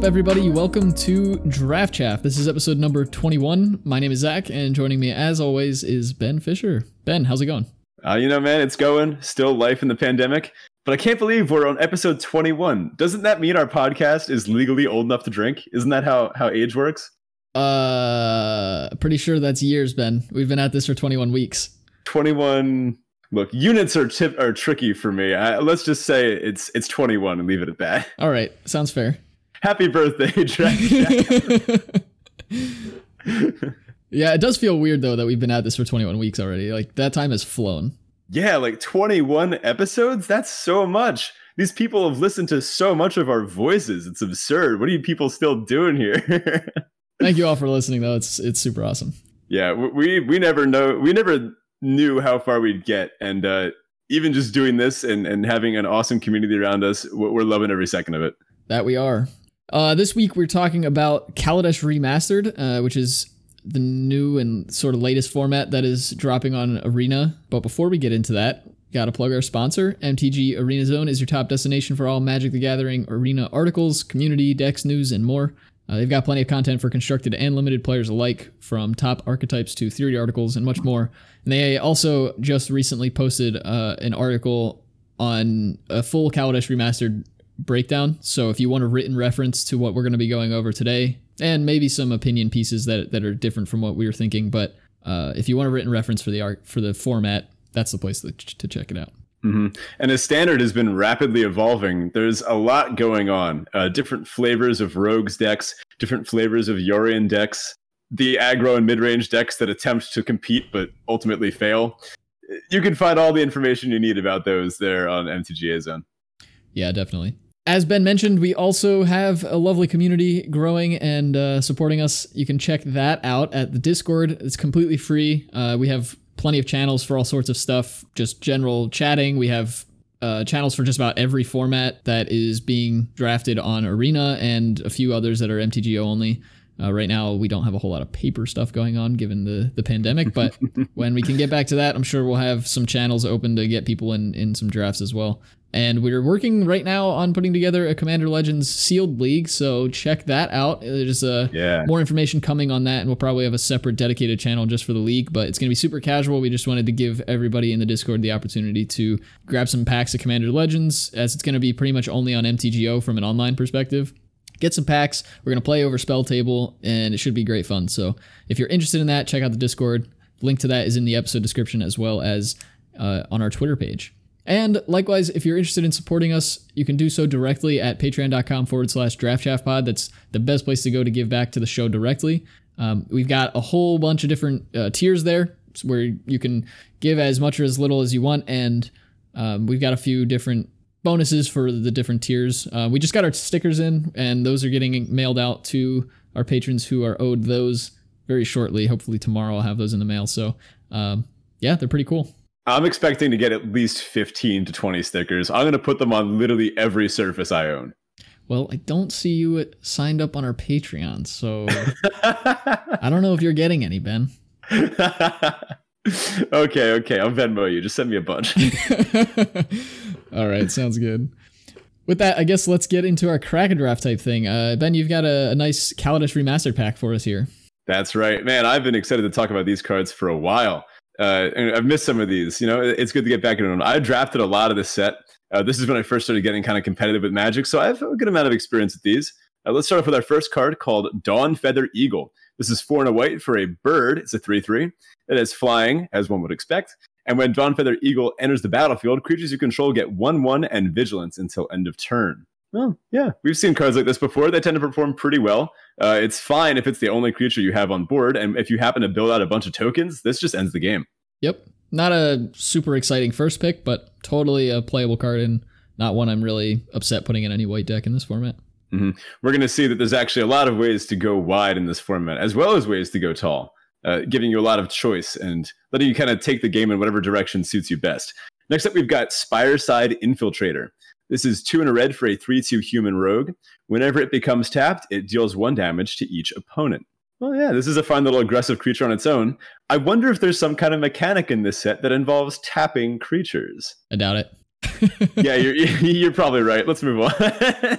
up, everybody? Welcome to Draft Chaff. This is episode number 21. My name is Zach, and joining me, as always, is Ben Fisher. Ben, how's it going? Uh, you know, man, it's going. Still life in the pandemic. But I can't believe we're on episode 21. Doesn't that mean our podcast is legally old enough to drink? Isn't that how, how age works? Uh, pretty sure that's years, Ben. We've been at this for 21 weeks. 21. Look, units are tip are tricky for me. I, let's just say it's it's 21 and leave it at that. All right, sounds fair. Happy birthday, Draft yeah, it does feel weird though that we've been at this for 21 weeks already. Like that time has flown. Yeah, like 21 episodes? That's so much. These people have listened to so much of our voices. It's absurd. What are you people still doing here? Thank you all for listening though. It's it's super awesome. Yeah, we we never know we never knew how far we'd get and uh even just doing this and, and having an awesome community around us, we're loving every second of it. That we are. Uh, this week we're talking about Kaladesh Remastered, uh, which is the new and sort of latest format that is dropping on Arena. But before we get into that, gotta plug our sponsor. MTG Arena Zone is your top destination for all Magic the Gathering Arena articles, community, decks, news, and more. Uh, they've got plenty of content for constructed and limited players alike, from top archetypes to theory articles and much more. And they also just recently posted uh, an article on a full Kaladesh Remastered breakdown. So if you want a written reference to what we're going to be going over today, and maybe some opinion pieces that that are different from what we were thinking, but uh, if you want a written reference for the art for the format, that's the place to, to check it out. Mm-hmm. And as standard has been rapidly evolving, there's a lot going on. Uh, different flavors of rogues decks, different flavors of Yorion decks, the aggro and mid-range decks that attempt to compete but ultimately fail. You can find all the information you need about those there on MTGA Zone. Yeah, definitely. As Ben mentioned, we also have a lovely community growing and uh, supporting us. You can check that out at the Discord. It's completely free. Uh, we have plenty of channels for all sorts of stuff, just general chatting. We have uh, channels for just about every format that is being drafted on Arena and a few others that are MTGO only. Uh, right now, we don't have a whole lot of paper stuff going on given the, the pandemic, but when we can get back to that, I'm sure we'll have some channels open to get people in, in some drafts as well. And we're working right now on putting together a Commander Legends sealed league, so check that out. There's uh, yeah. more information coming on that, and we'll probably have a separate dedicated channel just for the league. But it's going to be super casual. We just wanted to give everybody in the Discord the opportunity to grab some packs of Commander Legends, as it's going to be pretty much only on MTGO from an online perspective. Get some packs. We're going to play over Spell Table, and it should be great fun. So if you're interested in that, check out the Discord. Link to that is in the episode description as well as uh, on our Twitter page. And likewise, if you're interested in supporting us, you can do so directly at patreon.com forward slash draftchaffpod. That's the best place to go to give back to the show directly. Um, we've got a whole bunch of different uh, tiers there where you can give as much or as little as you want. And um, we've got a few different bonuses for the different tiers. Uh, we just got our stickers in, and those are getting mailed out to our patrons who are owed those very shortly. Hopefully, tomorrow I'll have those in the mail. So, um, yeah, they're pretty cool. I'm expecting to get at least 15 to 20 stickers. I'm going to put them on literally every surface I own. Well, I don't see you signed up on our Patreon, so I don't know if you're getting any, Ben. okay, okay, I'll Venmo you. Just send me a bunch. All right, sounds good. With that, I guess let's get into our Kraken draft type thing. Uh, ben, you've got a, a nice Kaladesh remastered pack for us here. That's right, man. I've been excited to talk about these cards for a while. Uh, and I've missed some of these. You know, it's good to get back into them. I drafted a lot of this set. Uh, this is when I first started getting kind of competitive with Magic, so I have a good amount of experience with these. Uh, let's start off with our first card called Dawn Feather Eagle. This is four and a white for a bird. It's a 3 3. It is flying, as one would expect. And when Dawn Feather Eagle enters the battlefield, creatures you control get 1 1 and vigilance until end of turn. Well, yeah, we've seen cards like this before. They tend to perform pretty well. Uh, it's fine if it's the only creature you have on board, and if you happen to build out a bunch of tokens, this just ends the game. Yep, not a super exciting first pick, but totally a playable card, and not one I'm really upset putting in any white deck in this format. Mm-hmm. We're going to see that there's actually a lot of ways to go wide in this format, as well as ways to go tall, uh, giving you a lot of choice and letting you kind of take the game in whatever direction suits you best. Next up, we've got Spireside Infiltrator. This is two in a red for a 3 2 human rogue. Whenever it becomes tapped, it deals one damage to each opponent. Well, yeah, this is a fun little aggressive creature on its own. I wonder if there's some kind of mechanic in this set that involves tapping creatures. I doubt it. yeah, you're, you're probably right. Let's move on.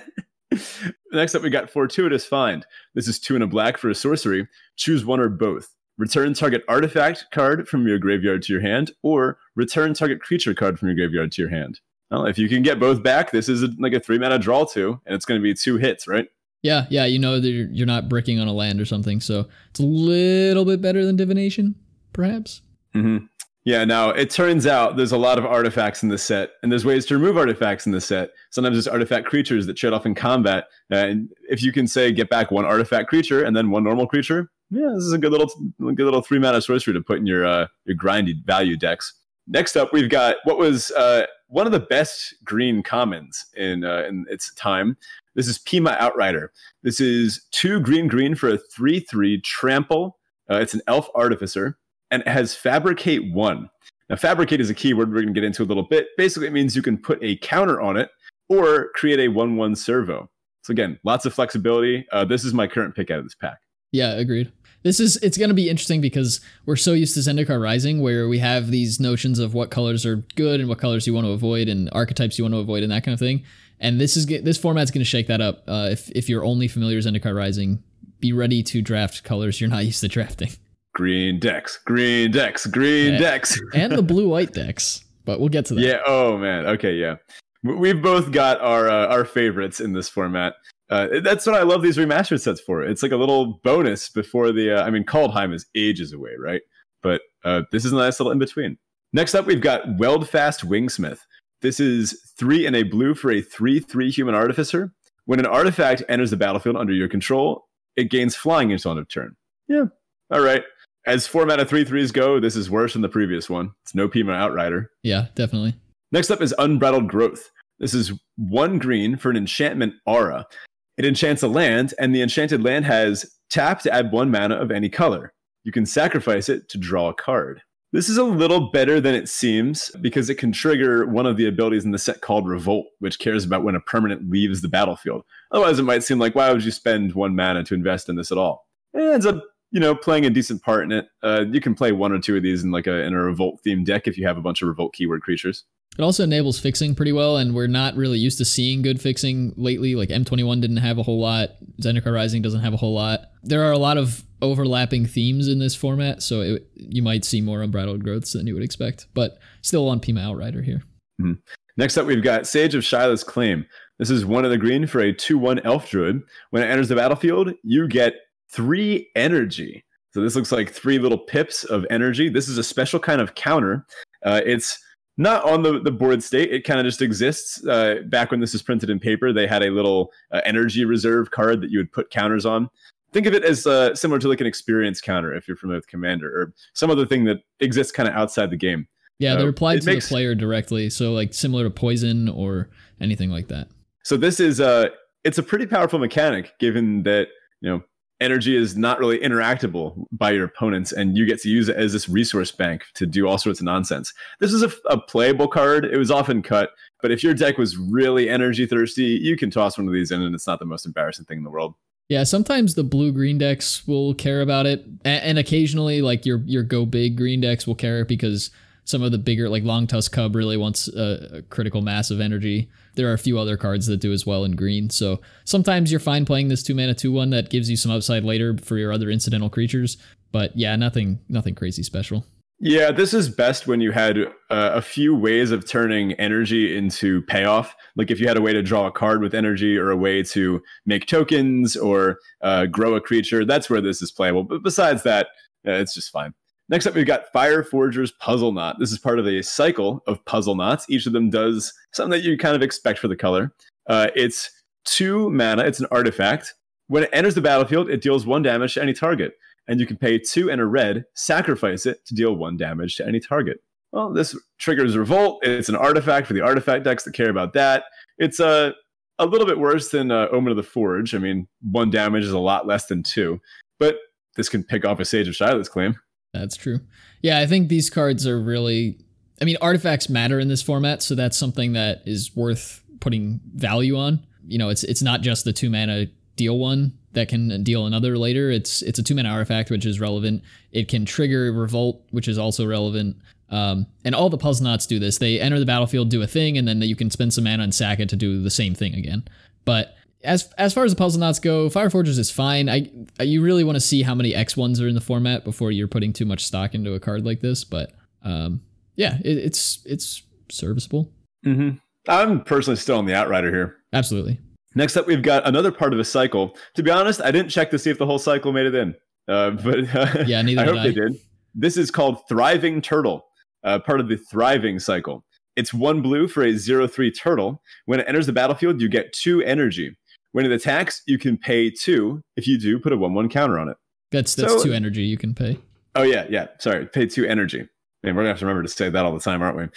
Next up, we got Fortuitous Find. This is two and a black for a sorcery. Choose one or both. Return target artifact card from your graveyard to your hand, or return target creature card from your graveyard to your hand. Well, if you can get both back, this is a, like a three mana draw two, and it's going to be two hits, right? Yeah, yeah, you know that you're, you're not bricking on a land or something, so it's a little bit better than divination, perhaps. Mm-hmm. Yeah, now it turns out there's a lot of artifacts in the set, and there's ways to remove artifacts in the set. Sometimes there's artifact creatures that trade off in combat. And if you can say get back one artifact creature and then one normal creature, yeah, this is a good little good little three mana sorcery to put in your uh, your grindy value decks. Next up, we've got what was uh, one of the best green commons in uh, in its time. This is Peema Outrider. This is two green green for a three three trample. Uh, it's an elf artificer and it has fabricate one. Now, fabricate is a keyword we're going to get into a little bit. Basically, it means you can put a counter on it or create a 1 1 servo. So, again, lots of flexibility. Uh, this is my current pick out of this pack. Yeah, agreed. This is it's going to be interesting because we're so used to Zendikar Rising, where we have these notions of what colors are good and what colors you want to avoid, and archetypes you want to avoid, and that kind of thing. And this is this format's going to shake that up. Uh, if if you're only familiar with Zendikar Rising, be ready to draft colors you're not used to drafting green decks, green decks, green decks, and the blue white decks. But we'll get to that. Yeah. Oh man. Okay. Yeah. We've both got our uh, our favorites in this format. Uh, that's what I love these remastered sets for. It's like a little bonus before the. Uh, I mean, Kaldheim is ages away, right? But uh, this is a nice little in between. Next up, we've got Weldfast Wingsmith. This is three and a blue for a three-three human artificer. When an artifact enters the battlefield under your control, it gains flying until end of turn. Yeah. All right as four out of three threes go, this is worse than the previous one. It's no Peema Outrider. Yeah, definitely. Next up is Unbridled Growth. This is one green for an enchantment aura. It enchants a land, and the enchanted land has tap to add one mana of any color. You can sacrifice it to draw a card. This is a little better than it seems because it can trigger one of the abilities in the set called Revolt, which cares about when a permanent leaves the battlefield. Otherwise, it might seem like, why would you spend one mana to invest in this at all? It ends up you know, playing a decent part in it. Uh, you can play one or two of these in like a in a revolt themed deck if you have a bunch of revolt keyword creatures. It also enables fixing pretty well, and we're not really used to seeing good fixing lately. Like M21 didn't have a whole lot, Zendikar Rising doesn't have a whole lot. There are a lot of overlapping themes in this format, so it, you might see more unbridled growths than you would expect, but still on Peema Outrider here. Mm-hmm. Next up, we've got Sage of Shaila's Claim. This is one of the green for a 2 1 elf druid. When it enters the battlefield, you get three energy. So this looks like three little pips of energy. This is a special kind of counter. Uh, it's not on the, the board state. It kind of just exists. Uh, back when this was printed in paper, they had a little uh, energy reserve card that you would put counters on. Think of it as uh, similar to like an experience counter if you're familiar with Commander or some other thing that exists kind of outside the game. Yeah, they're applied to makes, the player directly. So like similar to poison or anything like that. So this is a uh, it's a pretty powerful mechanic given that you know energy is not really interactable by your opponents and you get to use it as this resource bank to do all sorts of nonsense. This is a, a, playable card. It was often cut but if your deck was really energy thirsty you can toss one of these in and it's not the most embarrassing thing in the world. Yeah sometimes the blue green decks will care about it and, occasionally like your your go big green decks will care because some of the bigger like Longtusk Cub really wants a, a, critical mass of energy. There are a few other cards that do as well in green. So sometimes you're fine playing this two mana two one that gives you some upside later for your other incidental creatures. But yeah, nothing nothing crazy special. Yeah, this is best when you had uh, a few ways of turning energy into payoff. Like if you had a way to draw a card with energy or a way to make tokens or uh, grow a creature, that's where this is playable. But besides that, uh, it's just fine. Next up, we've got Fire Forger's Puzzle Knot. This is part of a cycle of puzzle knots. Each of them does something that you kind of expect for the color. Uh, it's two mana, it's an artifact. When it enters the battlefield, it deals one damage to any target. And you can pay two and a red, sacrifice it to deal one damage to any target. Well, this triggers Revolt. It's an artifact for the artifact decks that care about that. It's a, uh, a little bit worse than uh, Omen of the Forge. I mean, one damage is a lot less than two. But this can pick off a Sage of Shaila's claim. That's true. Yeah, I think these cards are really. I mean, artifacts matter in this format, so that's something that is worth putting value on. You know, it's it's not just the two mana deal one that can deal another later. It's it's a two mana artifact which is relevant. It can trigger revolt, which is also relevant. Um, and all the puzzle knots do this. They enter the battlefield, do a thing, and then you can spend some mana and sack it to do the same thing again. But as as far as the puzzle knots go, Fire Forger's is fine. I you really want to see how many X ones are in the format before you're putting too much stock into a card like this. But um, yeah, it, it's it's serviceable. Mm-hmm. I'm personally still on the Outrider here. Absolutely. Next up, we've got another part of a cycle. To be honest, I didn't check to see if the whole cycle made it in, uh, but uh, yeah, neither I hope I. they did. This is called Thriving Turtle, uh, part of the Thriving cycle. It's one blue for a zero three turtle. When it enters the battlefield, you get two energy. When it attacks, you can pay two. If you do, put a one one counter on it. That's that's so, two energy you can pay. Oh yeah, yeah. Sorry, pay two energy. And we're gonna have to remember to say that all the time, aren't we?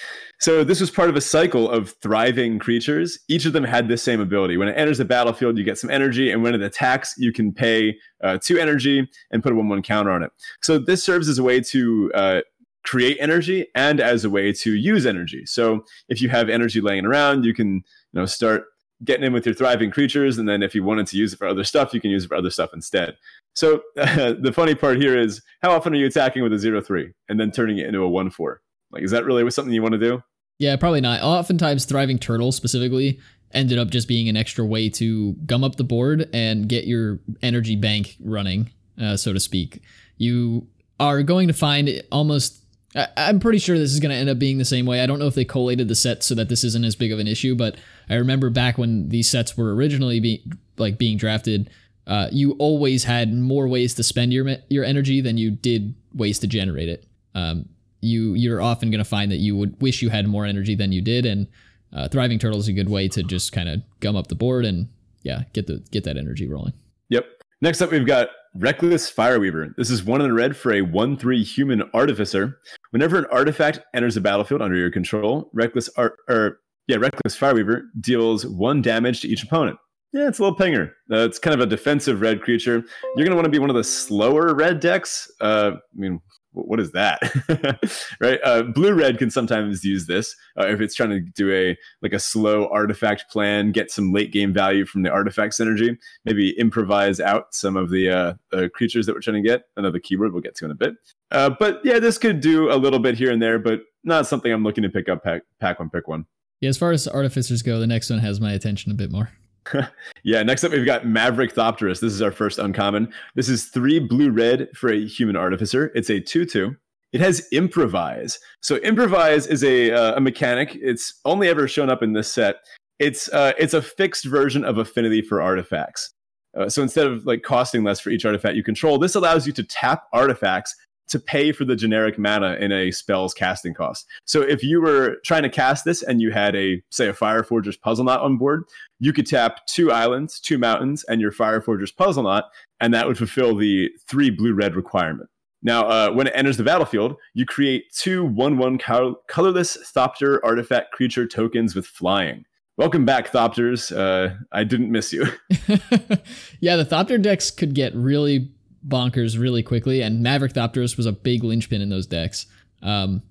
So this was part of a cycle of thriving creatures. Each of them had this same ability. When it enters the battlefield, you get some energy, and when it attacks, you can pay uh, two energy and put a one-one counter on it. So this serves as a way to uh, create energy and as a way to use energy. So if you have energy laying around, you can you know start getting in with your thriving creatures, and then if you wanted to use it for other stuff, you can use it for other stuff instead. So uh, the funny part here is how often are you attacking with a zero three and then turning it into a one four? Like, is that really something you want to do? Yeah, probably not. Oftentimes, thriving turtle specifically ended up just being an extra way to gum up the board and get your energy bank running, uh, so to speak. You are going to find almost. I, I'm pretty sure this is going to end up being the same way. I don't know if they collated the sets so that this isn't as big of an issue, but I remember back when these sets were originally being like being drafted uh, you always had more ways to spend your your energy than you did ways to generate it. Um, you you're often going to find that you would wish you had more energy than you did, and uh, thriving turtle is a good way to just kind of gum up the board and yeah, get the get that energy rolling. Yep. Next up, we've got Reckless Fireweaver. This is one in the red for a 1 3 human artificer. Whenever an artifact enters the battlefield under your control, Reckless Art or yeah, Reckless Fireweaver deals one damage to each opponent. Yeah, it's a little pinger. Uh, it's kind of a defensive red creature. You're going to want to be one of the slower red decks. Uh, I mean, what is that? right? Uh, blue red can sometimes use this uh, if it's trying to do a like a slow artifact plan, get some late game value from the artifact synergy. Maybe improvise out some of the uh, creatures that we're trying to get. Another keyword we'll get to in a bit. Uh, but yeah, this could do a little bit here and there, but not something I'm looking to pick up. Pack, pack one, pick one. Yeah, as far as artificers go, the next one has my attention a bit more. yeah, next up we've got Maverick Thopterist. This is our first uncommon. This is three blue red for a human artificer. It's a 2 2. It has improvise. So improvise is a, uh, a mechanic. It's only ever shown up in this set. It's uh, it's a fixed version of affinity for artifacts. Uh, so instead of like costing less for each artifact you control, this allows you to tap artifacts to pay for the generic mana in a spell's casting cost. So if you were trying to cast this and you had a say a Fire Forger's puzzle knot on board, you could tap two islands, two mountains, and your Fire Forger's puzzle knot, and that would fulfill the three blue red requirement. Now, uh, when it enters the battlefield, you create two 1 1 colorless Thopter artifact creature tokens with flying. Welcome back, Thopters. Uh, I didn't miss you. yeah, the Thopter decks could get really bonkers really quickly, and Maverick Thopterist was a big linchpin in those decks. Um,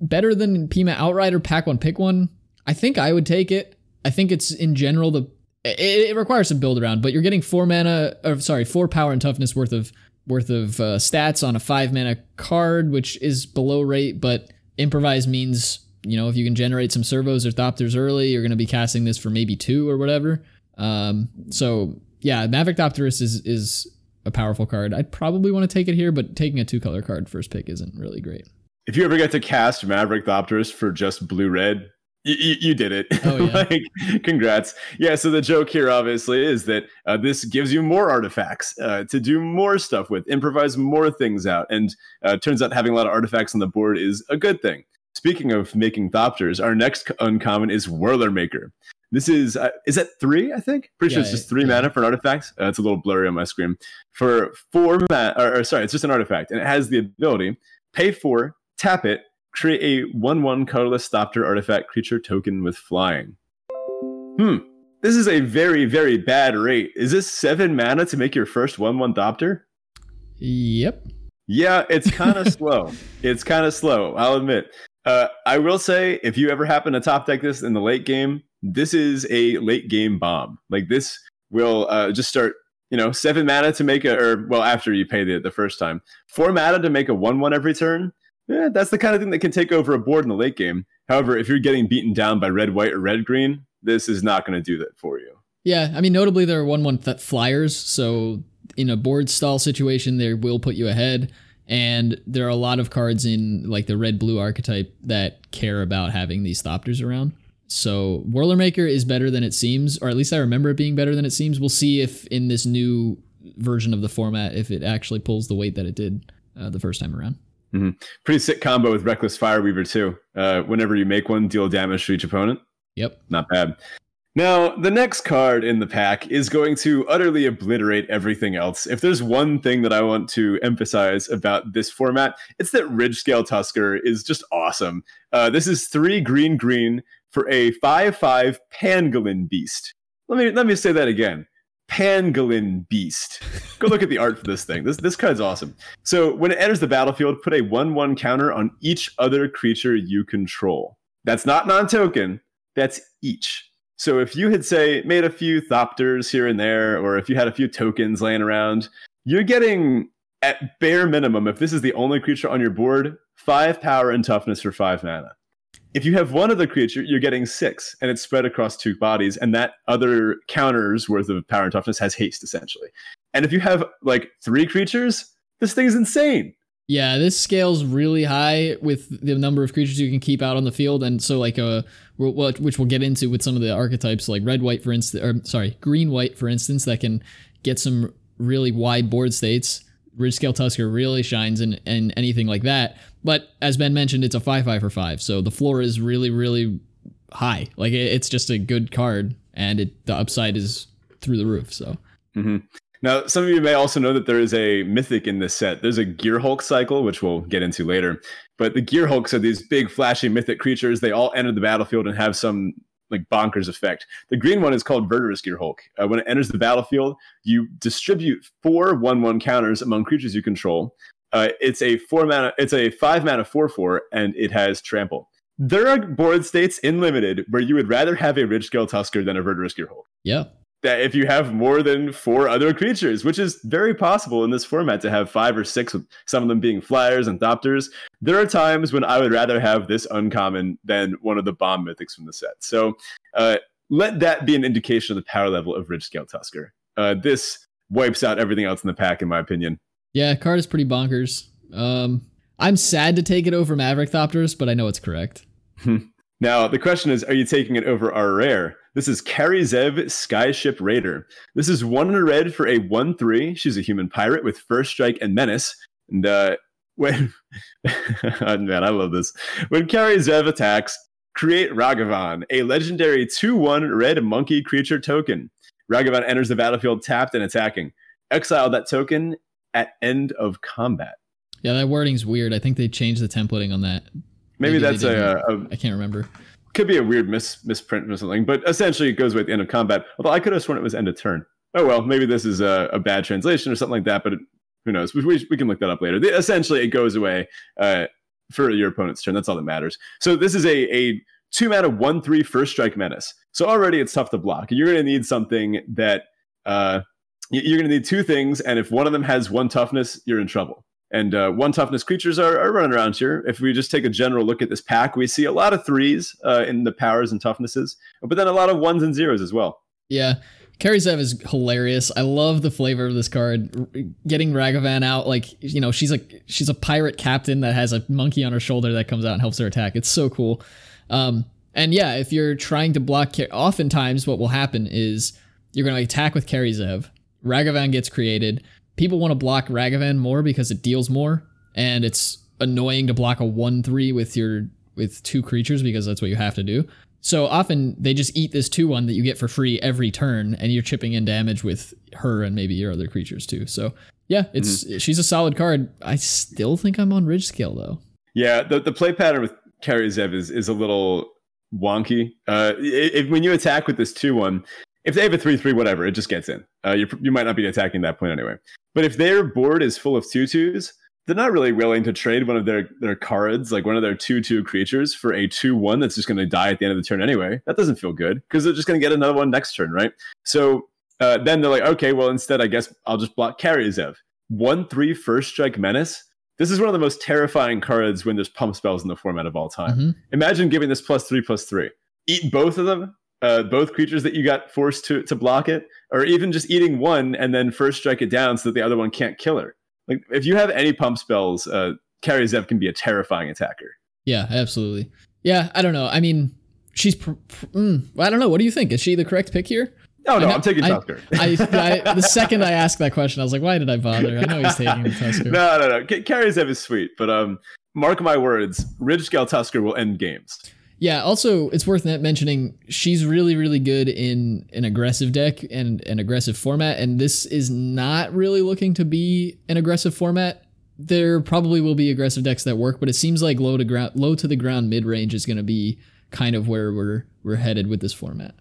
better than Peema Outrider Pack One Pick One. I think I would take it. I think it's in general the it, it requires some build around, but you're getting four mana or sorry, four power and toughness worth of worth of uh, stats on a five mana card, which is below rate, but improvise means you know if you can generate some servos or thopters early, you're going to be casting this for maybe two or whatever. Um, so yeah, Maverick Thopterist is is a powerful card. I'd probably want to take it here, but taking a two color card first pick isn't really great. If you ever get to cast Maverick Thopterist for just blue red, you, you, did it. Oh, yeah. like, congrats. Yeah. So the joke here, obviously, is that uh, this gives you more artifacts uh, to do more stuff with, improvise more things out, and uh, turns out having a lot of artifacts on the board is a good thing. Speaking of making Thopters, our next uncommon is Whirler Maker. This is uh, is that three? I think. Pretty yeah, sure it's just three yeah. mana for an artifact. Uh, it's a little blurry on my screen. For four mana, or, or, sorry, it's just an artifact, and it has the ability pay four, tap it, create a one-one colorless Thopter artifact creature token with flying. Hmm. This is a very very bad rate. Is this seven mana to make your first one-one Thopter? Yep. Yeah, it's kind of slow. It's kind of slow. I'll admit. Uh, I will say, if you ever happen to top deck this in the late game, this is a late game bomb. Like this will uh, just start, you know, seven mana to make a, or well, after you pay the the first time, four mana to make a one one every turn. Yeah, that's the kind of thing that can take over a board in the late game. However, if you're getting beaten down by red white or red green, this is not going to do that for you. Yeah, I mean, notably there are one one flyers, so in a board stall situation, they will put you ahead. And there are a lot of cards in like the red blue archetype that care about having these Thopters around. So Whirlermaker is better than it seems, or at least I remember it being better than it seems. We'll see if in this new version of the format, if it actually pulls the weight that it did uh, the first time around. Mm-hmm. Pretty sick combo with Reckless Fireweaver too. Uh, whenever you make one, deal damage to each opponent. Yep. Not bad. Now, the next card in the pack is going to utterly obliterate everything else. If there's one thing that I want to emphasize about this format, it's that Ridge Scale Tusker is just awesome. Uh, this is three green green for a 5 5 Pangolin Beast. Let me, let me say that again. Pangolin Beast. Go look at the art for this thing. This, this card's awesome. So, when it enters the battlefield, put a 1 1 counter on each other creature you control. That's not non token, that's each. So if you had say made a few thopters here and there, or if you had a few tokens laying around, you're getting at bare minimum, if this is the only creature on your board, five power and toughness for five mana. If you have one other creature, you're getting six, and it's spread across two bodies, and that other counter's worth of power and toughness has haste essentially. And if you have like three creatures, this thing's insane. Yeah, this scales really high with the number of creatures you can keep out on the field, and so like uh, which we'll get into with some of the archetypes like red white for instance, or sorry, green white for instance, that can get some really wide board states. Ridge Scale Tusker really shines in, in anything like that. But as Ben mentioned, it's a five five for five, so the floor is really really high. Like it's just a good card, and it the upside is through the roof. So. Mm-hmm. Now, some of you may also know that there is a mythic in this set. There's a Gear Hulk cycle, which we'll get into later. But the Gear Hulks are these big, flashy mythic creatures. They all enter the battlefield and have some like bonkers effect. The green one is called Verdurous Gear Hulk. Uh, when it enters the battlefield, you distribute four one-one counters among creatures you control. Uh, it's a four mana. It's a five mana four-four, and it has trample. There are board states in limited where you would rather have a Ridge Scale Tusker than a Verdurous Gear Hulk. Yeah that if you have more than four other creatures, which is very possible in this format to have five or six, with some of them being flyers and thopters, there are times when I would rather have this uncommon than one of the bomb mythics from the set. So uh, let that be an indication of the power level of Ridge Scale Tusker. Uh, this wipes out everything else in the pack, in my opinion. Yeah, card is pretty bonkers. Um, I'm sad to take it over Maverick Thopterist, but I know it's correct. now the question is, are you taking it over our rare? This is Kari Zev, Skyship Raider. This is one in a red for a 1 3. She's a human pirate with first strike and menace. And uh, when, oh, man, I love this. When Kari Zev attacks, create Ragavan, a legendary 2 1 red monkey creature token. Ragavan enters the battlefield tapped and attacking. Exile that token at end of combat. Yeah, that wording's weird. I think they changed the templating on that. Maybe, Maybe that's a, a. I can't remember could be a weird mis- misprint or something, but essentially it goes with end of combat. Although I could have sworn it was end of turn. Oh well, maybe this is a, a bad translation or something like that. But who knows? We, we, we, can look that up later. The, essentially, it goes away uh, for your opponent's turn. That's all that matters. So this is a a two mana one three first strike menace. So already it's tough to block. You're going to need something that uh, you're going to need two things, and if one of them has one toughness, you're in trouble and uh, one toughness creatures are, are, running around here. If we just take a general look at this pack, we see a lot of threes uh, in the powers and toughnesses, but then a lot of ones and zeros as well. Yeah. Zev is hilarious. I love the flavor of this card. Getting Ragavan out, like you know, she's like she's a pirate captain that has a monkey on her shoulder that comes out and helps her attack. It's so cool. Um, and yeah, if you're trying to block, oftentimes what will happen is you're going to attack with Zev. Ragavan gets created people want to block Ragavan more because it deals more, and it's annoying to block a one three with your with two creatures because that's what you have to do. So often they just eat this two one that you get for free every turn, and you're chipping in damage with her and maybe your other creatures too. So yeah, it's mm-hmm. she's a solid card. I still think I'm on Ridge Scale though. Yeah, the the play pattern with Kari Zev is is a little wonky. Uh, if, when you attack with this two one, if they have a three three whatever, it just gets in. Uh, you you might not be attacking that point anyway. But if their board is full of tutus, they're not really willing to trade one of their their cards, like one of their two two creatures, for a two one that's just going to die at the end of the turn anyway. That doesn't feel good because they're just going to get another one next turn, right? So uh, then they're like, okay, well instead, I guess I'll just block Kari Zev. One three first strike menace. This is one of the most terrifying cards when there's pump spells in the format of all time. Mm-hmm. Imagine giving this plus three plus three. Eat both of them. Uh, both creatures that you got forced to to block it, or even just eating one and then first strike it down so that the other one can't kill her. Like if you have any pump spells, uh, Kari Zev can be a terrifying attacker. Yeah, absolutely. Yeah, I don't know. I mean, she's. Pr- pr- mm, I don't know. What do you think? Is she the correct pick here? Oh no, I know- I'm taking Tusker. I, I, the second I asked that question, I was like, why did I bother? I know he's taking Tusker. no, no, no. Kari Zev is sweet, but um, mark my words, Ridge Scale Tusker will end games. Yeah. Also, it's worth mentioning she's really, really good in an aggressive deck and an aggressive format, and this is not really looking to be an aggressive format. There probably will be aggressive decks that work, but it seems like low to ground, low to the ground mid range is going to be kind of where we're we're headed with this format.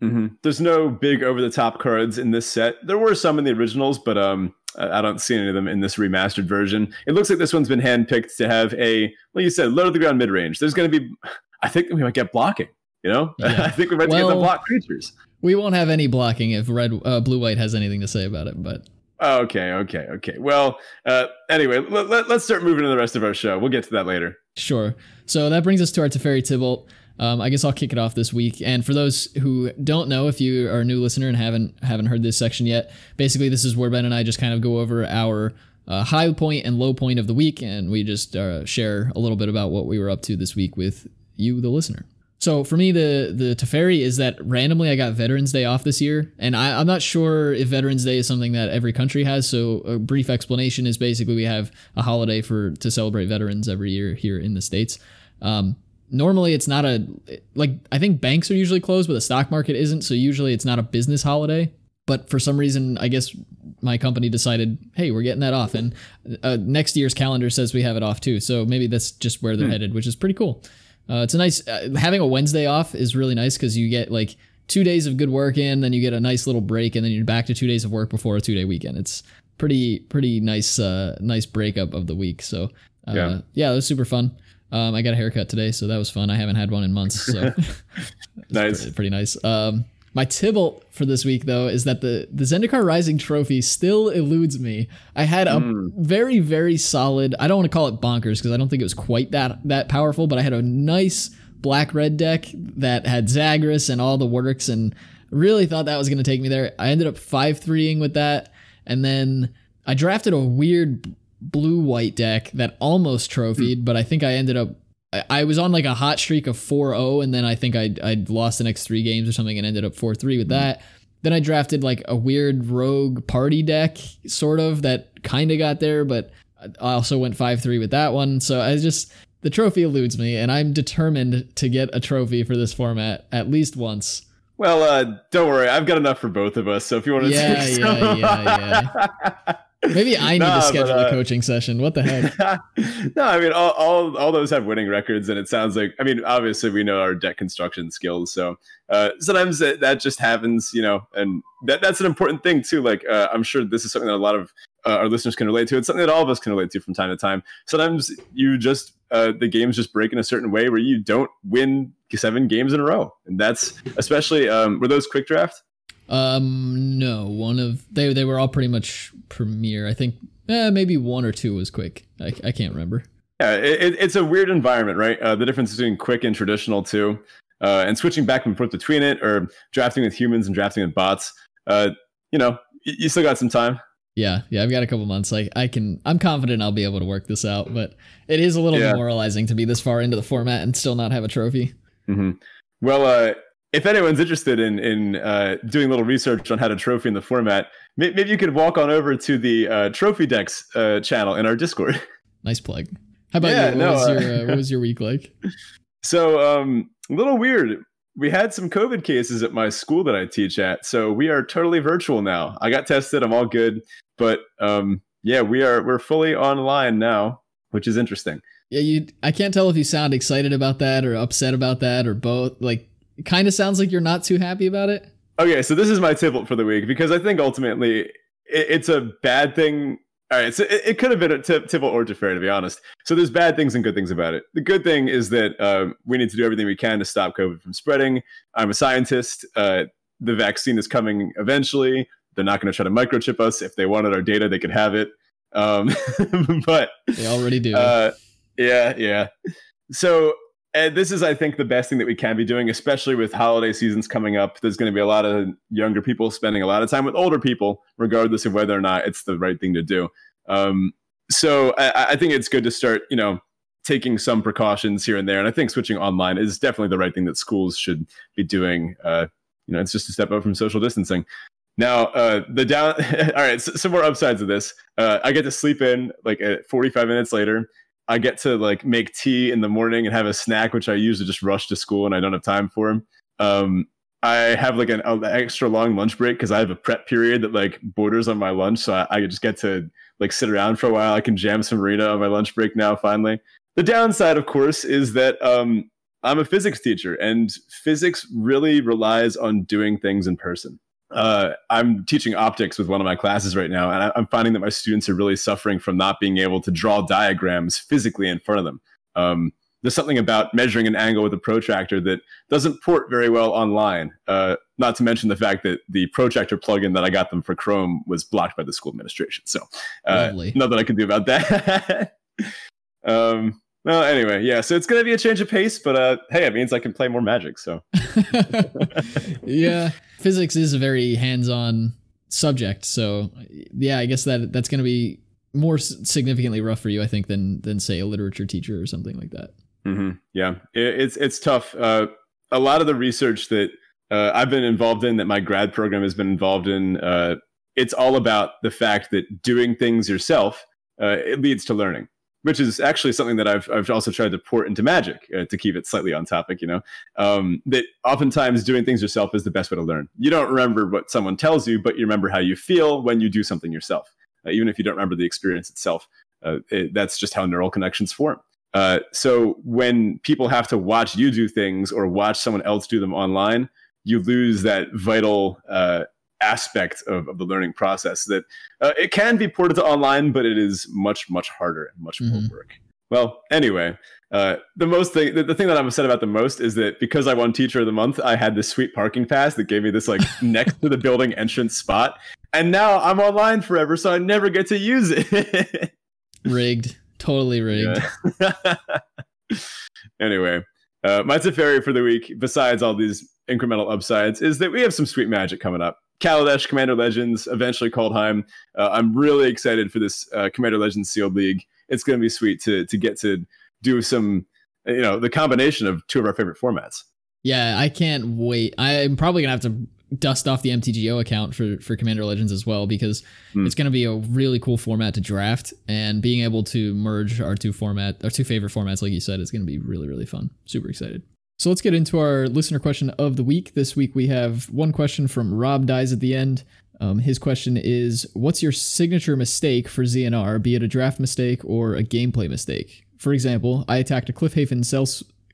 hmm There's no big over the top cards in this set. There were some in the originals, but um, I don't see any of them in this remastered version. It looks like this one's been handpicked to have a, well, you said, low to the ground mid range. There's going to be, I think we might get blocking. You know, Yeah. I think we might get the block creatures. We won't have any blocking if red, uh, blue, white has anything to say about it, but Okay, okay, okay. Well, uh, anyway, let, let, us start moving to the rest of our show. We'll get to that later. Sure. So that brings us to our Teferi Tibalt. Um, I guess I'll kick it off this week. And for those who don't know, if you are a new listener and haven't haven't heard this section yet, basically this is where Ben and I just kind of go over our uh, high point and low point of the week, and we just uh, share a little bit about what we were up to this week with you, the listener. So for me, the the Teferi is that randomly I got Veterans Day off this year, and I, I'm not sure if Veterans Day is something that every country has. So a brief explanation is basically we have a holiday for to celebrate veterans every year here in the states. Um, normally it's not a like I think banks are usually closed, but the stock market isn't. So usually it's not a business holiday. But for some reason, I guess my company decided, hey, we're getting that off, and uh, next year's calendar says we have it off too. So maybe that's just where they're headed, which is pretty cool. Uh, it's a nice uh, having a Wednesday off is really nice because you get like two days of good work in, then you get a nice little break, and then you're back to two days of work before a two day weekend. It's pretty pretty nice uh, nice breakup of the week. So uh, Yeah. yeah, it was super fun. Um, I got a haircut today, so that was fun. I haven't had one in months, so Nice. pretty, pretty nice. Um, my Tibalt for this week, though, is that the the Zendikar Rising trophy still eludes me. I had a hmm. very, very solid. I don't want to call it bonkers because I don't think it was quite that that powerful, but I had a nice black red deck that had Zagras and all the works, and really thought that was going to take me there. I ended up five threeing with that, and then I drafted a weird blue white deck that almost hmm. trophied, but I think I ended up I- I was on like a hot streak of 4-0 and then I think I I lost the next 3 games or something and ended up 4-3 with that. Then I drafted like a weird rogue party deck sort of that kind of got there but I also went 5-3 with that one. So I just the trophy eludes me and I'm determined to get a trophy for this format at least once. Well, uh, don't worry. I've got enough for both of us. So if you want to Yeah, yeah, some- yeah, Maybe I need to but, schedule uh, a coaching session. What the heck? no, I mean all, all all those have winning records, and it sounds like I mean obviously we know our deck construction skills, so uh, sometimes that, that just happens, you know, and that that's an important thing too. Like uh, I'm sure this is something that a lot of uh, our listeners can relate to. It's something that all of us can relate to from time to time. Sometimes you just uh, the games just break in a certain way where you don't win seven games in a row, and that's especially um, were those quick draft. Um, no, one of they they were all pretty much premiere. I think eh, maybe one or two was quick. I, I can't remember. Yeah, it, it- it's a weird environment, right? Uh, the difference between quick and traditional too, uh, and switching back and forth between it, or drafting with humans and drafting with bots. Uh, you know, you still got some time. Yeah, yeah, I've got a couple months. Like I can, I'm confident I'll be able to work this out. But it is a little Yeah. demoralizing to be this far into the format and still not have a trophy. hmm Well, uh, if anyone's interested in in uh, doing a little research on how to trophy in the format, may- maybe you could walk on over to the uh, Trophy Decks uh, channel in our Discord. Nice plug. How about Yeah, you? What, no, was uh, your, uh, what was your week like? So, um, a little weird. We had some COVID cases at my school that I teach at, so we are totally virtual now. I got tested. I'm all good, but um, yeah, we are we're fully online now, which is interesting. Yeah, you. I can't tell if you sound excited about that or upset about that or both. Like, it kind of sounds like you're not too happy about it. Okay, so this is my tibble for the week because I think ultimately it, it's a bad thing. All right, so it, it could have been a t- tibble or Teferi, to be honest. So there's bad things and good things about it. The good thing is that um, we need to do everything we can to stop COVID from spreading. I'm a scientist. Uh, the vaccine is coming eventually. They're not going to try to microchip us. If they wanted our data, they could have it. Um, but They already do. uh, yeah, yeah. So and this is, I think, the best thing that we can be doing, especially with holiday seasons coming up. There's going to be a lot of younger people spending a lot of time with older people, regardless of whether or not it's the right thing to do. Um, so I, I think it's good to start, you know, taking some precautions here and there. And I think switching online is definitely the right thing that schools should be doing. Uh, you know, it's just a step up from social distancing. Now, uh, the down. all right, so, some more upsides of this. Uh, I get to sleep in like 45 minutes later. I get to like make tea in the morning and have a snack, which I usually just rush to school and I don't have time for. Um, I have like an, extra long lunch break because I have a prep period that like borders on my lunch, so I, I, just get to like sit around for a while. I can jam some arena on my lunch break now. Finally, the downside, of course, is that um, I'm a physics teacher, and physics really relies on doing things in person uh, I'm teaching optics with one of my classes right now, and I, am finding that my students are really suffering from not being able to draw diagrams physically in front of them. Um, there's something about measuring an angle with a protractor that doesn't port very well online. Uh, not to mention the fact that the protractor plugin that I got them for Chrome was blocked by the school administration. So, uh, nothing I can do about that. um, well, anyway, yeah. So it's gonna be a change of pace, but uh, hey, it means I can play more Magic. So, yeah, physics is a very hands-on subject. So, yeah, I guess that that's gonna be more significantly rough for you, I think, than than say a literature teacher or something like that. Mm-hmm. Yeah, it, it's it's tough. Uh, a lot of the research that uh, I've been involved in, that my grad program has been involved in, uh, it's all about the fact that doing things yourself uh, it leads to learning which is actually something that I've, I've also tried to port into magic uh, to keep it slightly on topic, you know, um, that oftentimes doing things yourself is the best way to learn. You don't remember what someone tells you, but you remember how you feel when you do something yourself. Uh, even if you don't remember the experience itself, uh, it, that's just how neural connections form. Uh, so when people have to watch you do things or watch someone else do them online, you lose that vital uh, aspect of, of the learning process that uh, it can be ported to online, but it is much, much harder and much mm-hmm. more work. Well, anyway, uh, the most thing, the, the, thing that I'm upset about the most is that because I won Teacher of the Month, I had this sweet parking pass that gave me this like next to the building entrance spot, and now I'm online forever, so I never get to use it. rigged, totally rigged. Yeah. anyway, uh, my Teferi for the week, besides all these incremental upsides, is that we have some sweet magic coming up. Kaladesh Commander Legends, eventually Kaldheim. Uh, I'm really excited for this uh, Commander Legends Sealed League. It's going to be sweet to to get to do some, you know, the combination of two of our favorite formats. Yeah, I can't wait. I'm probably gonna have to dust off the MTGO account for for Commander Legends as well because mm. it's going to be a really cool format to draft and being able to merge our two format our two favorite formats like you said is going to be really really fun. Super excited. So let's get into our listener question of the week. This week we have one question from Rob Dies at the end. Um, his question is What's your signature mistake for ZNR, be it a draft mistake or a gameplay mistake? For example, I attacked a Cliffhaven, cell,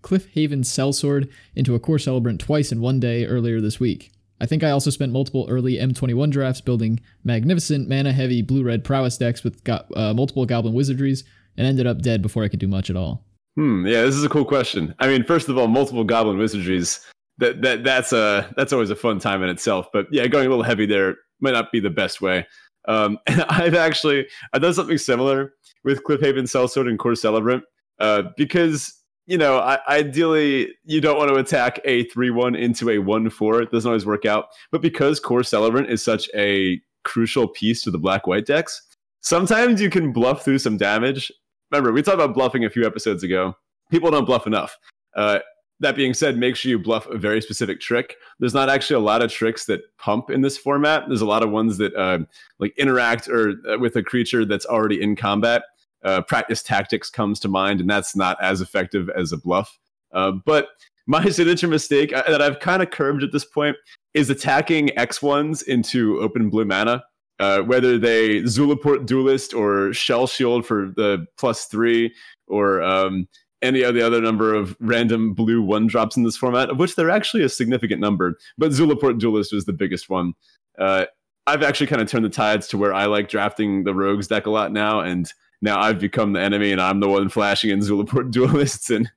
Cliffhaven Sellsword into a Kor Celebrant twice in one day earlier this week. I think I also spent multiple early M21 drafts building magnificent mana heavy blue red prowess decks with go- uh, multiple Goblin Wizardries and ended up dead before I could do much at all. Hmm. Yeah, this is a cool question. I mean, first of all, multiple goblin wizardries. That that that's a that's always a fun time in itself. But yeah, going a little heavy there might not be the best way. Um, and I've actually I've done something similar with Cliffhaven Sellsword and Kor Celebrant uh, because you know I, ideally you don't want to attack a three one into a one four. It doesn't always work out. But because Kor Celebrant is such a crucial piece to the black white decks, sometimes you can bluff through some damage remember we talked about bluffing a few episodes ago. People don't bluff enough. Uh, that being said, make sure you bluff a very specific trick. There's not actually a lot of tricks that pump in this format. There's a lot of ones that uh, like interact or uh, with a creature that's already in combat. Uh, practice tactics comes to mind, and that's not as effective as a bluff. Uh, but my signature mistake uh, that I've kind of curbed at this point is attacking X ones into open blue mana uh, whether they Zulaport Duelist or Shell Shield for the plus three or um, any of the other number of random blue one drops in this format, of which there are actually a significant number. But Zulaport Duelist was the biggest one. Uh, I've actually kind of turned the tides to where I like drafting the Rogues deck a lot now, and now I've become the enemy, and I'm the one flashing in Zulaport Duelists and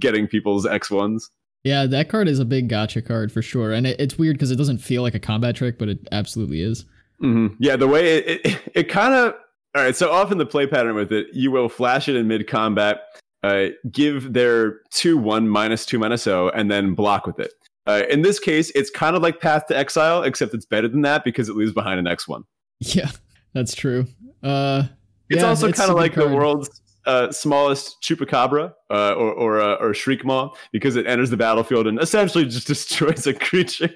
getting people's X ones. Yeah, that card is a big gotcha card for sure, and it, it's weird because it doesn't feel like a combat trick, but it absolutely is. Mm-hmm. Yeah, the way it, it, it kind of all right. So often the play pattern with it, you will flash it in mid combat. uh, give their 2 1 minus 2 minus 0 and then block with it. Uh, in this case, it's kind of like Path to Exile, except it's better than that because it leaves behind an X1. Yeah, that's true. Uh, it's yeah, also kind of like the world's uh, smallest chupacabra uh, or or, uh, or shriekmaw because it enters the battlefield and essentially just destroys a creature.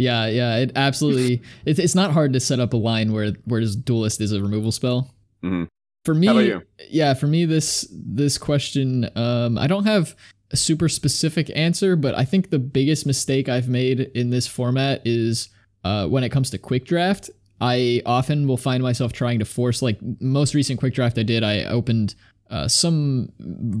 Yeah, yeah, it absolutely. It's it's not hard to set up a line where where this duelist is a removal spell. Mhm. For me, How about you? yeah, for me this this question, um, I don't have a super specific answer, but I think the biggest mistake I've made in this format is uh, when it comes to quick draft. I often will find myself trying to force like most recent quick draft I did. I opened uh, some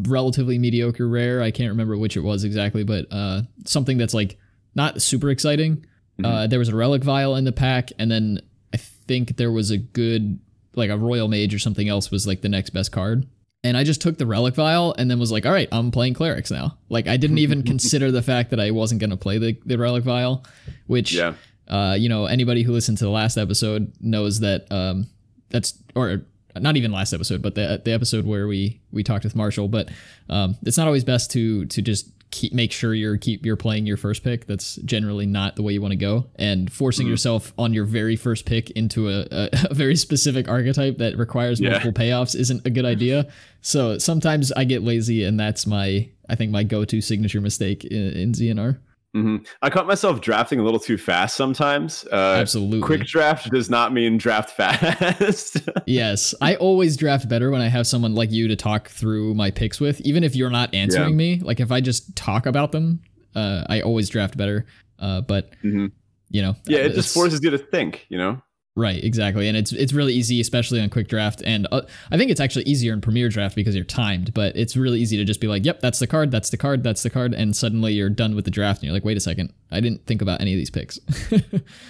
relatively mediocre rare. I can't remember which it was exactly, but uh, something that's like not super exciting. Uh, there was a relic vial in the pack, and then I think there was a good like a royal mage or something else was like the next best card. And I just took the relic vial and then was like, all right, I'm playing clerics now. Like I didn't even consider the fact that I wasn't gonna play the, the relic vial, which yeah. uh, you know, anybody who listened to the last episode knows that um, that's or not even last episode, but the the episode where we we talked with Marshall. But um, it's not always best to to just keep make sure you're keep you're playing your first pick. That's generally not the way you want to go. And forcing mm-hmm. yourself on your very first pick into a, a, a very specific archetype that requires Yeah. multiple payoffs isn't a good idea. So sometimes I get lazy, and that's my I think my go to signature mistake in, in ZNR. Hmm I caught myself drafting a little too fast sometimes. Uh, Absolutely. Quick draft does not mean draft fast. Yes, I always draft better when I have someone like you to talk through my picks with, even if you're not answering Yeah. me. Like if I just talk about them, uh, I always draft better. Uh, but Mhm. you know, yeah, it just forces you to think, you know? Right, exactly, and it's it's really easy, especially on quick draft, and uh, I think it's actually easier in Premier Draft because you're timed. But it's really easy to just be like, "Yep, that's the card, that's the card, that's the card," and suddenly you're done with the draft, and you're like, "Wait a second, I didn't think about any of these picks."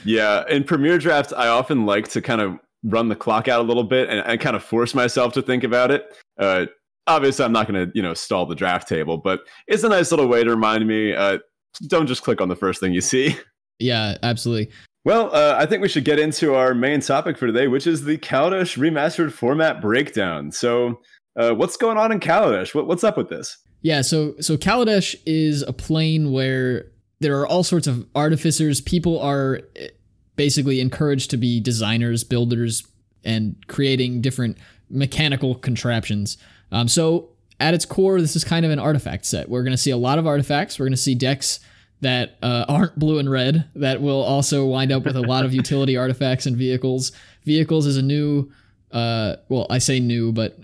Yeah, in Premier Draft, I often like to kind of run the clock out a little bit and, and kind of force myself to think about it. Uh, obviously, I'm not going to, you know, stall the draft table, but it's a nice little way to remind me. Uh, don't just click on the first thing you see. yeah, absolutely. Well, uh, I think we should get into our main topic for today, which is the Kaladesh remastered format breakdown. So, uh, what's going on in Kaladesh? What, what's up with this? Yeah, so so Kaladesh is a plane where there are all sorts of artificers. People are eh, basically encouraged to be designers, builders, and creating different mechanical contraptions. Um, so at its core, this is kind of an artifact set. We're going to see a lot of artifacts. We're going to see decks that uh, aren't blue and red that will also wind up with a lot of utility artifacts and vehicles. Vehicles is a new, uh, well, I say new, but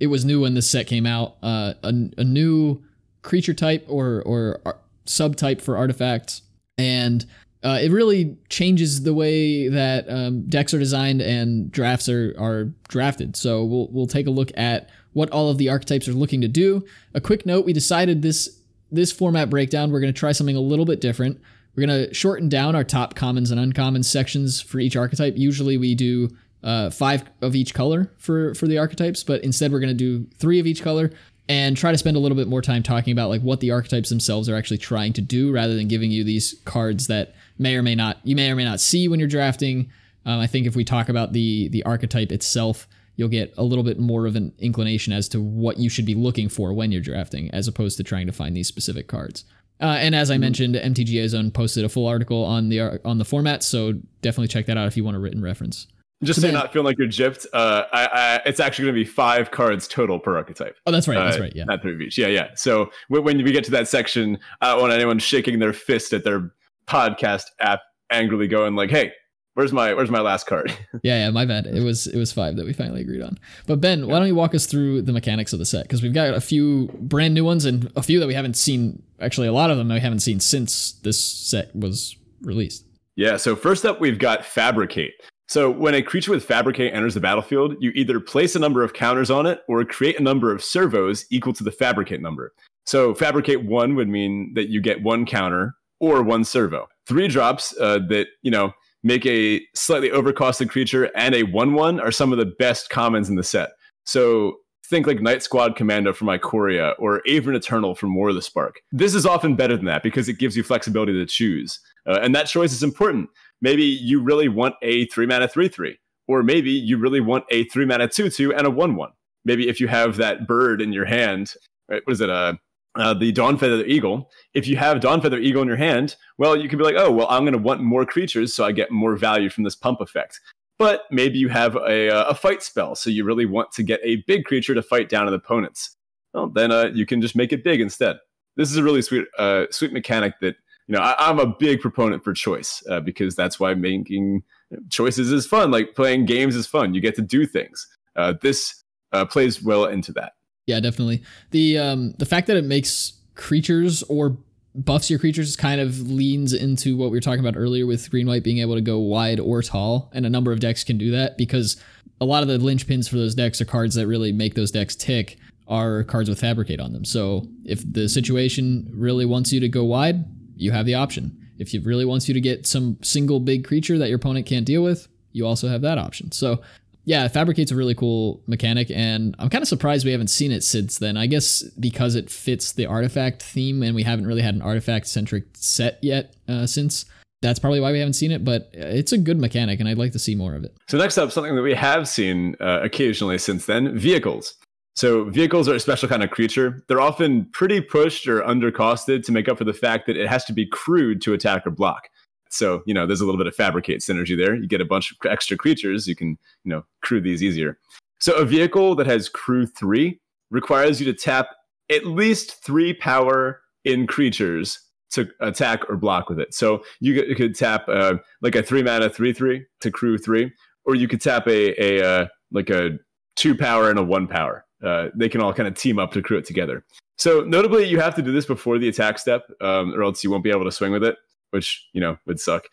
it was new when this set came out. Uh, a, a new creature type or or ar- subtype for artifacts, and uh, it really changes the way that um, decks are designed and drafts are are drafted. So we'll we'll take a look at what all of the archetypes are looking to do. A quick note: we decided this this format breakdown. We're going to try something a little bit different. We're going to shorten down our top commons and uncommon sections for each archetype. Usually we do uh, five of each color for for the archetypes, but instead we're going to do three of each color and try to spend a little bit more time talking about like what the archetypes themselves are actually trying to do, rather than giving you these cards that may or may not you may or may not see when you're drafting. Um, I think if we talk about the the archetype itself, you'll get a little bit more of an inclination as to what you should be looking for when you're drafting, as opposed to trying to find these specific cards. Uh, and as I mentioned, MTGA Zone posted a full article on the on the format, so definitely check that out if you want a written reference. Just So so then- you're not feeling like you're gypped, uh, I, I, it's actually going to be five cards total per archetype. Oh, that's right. That's Uh, right. Yeah. Not three of each. Yeah, yeah. So when, when we get to that section, I don't want anyone shaking their fist at their podcast app, angrily going like, "Hey, where's my where's my last card?" Yeah, yeah, my bad. It was it was five that we finally agreed on. But Ben, why don't you walk us through the mechanics of the set? Because we've got a few brand new ones and a few that we haven't seen. Actually, a lot of them we haven't seen since this set was released. Yeah, so first up, we've got Fabricate. So when a creature with Fabricate enters the battlefield, you either place a number of counters on it or create a number of servos equal to the Fabricate number. So Fabricate 1 would mean that you get one counter or one servo. Three drops uh, that, you know, make a slightly overcosted creature and a 1-1 are some of the best commons in the set. So think like Night Squad Commando from Ikoria or Aven Eternal from War of the Spark. This is often better than that because it gives you flexibility to choose. Uh, and that choice is important. Maybe you really want a 3 mana 3 3, or maybe you really want a 3 mana 2 2 and a 1 1. maybe if you have that bird in your hand, right, what is it? Uh, uh, the Dawnfeather Eagle. If you have Dawnfeather Eagle in your hand, well, you can be like, oh, well, I'm going to want more creatures, so I get more value from this pump effect. But maybe you have a, uh, a fight spell, so you really want to get a big creature to fight down an opponents. Well, then uh, you can just make it big instead. This is a really sweet, uh, sweet mechanic that you know I, am a big proponent for choice uh, because that's why making choices is fun. Like playing games is fun. You get to do things. Uh, this plays well into that. Yeah, definitely. The um, the fact that it makes creatures or buffs your creatures kind of leans into what we were talking about earlier with green white being able to go wide or tall, and a number of decks can do that because a lot of the linchpins for those decks are cards that really make those decks tick are cards with fabricate on them. So if the situation really wants you to go wide, you have the option. If it really wants you to get some single big creature that your opponent can't deal with, you also have that option. So yeah, Fabricate's a really cool mechanic, and I'm kind of surprised we haven't seen it since then. I guess because it fits the artifact theme, and we haven't really had an artifact centric set yet uh, since. That's probably why we haven't seen it, but it's a good mechanic, and I'd like to see more of it. So next up, something that we have seen uh, occasionally since then: vehicles. So vehicles are a special kind of creature. They're often pretty pushed or undercosted to make up for the fact that it has to be crewed to attack or block. So, you know, there's a little bit of fabricate synergy there. You get a bunch of extra creatures, you can, you know, crew these easier. So, a vehicle that has crew three requires you to tap at least three power in creatures to attack or block with it. So, you, could tap uh, like a three mana three three to crew three, or you could tap a a uh, like a two power and a one power. Uh, they can all kind of team up to crew it together. So notably, you have to do this before the attack step, um, or else you won't be able to swing with it which you know would suck.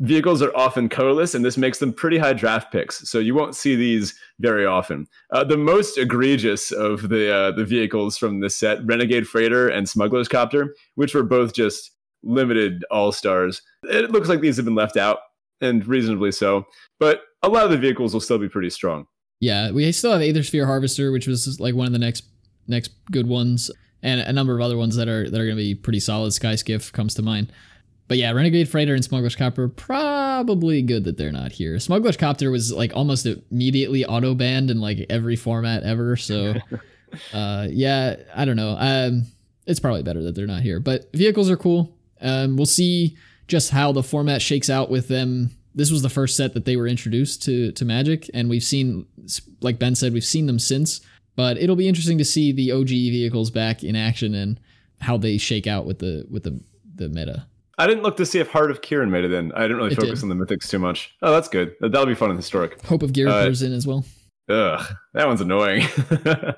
Vehicles are often colorless, and this makes them pretty high draft picks. So you won't see these very often. Uh, the most egregious of the uh, the vehicles from this set, Renegade Freighter and Smuggler's Copter, which were both just limited all stars. It looks like these have been left out, and reasonably so. But a lot of the vehicles will still be pretty strong. Yeah, we still have Aethersphere Harvester, which was like one of the next next good ones, and a number of other ones that are that are going to be pretty solid. Sky Skiff comes to mind. But yeah, Renegade Freighter and Smuggler's Copter probably good that they're not here. Smuggler's Copter was like almost immediately auto banned in like every format ever. So uh, yeah, I don't know. Um, it's probably better that they're not here. But vehicles are cool. Um, we'll see just how the format shakes out with them. This was the first set that they were introduced to to Magic, and we've seen, like Ben said, we've seen them since. But it'll be interesting to see the OG vehicles back in action and how they shake out with the with the the meta. I didn't look to see if Heart of Kiran made it in. I didn't really it focus did. on the mythics too much. Oh, that's good. That'll be fun in historic. Hope of Ghirapur's uh, in as well. Ugh, that one's annoying.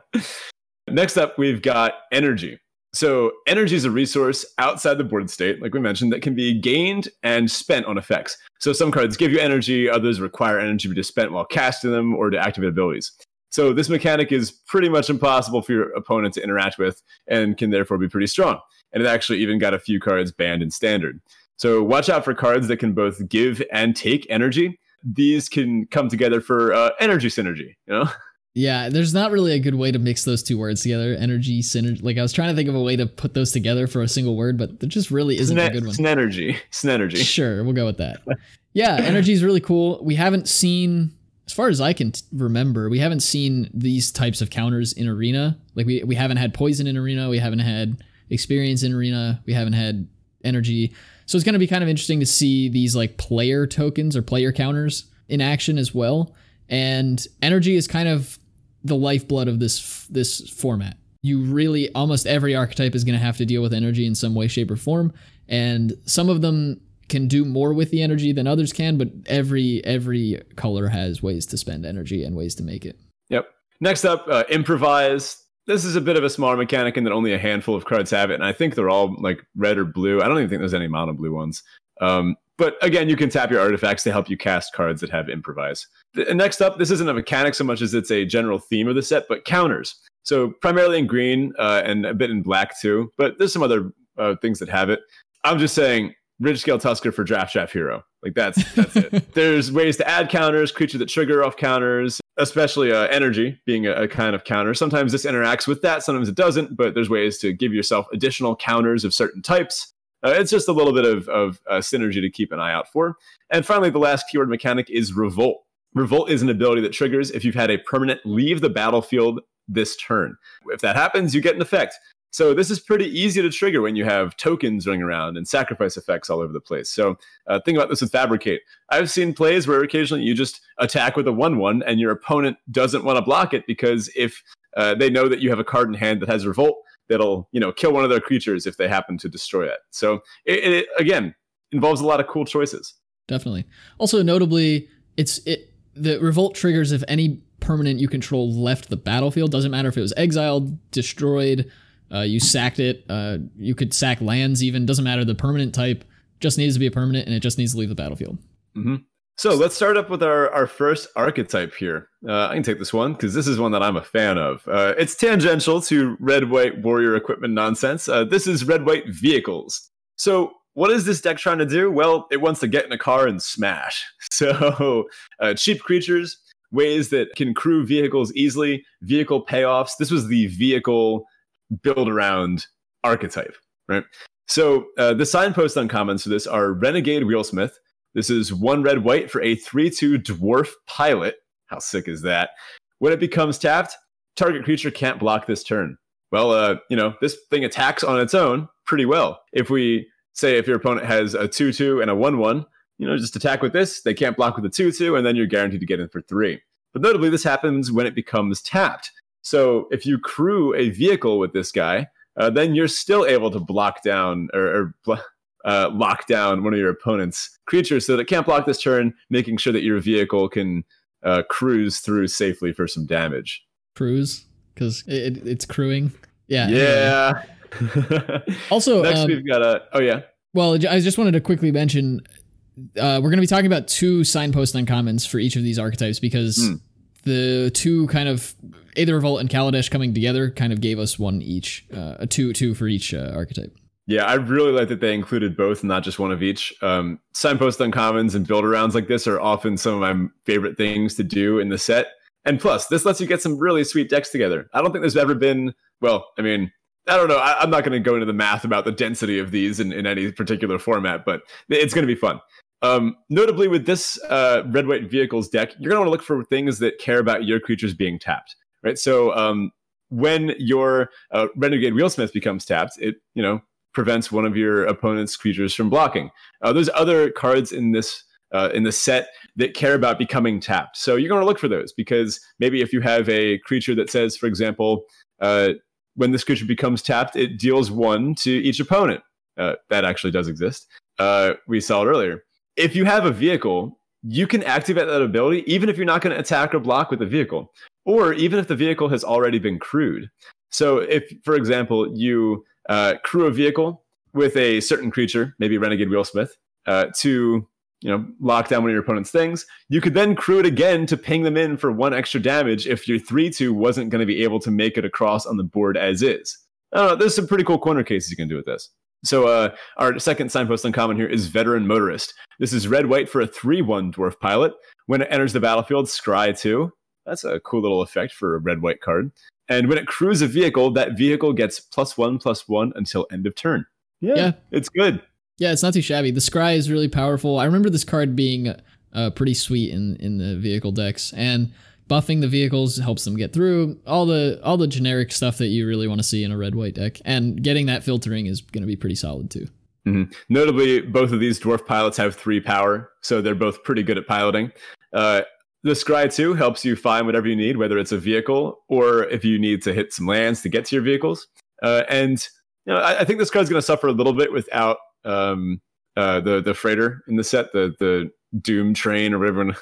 Next up, we've got energy. So, energy is a resource outside the board state, like we mentioned, that can be gained and spent on effects. So, some cards give you energy, others require energy to be spent while casting them or to activate abilities. So, this mechanic is pretty much impossible for your opponent to interact with and can therefore be pretty strong and it actually even got a few cards banned in standard. So watch out for cards that can both give and take energy. These can come together for uh, energy synergy, you know? Yeah, there's not really a good way to mix those two words together. Energy synergy. Like I was trying to think of a way to put those together for a single word, but there just really isn't Sne- a good one. Synergy. Synergy. Sure, we'll go with that. yeah, energy is really cool. We haven't seen, as far as I can t- remember, we haven't seen these types of counters in arena. Like we we haven't had poison in arena. We haven't had experience in arena. We haven't had energy. So it's going to be kind of interesting to see these like player tokens or player counters in action as well. And energy is kind of the lifeblood of this this format. You really almost every archetype is going to have to deal with energy in some way shape or form and some of them can do more with the energy than others can, but every every color has ways to spend energy and ways to make it. Yep. Next up, uh, improvise this is a bit of a smaller mechanic in that only a handful of cards have it, and I think they're all like red or blue. I don't even think there's any mono blue ones. Um, but again, you can tap your artifacts to help you cast cards that have improvise. The, next up, this isn't a mechanic so much as it's a general theme of the set, but counters. So primarily in green uh, and a bit in black too, but there's some other uh, things that have it. I'm just saying Ridge Scale Tusker for Draft Chaff Hero. Like that's that's it. There's ways to add counters, creature that trigger off counters, especially uh, energy being a, a, kind of counter. Sometimes this interacts with that, sometimes it doesn't. But there's ways to give yourself additional counters of certain types. Uh, it's just a little bit of, of uh, synergy to keep an eye out for. And finally, the last keyword mechanic is Revolt. Revolt is an ability that triggers if you've had a permanent leave the battlefield this turn. If that happens, you get an effect. So this is pretty easy to trigger when you have tokens running around and sacrifice effects all over the place. So uh, think about this with Fabricate. I've seen plays where occasionally you just attack with a 1 1 and your opponent doesn't want to block it because if uh, they know that you have a card in hand that has Revolt, that'll you know kill one of their creatures if they happen to destroy it. So it, it again involves a lot of cool choices. Definitely. Also, notably, it's it the revolt triggers if any permanent you control left the battlefield. Doesn't matter if it was exiled, destroyed, uh, you sacked it. Uh, you could sack lands even. Doesn't matter the permanent type. Just needs to be a permanent, and it just needs to leave the battlefield. Mm-hmm. So let's start up with our, our first archetype here. Uh, I can take this one because this is one that I'm a fan of. Uh, it's tangential to red white warrior equipment nonsense. Uh, this is red white vehicles. So what is this deck trying to do? Well, it wants to get in a car and smash. So uh, cheap creatures, ways that can crew vehicles easily, vehicle payoffs. This was the vehicle build around archetype, right? So uh, the signpost uncommons for this are Renegade Wheelsmith. This is one red white for a 3 2 dwarf pilot. How sick is that? When it becomes tapped, target creature can't block this turn. Well, uh, you know, this thing attacks on its own pretty well. If we say if your opponent has a 2 2 and a 1 1, you know, just attack with this. They can't block with a 2 2, and then you're guaranteed to get in for three. But notably, this happens when it becomes tapped. So if you crew a vehicle with this guy, uh, then you're still able to block down or, or uh, lock down one of your opponent's creatures so that it can't block this turn, making sure that your vehicle can uh, cruise through safely for some damage. Cruise? Because it, it's crewing? Yeah. Yeah. also, next um, we've got a. Oh, yeah. Well, I just wanted to quickly mention uh, we're going to be talking about two signpost uncommons for each of these archetypes because mm. the two kind of Aether Revolt and Kaladesh coming together kind of gave us one each, uh, a two two for each uh, archetype. Yeah, I really like that they included both, not just one of each. Um, signpost uncommons and build arounds like this are often some of my favorite things to do in the set. And plus, this lets you get some really sweet decks together. I don't think there's ever been, well, I mean, I don't know. I, am not going to go into the math about the density of these in, in any particular format, but it's going to be fun. Um, notably, with this uh, red white vehicles deck, you're going to want to look for things that care about your creatures being tapped right? So um, when your uh, Renegade Wheelsmith becomes tapped, it you know prevents one of your opponent's creatures from blocking. Uh, there's other cards in this uh, in the set that care about becoming tapped. So you're going to look for those because maybe if you have a creature that says, for example, uh, when this creature becomes tapped, it deals one to each opponent. Uh, that actually does exist. Uh, we saw it earlier. If you have a vehicle, you can activate that ability even if you're not going to attack or block with the vehicle or even if the vehicle has already been crewed. So, if, for example, you uh, crew a vehicle with a certain creature, maybe Renegade Wheelsmith, uh, to you know lock down one of your opponent's things, you could then crew it again to ping them in for one extra damage if your three two wasn't going to be able to make it across on the board as is. I don't know. There's some pretty cool corner cases you can do with this. So uh, our second signpost uncommon here is Veteran Motorist. This is red white for a 3-1 dwarf pilot. When it enters the battlefield, scry 2. That's a cool little effect for a red white card. And when it crews a vehicle, that vehicle gets plus one plus one until end of turn. Yeah, yeah. it's good. Yeah, it's not too shabby. The scry is really powerful. I remember this card being uh, pretty sweet in in the vehicle decks, and buffing the vehicles helps them get through all the all the generic stuff that you really want to see in a red white deck. And getting that filtering is going to be pretty solid too. Mm-hmm. Notably, both of these dwarf pilots have three power, so they're both pretty good at piloting. Uh, the Scry 2 helps you find whatever you need, whether it's a vehicle or if you need to hit some lands to get to your vehicles. Uh, and you know, I, I think this card's going to suffer a little bit without um, uh, the the freighter in the set, the the Doom Train or whatever.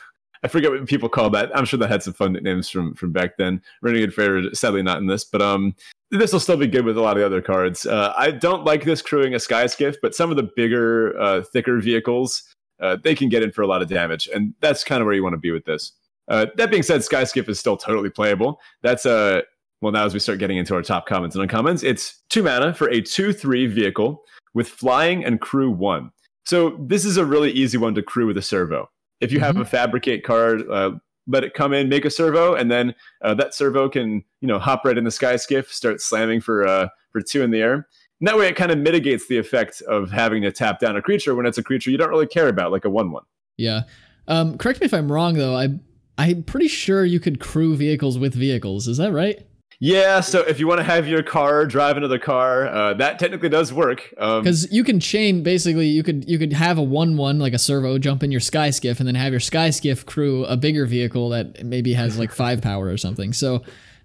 I forget what people call that. I'm sure that had some fun nicknames from from back then. Renegade Freighter, sadly not in this, but um, this will still be good with a lot of the other cards. Uh, I don't like this crewing a Sky Skiff, but some of the bigger, uh, thicker vehicles uh, they can get in for a lot of damage, and that's kind of where you want to be with this. Uh, that being said, Sky Skiff is still totally playable. That's a uh, well. Now as we start getting into our top comments and uncommons, it's two mana for a two-three vehicle with flying and crew one. So this is a really easy one to crew with a servo. If you have mm-hmm. a fabricate card, uh, let it come in, make a servo, and then uh, that servo can you know hop right in the sky skiff, start slamming for uh, for two in the air. And that way, it kind of mitigates the effect of having to tap down a creature when it's a creature you don't really care about, like a one-one. Yeah. Um, correct me if I'm wrong, though. I I'm pretty sure you could crew vehicles with vehicles. Is that right? Yeah, so if you want to have your car drive another car, uh, that technically does work. Um, Because you can chain basically, you could you could have a one one like a servo jump in your sky skiff, and then have your sky skiff crew a bigger vehicle that maybe has like five power or something. So,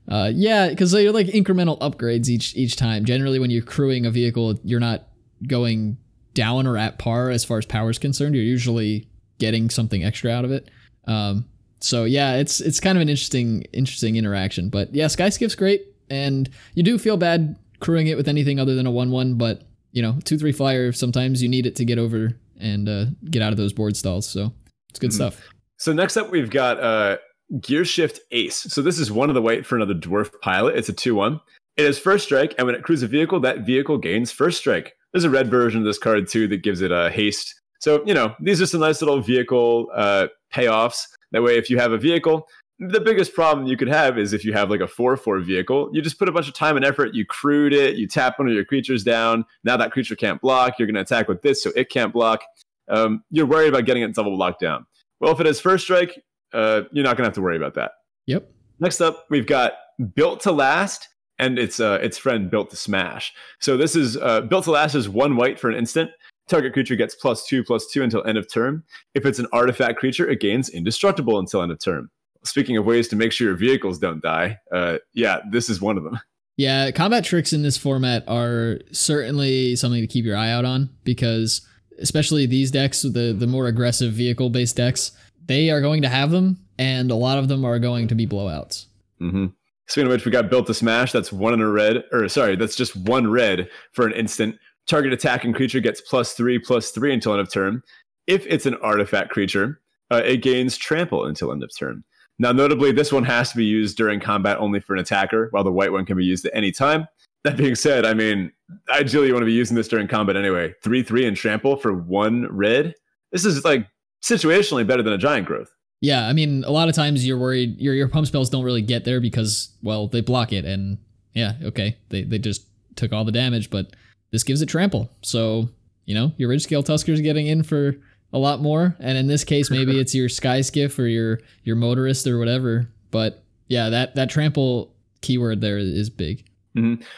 uh, yeah, because they're like incremental upgrades each each time. Generally, when you're crewing a vehicle, you're not going down or at par as far as power is concerned. You're usually getting something extra out of it. Um, so yeah, it's it's kind of an interesting interesting interaction. But yeah, Sky Skiff's great, and you do feel bad crewing it with anything other than a one one, but you know, two three flyer. Sometimes you need it to get over and uh, get out of those board stalls. So it's good Mhm. stuff. So next up, we've got uh, Gear Shift Ace. So this is one of the weight for another dwarf pilot. It's a two-one. It has first strike, and when it crews a vehicle, that vehicle gains first strike. There's a red version of this card too that gives it a haste. So you know these are some nice little vehicle uh, payoffs. That way, if you have a vehicle, the biggest problem you could have is if you have like a four-four vehicle, you just put a bunch of time and effort. You crewed it, you tap one of your creatures down. Now that creature can't block. You're going to attack with this, so it can't block. Um, you're worried about getting it double blocked down. Well, if it has first strike, uh, you're not going to have to worry about that. Yep. Next up, we've got Built to Last and its uh, its friend Built to Smash. So this is uh, Built to Last is one white for an instant. Target creature gets plus two plus two until end of turn. If it's an artifact creature, it gains indestructible until end of turn. Speaking of ways to make sure your vehicles don't die, uh, yeah, this is one of them. Yeah, combat tricks in this format are certainly something to keep your eye out on because especially these decks, the the more aggressive vehicle based decks, they are going to have them, and a lot of them are going to be blowouts. hmm Speaking of which, we got built to smash. That's one in a red, or sorry, that's just one red for an instant. Target attacking creature gets plus three, plus three until end of turn. If it's an artifact creature, uh, it gains trample until end of turn. Now, notably, this one has to be used during combat only for an attacker, while the white one can be used at any time. That being said, I mean, ideally, you want to be using this during combat anyway. Three, three, and trample for one red. This is like situationally better than a giant growth. Yeah, I mean, a lot of times you're worried your your pump spells don't really get there because well they block it, and yeah, okay, they they just took all the damage, but this gives it trample, so you know your ridge scale Tusker's getting in for a lot more, and in this case maybe it's your sky skiff or your your motorist or whatever, but yeah, that that trample keyword there is big.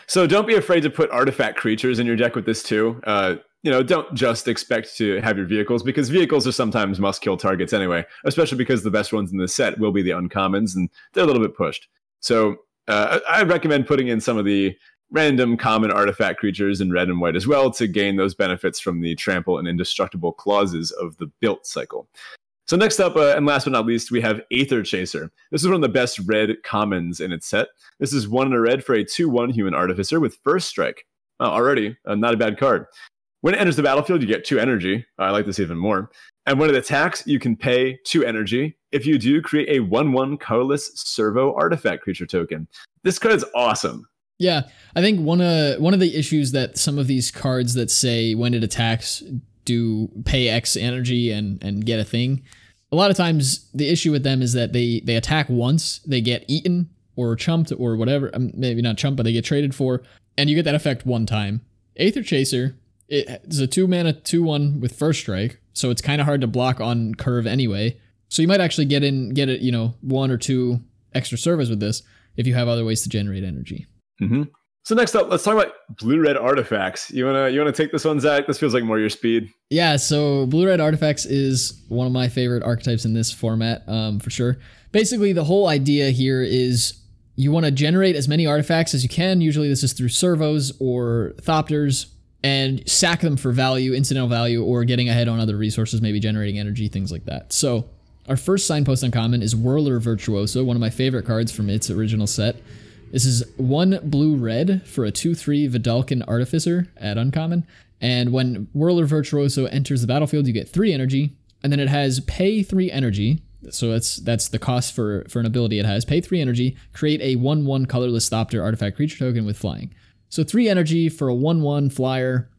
So don't be afraid to put artifact creatures in your deck with this too. Uh, you know, don't just expect to have your vehicles because vehicles are sometimes must kill targets anyway, especially because the best ones in the set will be the uncommons and they're a little bit pushed. So uh, I recommend putting in some of the random common artifact creatures in red and white as well to gain those benefits from the trample and indestructible clauses of the built cycle. So next up, uh, and last but not least, we have Aether Chaser. This is one of the best red commons in its set. This is one in a red for a 2-1 human artificer with first strike. Oh, already, uh, not a bad card. When it enters the battlefield, you get two energy. I like this even more. And when it attacks, you can pay two energy. If you do, create a 1 1 colorless servo artifact creature token. This card is awesome. Yeah, I think one of one of the issues that some of these cards that say when it attacks do pay X energy and and get a thing. A lot of times the issue with them is that they they attack once, they get eaten or chumped or whatever. um, Maybe not chumped, but they get traded for, and you get that effect one time. Aether Chaser it is a two mana two one with first strike, so it's kind of hard to block on curve anyway. So you might actually get in get it you know one or two extra servos with this if you have other ways to generate energy. Hmm So next up, let's talk about blue red artifacts. You wanna you wanna take this one, Zach? This feels like more your speed. Yeah, so blue red artifacts is one of my favorite archetypes in this format, um, for sure. Basically, the whole idea here is you want to generate as many artifacts as you can. Usually, this is through servos or thopters, and sack them for value, incidental value, or getting ahead on other resources, maybe generating energy, things like that. So, our first signpost uncommon is Whirler Virtuoso, one of my favorite cards from its original set. This is one blue red for a 2 3 Vedalken Artificer at uncommon. And when Whirler Virtuoso enters the battlefield, you get 3 energy. And then it has pay 3 energy. So that's that's the cost for, for an ability it has. Pay 3 energy, create a 1 1 colorless Thopter artifact creature token with flying. So 3 energy for a 1 1 flyer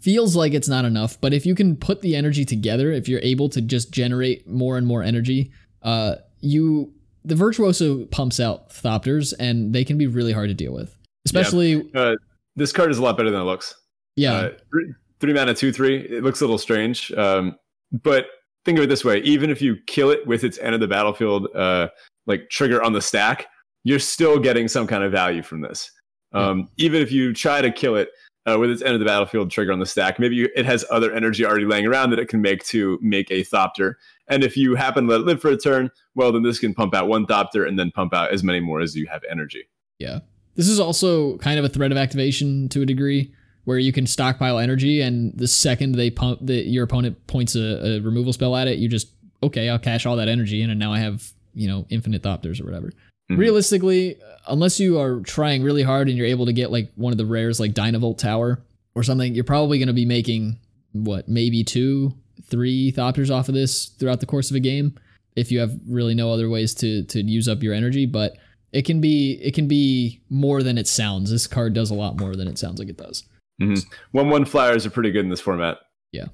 feels like it's not enough, but if you can put the energy together, if you're able to just generate more and more energy, uh, you the virtuoso pumps out thopters and they can be really hard to deal with. Especially Uh, this card is a lot better than it looks. yeah. Uh, three, three mana, two, three. It looks a little strange. Um, but think of it this way: even if you kill it with its end of the battlefield, uh, like trigger on the stack, you're still getting some kind of value from this. Um, Even if you try to kill it uh, with its end of the battlefield trigger on the stack, maybe you, it has other energy already laying around that it can make to make a Thopter. And if you happen to let it live for a turn, well, then this can pump out one Thopter and then pump out as many more as you have energy. Yeah. This is also kind of a threat of activation to a degree where you can stockpile energy and the second they pump that your opponent points a, a, removal spell at it, you just okay, I'll cash all that energy in and now I have, you know, infinite thopters or whatever. Mm-hmm. Realistically, unless you are trying really hard and you're able to get like one of the rares like Dynavolt Tower or something, you're probably going to be making what, maybe two, three thopters off of this throughout the course of a game if you have really no other ways to to use up your energy, but it can be it can be more than it sounds. This card does a lot more than it sounds like it does. Mm-hmm. One one flyers are pretty good in this format. Yeah.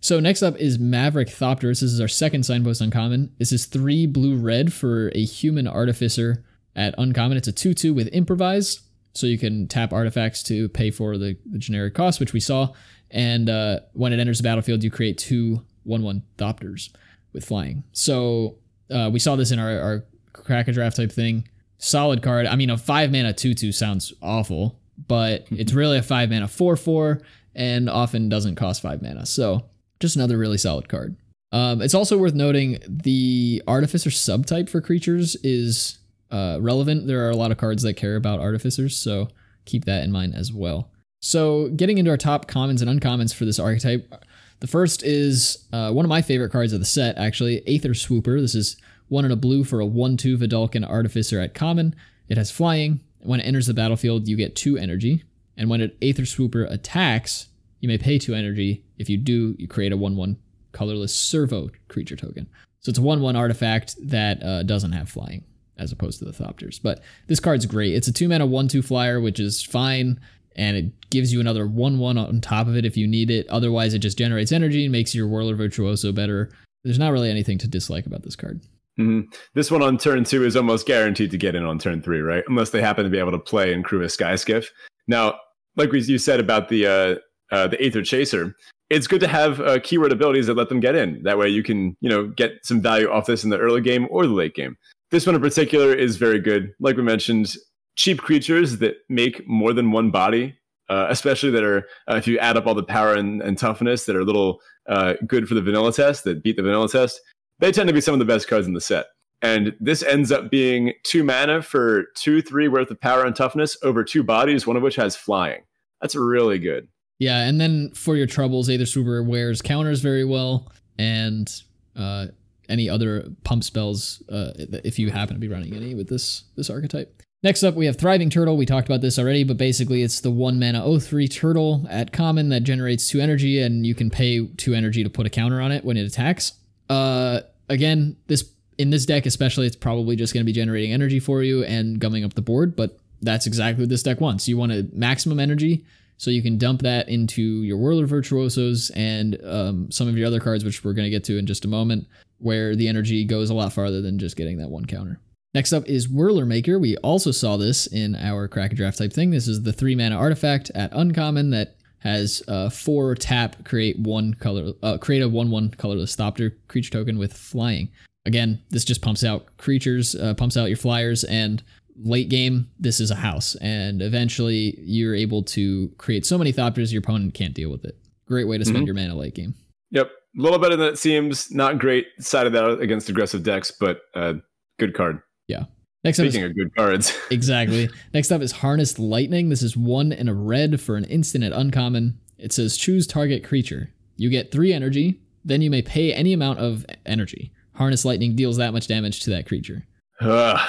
So next up is Maverick Thopterist. This is our second signpost uncommon. This is three blue red for a human artificer at uncommon. It's a 2 2 with improvise. So you can tap artifacts to pay for the, the generic cost, which we saw. And uh, when it enters the battlefield, you create two 1 1 Thopters with flying. So uh, we saw this in our, our crack a draft type thing. Solid card. I mean, a five mana 2 2 sounds awful, but it's really a five mana 4 4 and often doesn't cost five mana. So just another really solid card. Um, it's also worth noting the Artificer subtype for creatures is uh, relevant. There are a lot of cards that care about Artificers, so keep that in mind as well. So, getting into our top commons and uncommons for this archetype, the first is uh, one of my favorite cards of the set, actually, Aether Swooper. This is one in a blue for a 1 2 Vedalken Artificer at common. It has flying. When it enters the battlefield, you get 2 energy. And when an Aether Swooper attacks, you may pay 2 energy. If you do, you create a 1 1 colorless servo creature token. So it's a 1 1 artifact that uh, doesn't have flying as opposed to the Thopters. But this card's great. It's a 2 mana 1 2 flyer, which is fine and it gives you another 1 1 on top of it if you need it. Otherwise, it just generates energy and makes your Whirler Virtuoso better. There's not really anything to dislike about this card. Mm-hmm. This one on turn two is almost guaranteed to get in on turn three, right? Unless they happen to be able to play and crew a Sky Skiff. Now, like you said about the uh, uh, the Aether Chaser, it's good to have uh, keyword abilities that let them get in. That way, you can you know get some value off this in the early game or the late game. This one in particular is very good. Like we mentioned, cheap creatures that make more than one body, uh, especially that are, uh, if you add up all the power and, and toughness that are a little uh, good for the vanilla test, that beat the vanilla test, they tend to be some of the best cards in the set. And this ends up being two mana for two, three worth of power and toughness over two bodies, one of which has flying. That's really good. Yeah, and then for your troubles, Aether Swooper wears counters very well, and uh, any other pump spells uh, if you happen to be running any with this this archetype. Next up, we have Thriving Turtle. We talked about this already, but basically it's the one mana 03 turtle at common that generates two energy, and you can pay two energy to put a counter on it when it attacks. Uh, again, this in this deck especially, it's probably just going to be generating energy for you and gumming up the board, but that's exactly what this deck wants. You want a maximum energy, so you can dump that into your Whirler Virtuosos and um, some of your other cards, which we're going to get to in just a moment, where the energy goes a lot farther than just getting that one counter. Next up is Whirlermaker. We also saw this in our Crack a Draft type thing. This is the three mana artifact at uncommon that has uh, four tap, create one color, uh, create a one one colorless Thopter creature token with flying. Again, this just pumps out creatures, uh, pumps out your flyers, and late game, this is a house, and eventually you're able to create so many Thopters your opponent can't deal with it. Great way to spend mm-hmm. your mana late game. Yep, little better than it seems. Not great side of that against aggressive decks, but uh, good card. Yeah. Next Speaking up is, of good cards. exactly. Next up is Harnessed Lightning. This is one in a red for an instant at uncommon. It says choose target creature. You get three energy, then you may pay any amount of energy. Harness Lightning deals that much damage to that creature. Uh,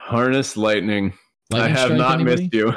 harness Lightning. lightning I have not anybody? missed you.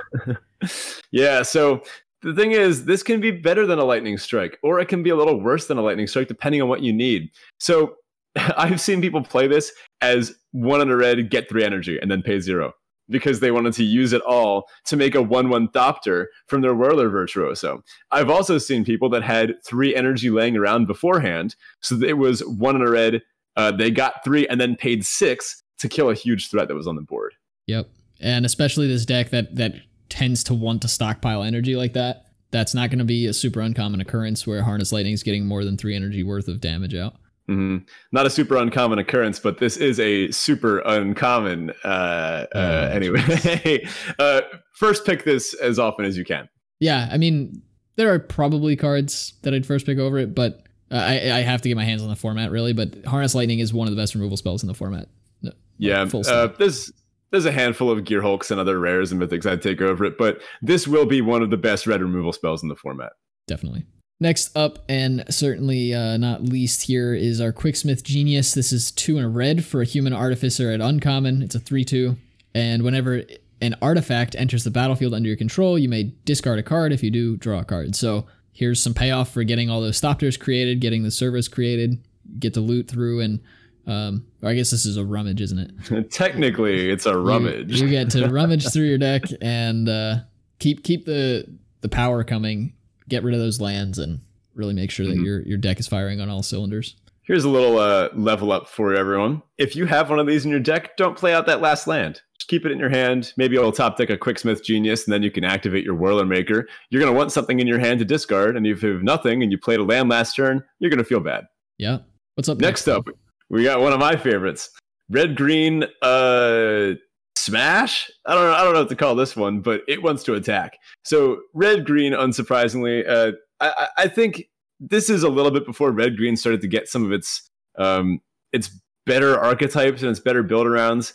yeah, so the thing is, this can be better than a lightning strike, or it can be a little worse than a lightning strike, depending on what you need. So I've seen people play this as one on a red, get three energy, and then pay zero because they wanted to use it all to make a 1 1 Thopter from their Whirler Virtuoso. I've also seen people that had three energy laying around beforehand. So it was one on a red, uh, they got three, and then paid six to kill a huge threat that was on the board. Yep. And especially this deck that, that tends to want to stockpile energy like that. That's not going to be a super uncommon occurrence where Harness Lightning is getting more than three energy worth of damage out. Mm-hmm. Not a super uncommon occurrence, but this is a super uncommon. Uh, uh, uh, anyway, uh, first pick this as often as you can. Yeah, I mean, there are probably cards that I'd first pick over it, but uh, I, I have to get my hands on the format really. But Harness Lightning is one of the best removal spells in the format. No, yeah, uh, there's there's a handful of Gear Hulks and other rares and mythics I'd take over it, but this will be one of the best red removal spells in the format. Definitely. Next up, and certainly uh, not least here, is our Quicksmith Genius. This is two in a red for a human artificer at uncommon. It's a 3 2. And whenever an artifact enters the battlefield under your control, you may discard a card. If you do, draw a card. So here's some payoff for getting all those Thopters created, getting the service created, get to loot through, and um, I guess this is a rummage, isn't it? Technically, it's a rummage. You, you get to rummage through your deck and uh, keep keep the the power coming get rid of those lands and really make sure that mm-hmm. your your deck is firing on all cylinders. Here's a little uh, level up for everyone. If you have one of these in your deck, don't play out that last land. Just keep it in your hand. Maybe it'll top deck a Quicksmith Genius, and then you can activate your Whirlermaker. You're going to want something in your hand to discard, and if you have nothing and you played a land last turn, you're going to feel bad. Yeah. What's up next? Next up, we got one of my favorites. Red green uh smash. I don't know. I don't know what to call this one, but it wants to attack. So red green, unsurprisingly, uh, I, I think this is a little bit before red green started to get some of its um, its better archetypes and its better build arounds.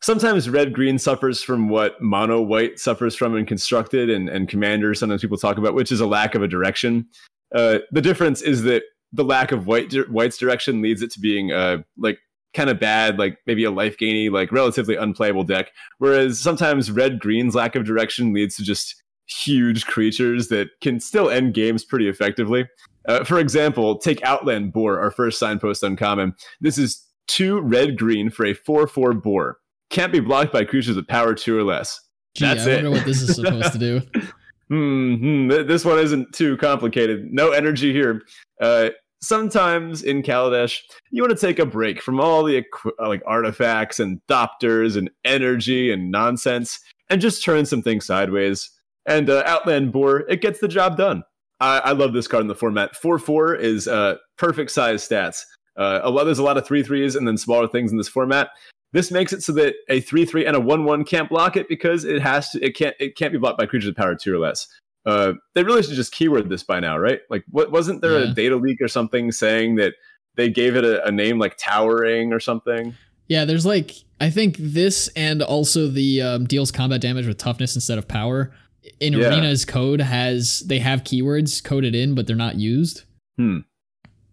Sometimes red green suffers from what mono white suffers from in constructed and, and commander. Sometimes people talk about, which is a lack of a direction. Uh, the difference is that the lack of white white's direction leads it to being uh, like kind of bad, like maybe a life gainy, like relatively unplayable deck. Whereas sometimes red green's lack of direction leads to just huge creatures that can still end games pretty effectively. Uh, for example, take Outland Boar, our first signpost uncommon. This is two red green for a 4 4 boar. Can't be blocked by creatures with power two or less. Gee, That's I it. wonder what this is supposed to do. hmm This one isn't too complicated. No energy here. Uh, sometimes in Kaladesh, you want to take a break from all the like artifacts and thopters and energy and nonsense and just turn some things sideways. And uh, Outland Boar, it gets the job done. I, I love this card in the format. 4 4 is uh, perfect size stats. Uh, a lot, there's a lot of 3 3s and then smaller things in this format. This makes it so that a 3 3 and a 1 1 can't block it because it has to, it can't, it can't be blocked by creatures of power 2 or less. Uh, they really should just keyword this by now, right? Like, what wasn't there yeah. a data leak or something saying that they gave it a, a, name like Towering or something? Yeah, there's like I think this and also the um, deals combat damage with toughness instead of power. In yeah. Arena's code has they have keywords coded in, but they're not used. Hmm.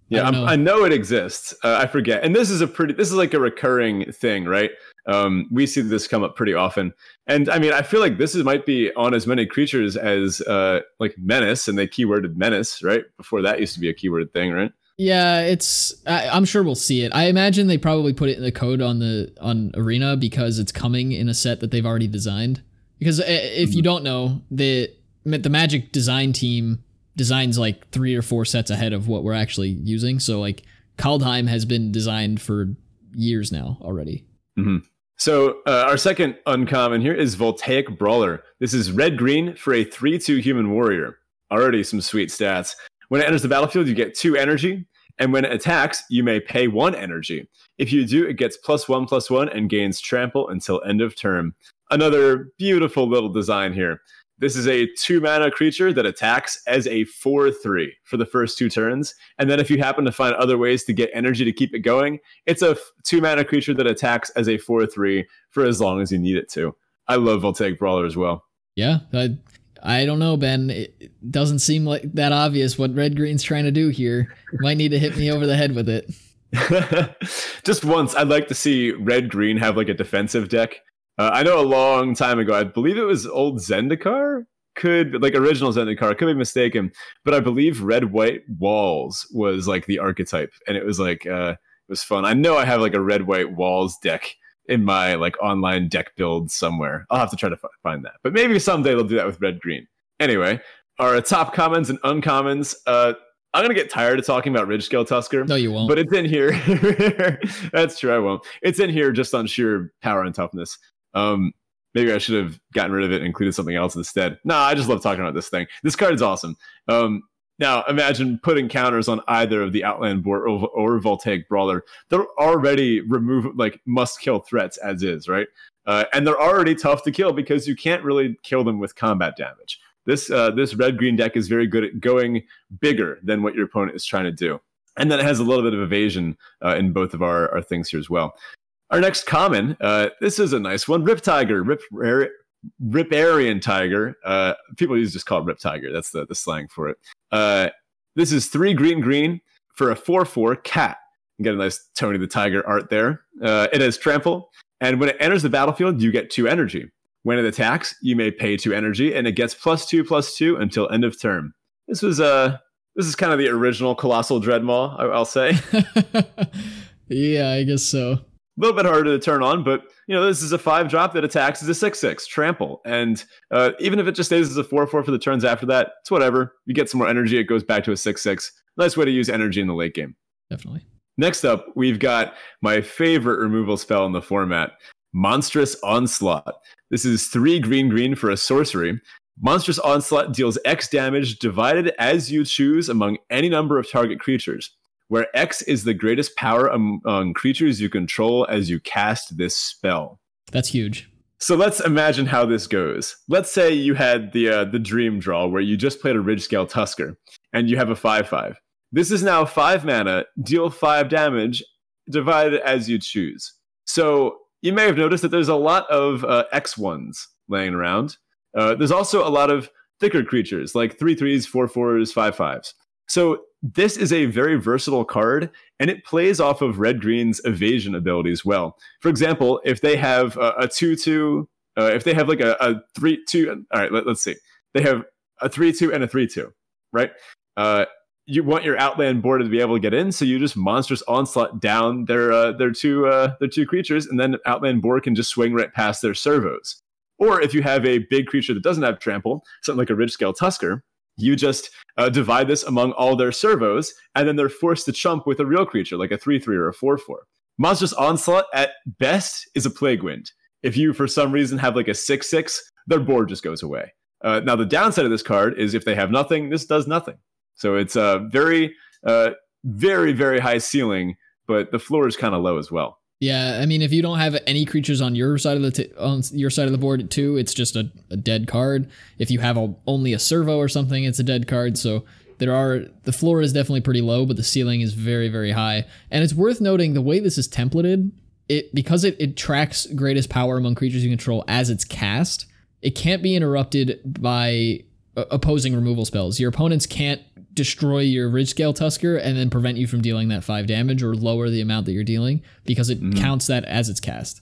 Yeah, I know. I know. it exists. Uh, I forget. And this is a pretty. This is like a recurring thing, right? Um, we see this come up pretty often. And I mean, I feel like this is might be on as many creatures as uh, like menace, and they keyworded menace, right? Before that used to be a keyword thing, right? Yeah, it's. I, I'm sure we'll see it. I imagine they probably put it in the code on the on Arena because it's coming in a set that they've already designed. Because uh, if you mm-hmm. don't know, the the Magic design team designs like three or four sets ahead of what we're actually using. So like Kaldheim has been designed for years now already. Mm-hmm. So uh, our second uncommon here is Voltaic Brawler. This is red green for a 3-2 human warrior. Already some sweet stats. When it enters the battlefield, you get two energy, and when it attacks, you may pay one energy. If you do, it gets plus one plus one and gains trample until end of turn. Another beautiful little design here. This is a two mana creature that attacks as a 4 3 for the first two turns. And then if you happen to find other ways to get energy to keep it going, it's a two mana creature that attacks as a 4 3 for as long as you need it to. I love Voltaic Brawler as well. Yeah. I, I don't know, Ben. It doesn't seem like that obvious what Red Green's trying to do here. Might need to hit me over the head with it. Just once, I'd like to see Red Green have like a defensive deck uh, I know a long time ago, I believe it was old Zendikar, could like original Zendikar, could be mistaken, but I believe red white walls was like the archetype, and it was like uh, it was fun. I know I have like a red white walls deck in my like online deck build somewhere. I'll have to try to f- find that, but maybe someday they'll do that with red green. Anyway, our top commons and uncommons. Uh, I'm gonna get tired of talking about Ridge Scale Tusker. No, you won't. But it's in here. That's true. I won't. It's in here just on sheer power and toughness. Um, maybe I should have gotten rid of it and included something else instead. Nah, I just love talking about this thing. This card is awesome. Um, Now, imagine putting counters on either of the Outland or, or Voltaic Brawler. They're already remove like must kill threats as is, right? Uh, and they're already tough to kill because you can't really kill them with combat damage. This uh, this red green deck is very good at going bigger than what your opponent is trying to do, and then it has a little bit of evasion uh, in both of our, our things here as well. Our next common, uh, this is a nice one, Rip Tiger, Rip Riparian Tiger. Uh, people use just call it Rip Tiger. That's the the slang for it. Uh, this is three green green for a four four cat. You get a nice Tony the Tiger art there. Uh, it has trample, and when it enters the battlefield, you get two energy. When it attacks, you may pay two energy, and it gets plus two plus two until end of turn. This was uh this is kind of the original Colossal Dreadmaw, I'll say. yeah, I guess so. A little bit harder to turn on, but you know this is a five drop that attacks as a six six trample, and uh, even if it just stays as a four four for the turns after that, it's whatever. You get some more energy, it goes back to a six six. Nice way to use energy in the late game. Definitely. Next up, we've got my favorite removal spell in the format, Monstrous Onslaught. This is three green green for a sorcery. Monstrous Onslaught deals X damage divided as you choose among any number of target creatures, where X is the greatest power among creatures you control as you cast this spell. That's huge. So let's imagine how this goes. Let's say you had the uh, the dream draw where you just played a Ridgescale Tusker and you have a 5 5. This is now 5 mana, deal 5 damage, divided as you choose. So you may have noticed that there's a lot of uh, X ones laying around. Uh, there's also a lot of thicker creatures like three threes, four fours, five fives. So this is a very versatile card, and it plays off of red green's evasion ability as well. For example, if they have a, a two two, uh, if they have like a, a three two, all right, let, us see, they have a three two and a three two, right? Uh, you want your Outland Boar to be able to get in, so you just monstrous onslaught down their uh, their two uh, their two creatures, and then Outland Boar can just swing right past their servos. Or if you have a big creature that doesn't have trample, something like a Ridgescale Tusker, you just uh, divide this among all their servos, and then they're forced to chump with a real creature like a three three or a four four. Monstrous onslaught at best is a plague wind. If you for some reason have like a six six, their board just goes away. Uh, now the downside of this card is if they have nothing, this does nothing. So it's a very, uh, very, very high ceiling, but the floor is kind of low as well. Yeah, I mean, if you don't have any creatures on your side of the t- on your side of the board too, it's just a, a dead card. If you have a, only a servo or something, it's a dead card. So there are the floor is definitely pretty low, but the ceiling is very very high. And it's worth noting the way this is templated. It because it, it tracks greatest power among creatures you control as it's cast. It can't be interrupted by uh, opposing removal spells. Your opponents can't destroy your Ridgescale Tusker and then prevent you from dealing that five damage or lower the amount that you're dealing because it mm. counts that as it's cast.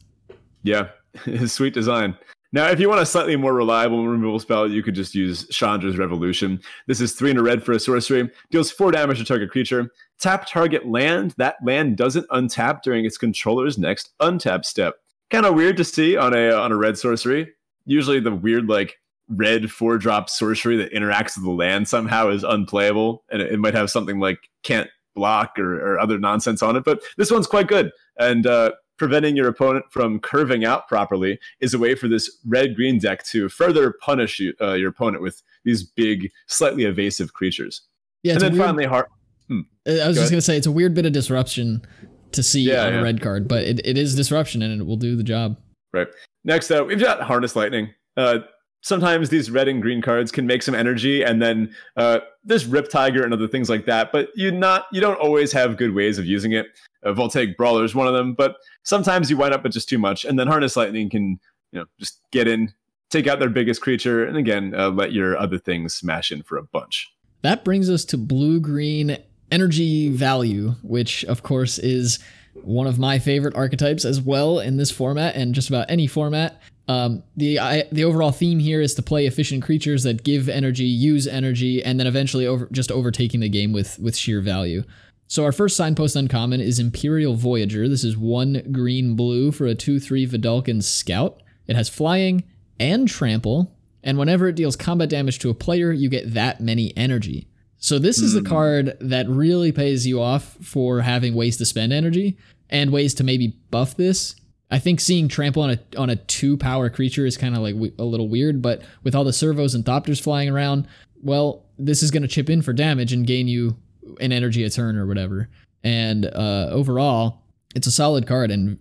Yeah, sweet design. Now, if you want a slightly more reliable removal spell, you could just use Chandra's Revolution. This is three in a red for a sorcery, deals four damage to target creature. Tap target land. That land doesn't untap during its controller's next untap step. Kind of weird to see on a on a red sorcery. Usually, the weird like red four drop sorcery that interacts with the land somehow is unplayable, and it, it might have something like can't block or, or, other nonsense on it. But this one's quite good, and uh, preventing your opponent from curving out properly is a way for this red green deck to further punish you, uh, your opponent with these big, slightly evasive creatures. Yeah, and then weird, finally, hard. Hmm, I was go just gonna say it's a weird bit of disruption to see yeah, on yeah. a red card, but it, it is disruption and it will do the job. Right. Next up, we've got Harness Lightning. Uh, sometimes these red and green cards can make some energy and then uh, rip tiger and other things like that but you not you don't always have good ways of using it. Uh, voltaic brawler is one of them but sometimes you wind up with just too much and then harness lightning can you know just get in take out their biggest creature and again uh, let your other things smash in for a bunch. That brings us to blue green energy value which of course is one of my favorite archetypes as well in this format and just about any format um, the I, the overall theme here is to play efficient creatures that give energy, use energy, and then eventually over just overtaking the game with with sheer value. So our first signpost uncommon is Empyreal Voyager. This is one green blue for a two three Vedalken Scout. It has flying and trample, and whenever it deals combat damage to a player, you get that many energy. So this mm. is a hmm. card that really pays you off for having ways to spend energy and ways to maybe buff this I think seeing trample on a on a two power creature is kind of like a little weird, but with all the servos and thopters flying around, well, this is going to chip in for damage and gain you an energy a turn or whatever. And uh, overall, it's a solid card and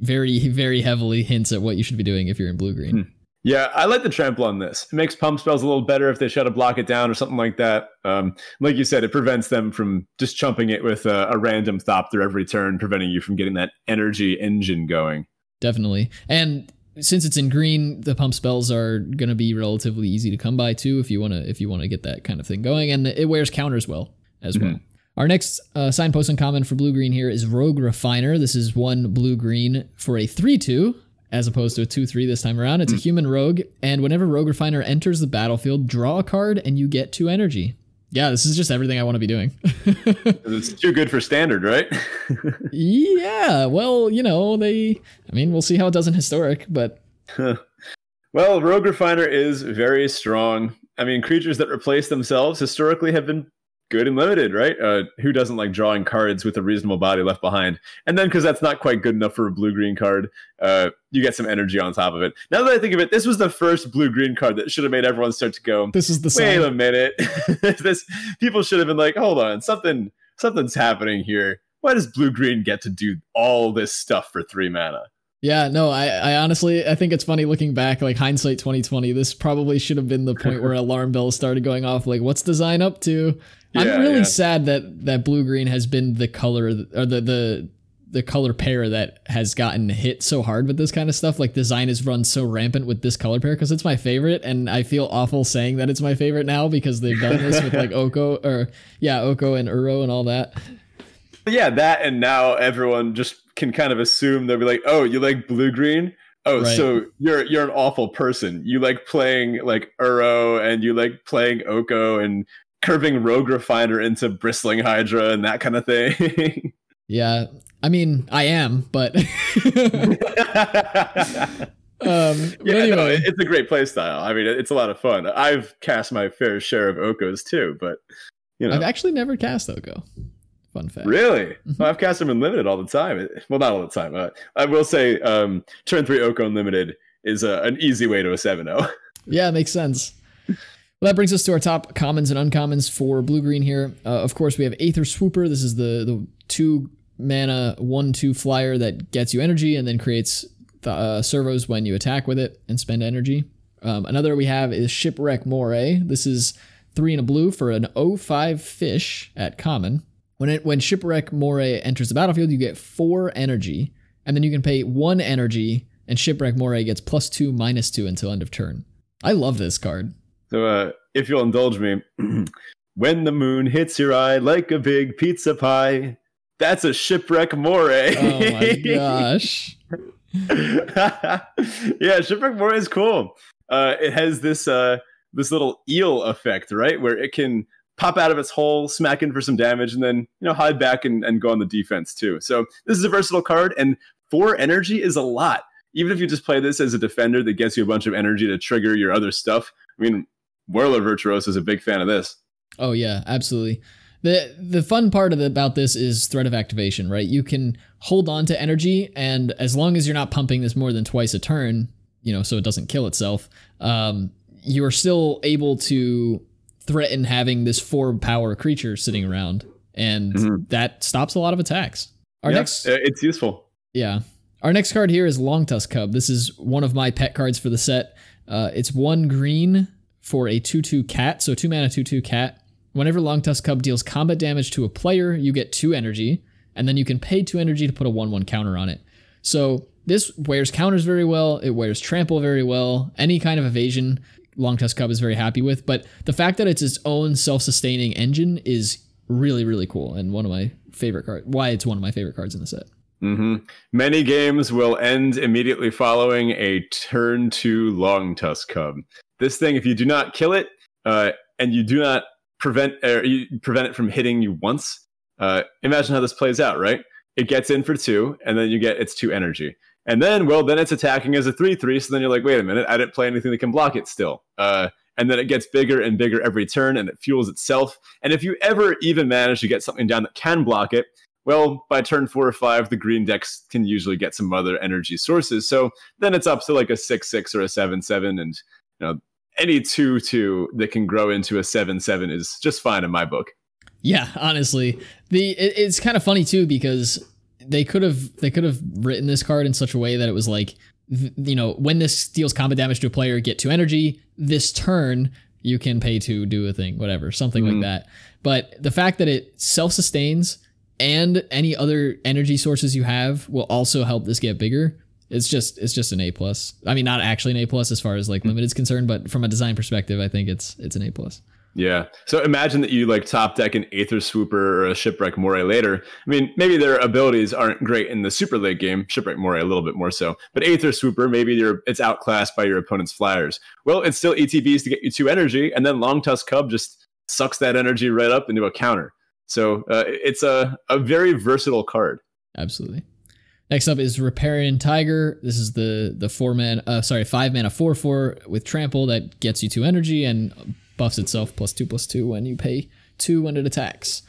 very, very heavily hints at what you should be doing if you're in blue green. Yeah, I like the trample on this. It makes pump spells a little better if they try to block it down or something like that. Um, like you said, it prevents them from just chumping it with a, a random thopter every turn, preventing you from getting that energy engine going. Definitely. And since it's in green, the pump spells are going to be relatively easy to come by too if you want to if you want to get that kind of thing going and it wears counters well as mm-hmm. well. Our next uh, signpost uncommon for blue green here is Rogue Refiner. This is one blue green for a 3 2 as opposed to a 2 3 this time around. It's mm. a hmm. human rogue, and whenever Rogue Refiner enters the battlefield, draw a card and you get two energy. Yeah, this is just everything I want to be doing. it's too good for standard, right? yeah, well, you know, they, I mean, we'll see how it does in historic, but. well, Rogue Refiner is very strong. I mean, creatures that replace themselves historically have been good and limited, right? Uh, who doesn't like drawing cards with a reasonable body left behind? And then because that's not quite good enough for a blue green card, uh, you get some energy on top of it. Now that I think of it, this was the first blue green card that should have made everyone start to go. This is the wait sign. a minute. this people should have been like, hold on, something something's happening here. Why does blue green get to do all this stuff for three mana? Yeah, no, I, I honestly I think it's funny looking back, like hindsight 2020. This probably should have been the point where alarm bells started going off. Like, what's design up to? Yeah, I'm really yeah. sad that that blue green has been the color or the the the color pair that has gotten hit so hard with this kind of stuff. Like design is run so rampant with this color pair because it's my favorite, and I feel awful saying that it's my favorite now because they've done this with like Oko or yeah Oko and Uro and all that. Yeah, that and now everyone just can kind of assume they'll be like, oh, you like blue green. Oh, right. so you're you're an awful person. You like playing like Uro and you like playing Oko and curving Rogue Refiner into Bristling Hydra and that kind of thing. yeah, I mean, I am, but. um, yeah, anyway. no, it's a great play style. I mean, it's a lot of fun. I've cast my fair share of Okos too, but you know, I've actually never cast Oko. Fun fact. Really? Mm-hmm. Well, I've cast them unlimited all the time. Well, not all the time. Uh, I will say, um, turn three Oko unlimited is uh, an easy way to a 7-0. Yeah, it makes sense. Well, that brings us to our top commons and uncommons for blue green here. Uh, of course, we have Aether Swooper. This is the the two mana one two flyer that gets you energy and then creates the, uh, servos when you attack with it and spend energy. Um, another we have is Shipwreck Moray. This is three and a blue for an 05 fish at common. When it when Shipwreck Moray enters the battlefield, you get four energy, and then you can pay one energy, and Shipwreck Moray gets plus two minus two until end of turn. I love this card. So, uh, if you'll indulge me, when the moon hits your eye like a big pizza pie, that's a shipwreck moray. oh my gosh. yeah, shipwreck moray is cool. Uh, it has this uh, this little eel effect, right, where it can pop out of its hole, smack in for some damage, and then you know hide back and, and go on the defense too. So this is a versatile card, and four energy is a lot. Even if you just play this as a defender that gets you a bunch of energy to trigger your other stuff. I mean, Whirler Virtuoso is a big fan of this. Oh yeah, absolutely. The the fun part of the, about this is threat of activation, right? You can hold on to energy, and as long as you're not pumping this more than twice a turn, you know, so it doesn't kill itself, um, you are still able to threaten having this four power creature sitting around, and mm-hmm. that stops a lot of attacks. Our yeah, next, it's useful. Yeah, our next card here is Longtusk Cub. This is one of my pet cards for the set. Uh, it's one green for a 2 2 cat. So 2 mana, 2 2 cat. Whenever Long Longtusk Cub deals combat damage to a player, you get 2 energy, and then you can pay 2 energy to put a 1 1 counter on it. So this wears counters very well, it wears trample very well. Any kind of evasion, Long Longtusk Cub is very happy with. But the fact that it's its own self sustaining engine is really, really cool, and one of my favorite cards. Why it's one of my favorite cards in the set. Mm-hmm. Many games will end immediately following a turn to Long Longtusk Cub. This thing, if you do not kill it, uh, and you do not prevent or you prevent it from hitting you once, uh, imagine how this plays out, right? It gets in for two, and then you get its two energy. And then, well, then it's attacking as a 3 3. So then you're like, wait a minute, I didn't play anything that can block it still. Uh, and then it gets bigger and bigger every turn and it fuels itself. And if you ever even manage to get something down that can block it, well, by turn four or five, the green decks can usually get some other energy sources. So then it's up to like a 6 6 or a 7 7. And, you know, any two two that can grow into a seven seven is just fine in my book. Yeah, honestly, the it, it's kind of funny too because they could have they could have written this card in such a way that it was like you know when this deals combat damage to a player, get two energy. This turn you can pay to do a thing, whatever, something mm-hmm. like that. But the fact that it self sustains and any other energy sources you have will also help this get bigger. It's just it's just an A plus. I mean, not actually an A plus as far as like limit is concerned, but from a design perspective, I think it's it's an A plus. Yeah. So imagine that you like top deck an Aether Swooper or a Shipwreck Moray later. I mean, maybe their abilities aren't great in the super late game, Shipwreck Moray a little bit more so. But Aether Swooper, maybe you're, it's outclassed by your opponent's flyers. Well, it's still ETBs to get you two energy, and then Long Longtusk Cub just sucks that energy right up into a counter. So uh, it's a, a very versatile card. Absolutely. Next up is Riparian Tiger. This is the the four man, uh, sorry, five mana four four with trample that gets you two energy and buffs itself plus two plus two when you pay two when it attacks.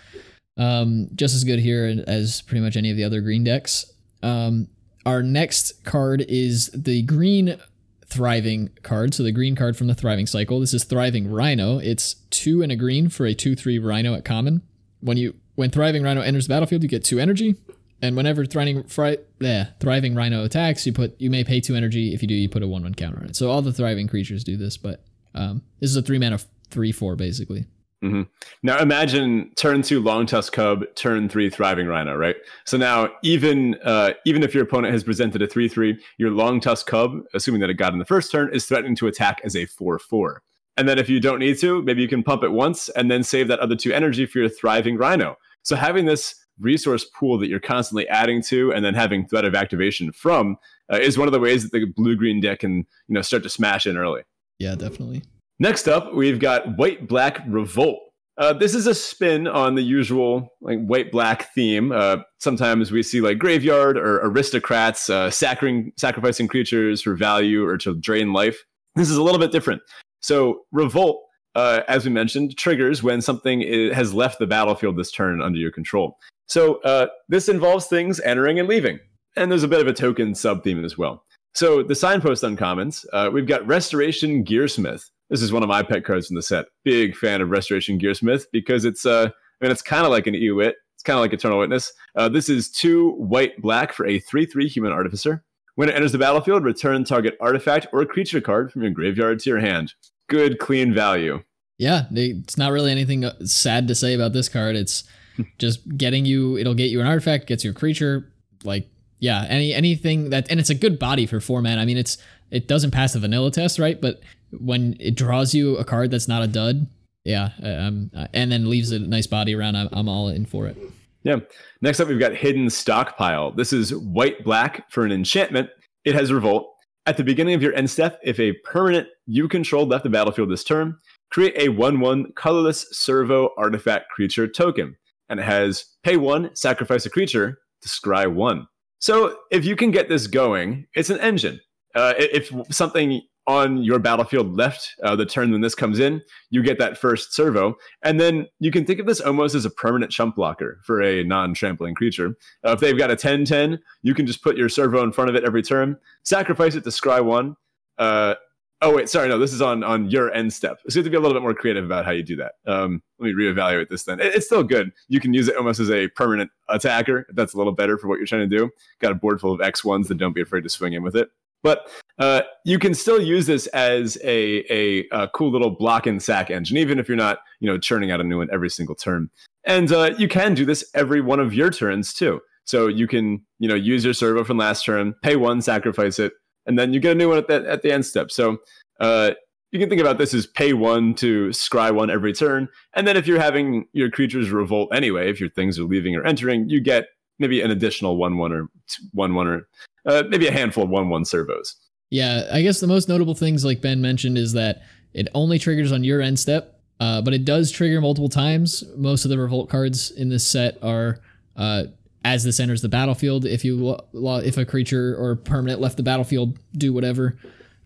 Um, just as good here as pretty much any of the other green decks. Um, our next card is the green thriving card. So the green card from the thriving cycle. This is thriving rhino. It's two and a green for a two three rhino at common. When you when thriving rhino enters the battlefield, you get two energy. And whenever thriving fri- yeah, thriving rhino attacks, you put you may pay two energy. If you do, you put a one one counter on it. So all the thriving creatures do this, but um, this is a three mana three four basically. Mm-hmm. Now imagine turn two Longtusk Cub, turn three Thriving Rhino, right? So now even uh, even if your opponent has presented a three three, your Longtusk Cub, assuming that it got in the first turn, is threatening to attack as a four four. And then if you don't need to, maybe you can pump it once and then save that other two energy for your Thriving Rhino. So having this resource pool that you're constantly adding to and then having threat of activation from uh, is one of the ways that the blue green deck can you know start to smash in early. Yeah, definitely. Next up, we've got White Black Revolt. Uh, this is a spin on the usual like white black theme. Uh, sometimes we see like graveyard or aristocrats uh, sacrificing sacrificing creatures for value or to drain life. This is a little bit different. So revolt, uh, as we mentioned, triggers when something is, has left the battlefield this turn under your control. So uh, this involves things entering and leaving, and there's a bit of a token sub theme as well. So the signpost uncommons, uh, we've got Restoration Gearsmith. This is one of my pet cards in the set. Big fan of Restoration Gearsmith because it's uh, I mean, it's kind of like an EWIT. It's kind of like Eternal Witness. Uh, this is two white black for a 3 3 human artificer. When it enters the battlefield, return target artifact or creature card from your graveyard to your hand. Good, clean value. Yeah, it's not really anything uh, sad to say about this card. It's just getting you, it'll get you an artifact, gets you a creature. Like, yeah, any anything that, and it's a good body for four mana. I mean, it's it doesn't pass the vanilla test, right? But when it draws you a card that's not a dud, yeah, um, and then leaves a nice body around, I'm, I'm all in for it. Yeah. Next up, we've got Hidden Stockpile. This is white black for an enchantment. It has Revolt. At the beginning of your end step, if a permanent you control left the battlefield this turn, create a 1 1 colorless servo artifact creature token. And it has pay one, sacrifice a creature to scry one. So if you can get this going, it's an engine. Uh, if something on your battlefield left uh, the turn when this comes in, you get that first servo. And then you can think of this almost as a permanent chump blocker for a non trampling creature. Uh, if they've got a 10 10, you can just put your servo in front of it every turn, sacrifice it to scry one. Uh, oh, wait, sorry, no, this is on, on your end step. So you have to be a little bit more creative about how you do that. Um, let me reevaluate this then. It, it's still good. You can use it almost as a permanent attacker. That's a little better for what you're trying to do. Got a board full of X1s, then don't be afraid to swing in with it. But uh, you can still use this as a, a, a, cool little block and sack engine, even if you're not you know churning out a new one every single turn. And uh, you can do this every one of your turns too. So you can you know use your servo from last turn, pay one, sacrifice it, and then you get a new one at the at the end step. So uh, you can think about this as pay one to scry one every turn, and then if you're having your creatures revolt anyway, if your things are leaving or entering, you get maybe an additional one one or two, one one or uh, maybe a handful of one one servos. Yeah, I guess the most notable things, like Ben mentioned, is that it only triggers on your end step, uh, but it does trigger multiple times. Most of the revolt cards in this set are uh, as this enters the battlefield. If you if a creature or permanent left the battlefield, do whatever.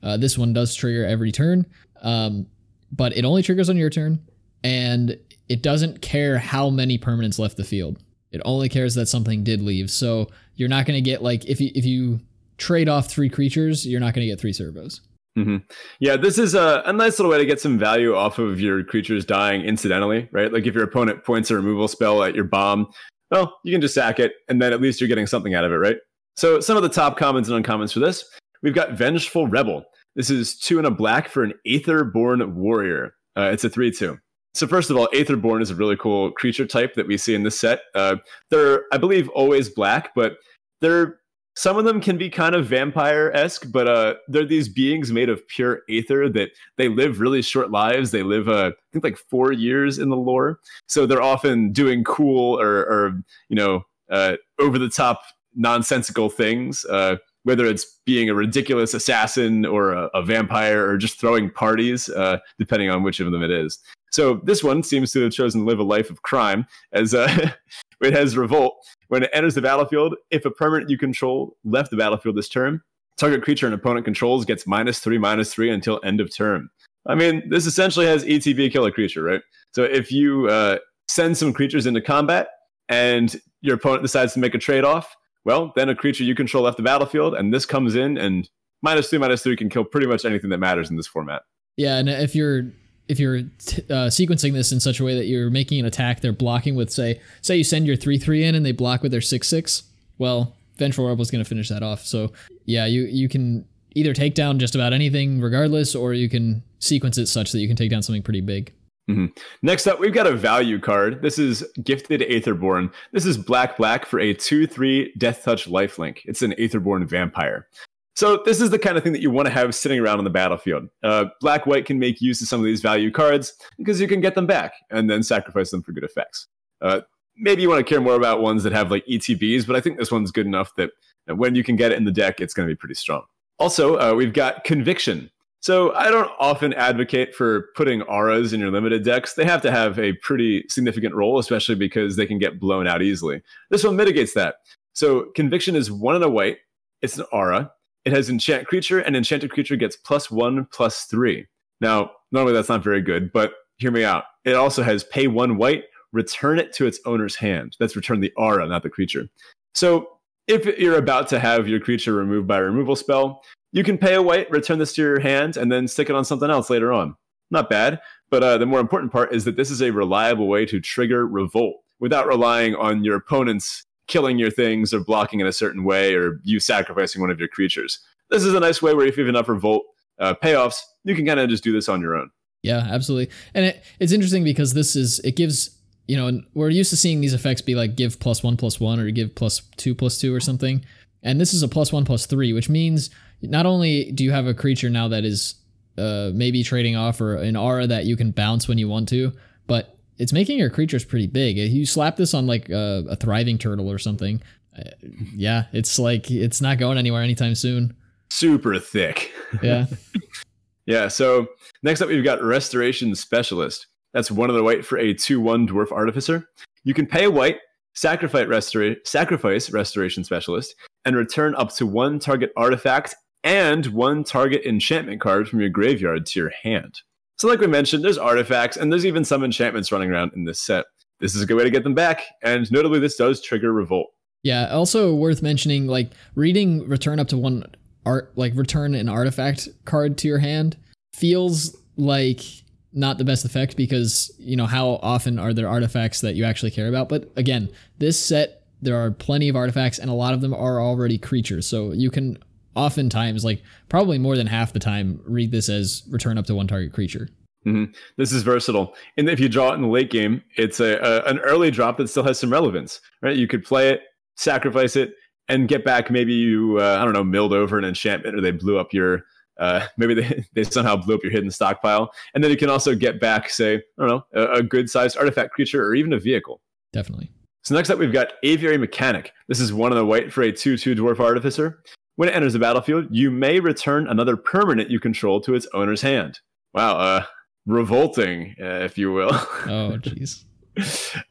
Uh, this one does trigger every turn, um, but it only triggers on your turn, and it doesn't care how many permanents left the field. It only cares that something did leave. So you're not going to get like if you if you trade off three creatures, you're not going to get three servos. Mm-hmm. Yeah, this is a, a nice little way to get some value off of your creatures dying incidentally, right? Like if your opponent points a removal spell at your bomb, well, you can just sack it, and then at least you're getting something out of it, right? So some of the top commons and uncommons for this, we've got Vengeful Rebel. This is two and a black for an Aetherborn Warrior. Uh, it's a three-two. So first of all, Aetherborn is a really cool creature type that we see in this set. Uh, they're, I believe, always black, but they're some of them can be kind of vampire-esque but uh, they're these beings made of pure aether that they live really short lives. They live uh, i think like four years in the lore. So they're often doing cool or, or you know uh, over the top nonsensical things uh, whether it's being a ridiculous assassin or a, a vampire or just throwing parties uh, depending on which of them it is. So this one seems to have chosen to live a life of crime as uh, it has revolt when it enters the battlefield, if a permanent you control left the battlefield this turn, target creature an opponent controls gets minus three, minus three until end of turn. I mean, this essentially has ETB kill a creature, right? So if you uh, send some creatures into combat and your opponent decides to make a trade off, well, then a creature you control left the battlefield, and this comes in and minus three, minus three can kill pretty much anything that matters in this format. Yeah, and if you're if you're t- uh, sequencing this in such a way that you're making an attack, they're blocking with say say you send your three three in and they block with their six six. Well, Vengeful Rebel is going to finish that off. So yeah, you you can either take down just about anything regardless, or you can sequence it such that you can take down something pretty big. Mm-hmm. Next up, we've got a value card. This is Gifted Aetherborn. This is black black for a 2 3 Death Touch lifelink. It's an Aetherborn vampire. So this is the kind of thing that you want to have sitting around on the battlefield. Uh, black white can make use of some of these value cards because you can get them back and then sacrifice them for good effects. Uh, maybe you want to care more about ones that have like ETBs, but I think this one's good enough that, when you can get it in the deck, it's going to be pretty strong. Also, uh, we've got conviction. So I don't often advocate for putting auras in your limited decks. They have to have a pretty significant role, especially because they can get blown out easily. This one mitigates that. So conviction is one and a white. It's an aura. It has enchant creature, and enchanted creature gets plus one, plus three. Now, normally that's not very good, but hear me out. It also has pay one white, return it to its owner's hand. That's return the aura, not the creature. So if you're about to have your creature removed by a removal spell, you can pay a white, return this to your hand, and then stick it on something else later on. Not bad, but uh, the more important part is that this is a reliable way to trigger revolt without relying on your opponent's killing your things or blocking in a certain way or you sacrificing one of your creatures. This is a nice way where if you have enough revolt uh, payoffs, you can kind of just do this on your own. Yeah, absolutely. And it, it's interesting because this is it gives you know we're used to seeing these effects be like give plus one plus one or give plus two plus two or something, and this is a plus one plus three, which means not only do you have a creature now that is uh, maybe trading off or an aura that you can bounce when you want to, but it's making your creatures pretty big. You slap this on like a, a thriving turtle or something. Uh, yeah, it's like it's not going anywhere anytime soon. Super thick. Yeah. yeah. So next up, we've got Restoration Specialist. That's one of the white for a 2 1 Dwarf Artificer. You can pay a white, sacrifice, restora- sacrifice Restoration Specialist, and return up to one target artifact and one target enchantment card from your graveyard to your hand. So, like we mentioned, there's artifacts and there's even some enchantments running around in this set. This is a good way to get them back, and notably, this does trigger revolt. Yeah, also worth mentioning, like reading return up to one art, like return an artifact card to your hand feels like not the best effect because you know how often are there artifacts that you actually care about. But again, this set there are plenty of artifacts, and a lot of them are already creatures, so you can oftentimes, like probably more than half the time, read this as return up to one target creature. Mm-hmm. This is versatile, and if you draw it in the late game, it's a, a, an early drop that still has some relevance, right? You could play it, sacrifice it, and get back. Maybe you, uh, I don't know, milled over an enchantment, or they blew up your. Uh, maybe they, they somehow blew up your hidden stockpile, and then you can also get back, say, I don't know, a, a good sized artifact creature or even a vehicle. Definitely. So next up, we've got Aviary Mechanic. This is one of the white for a 2-2 Dwarf Artificer. When it enters the battlefield, you may return another permanent you control to its owner's hand. Wow, uh, revolting, uh, if you will. Oh, jeez.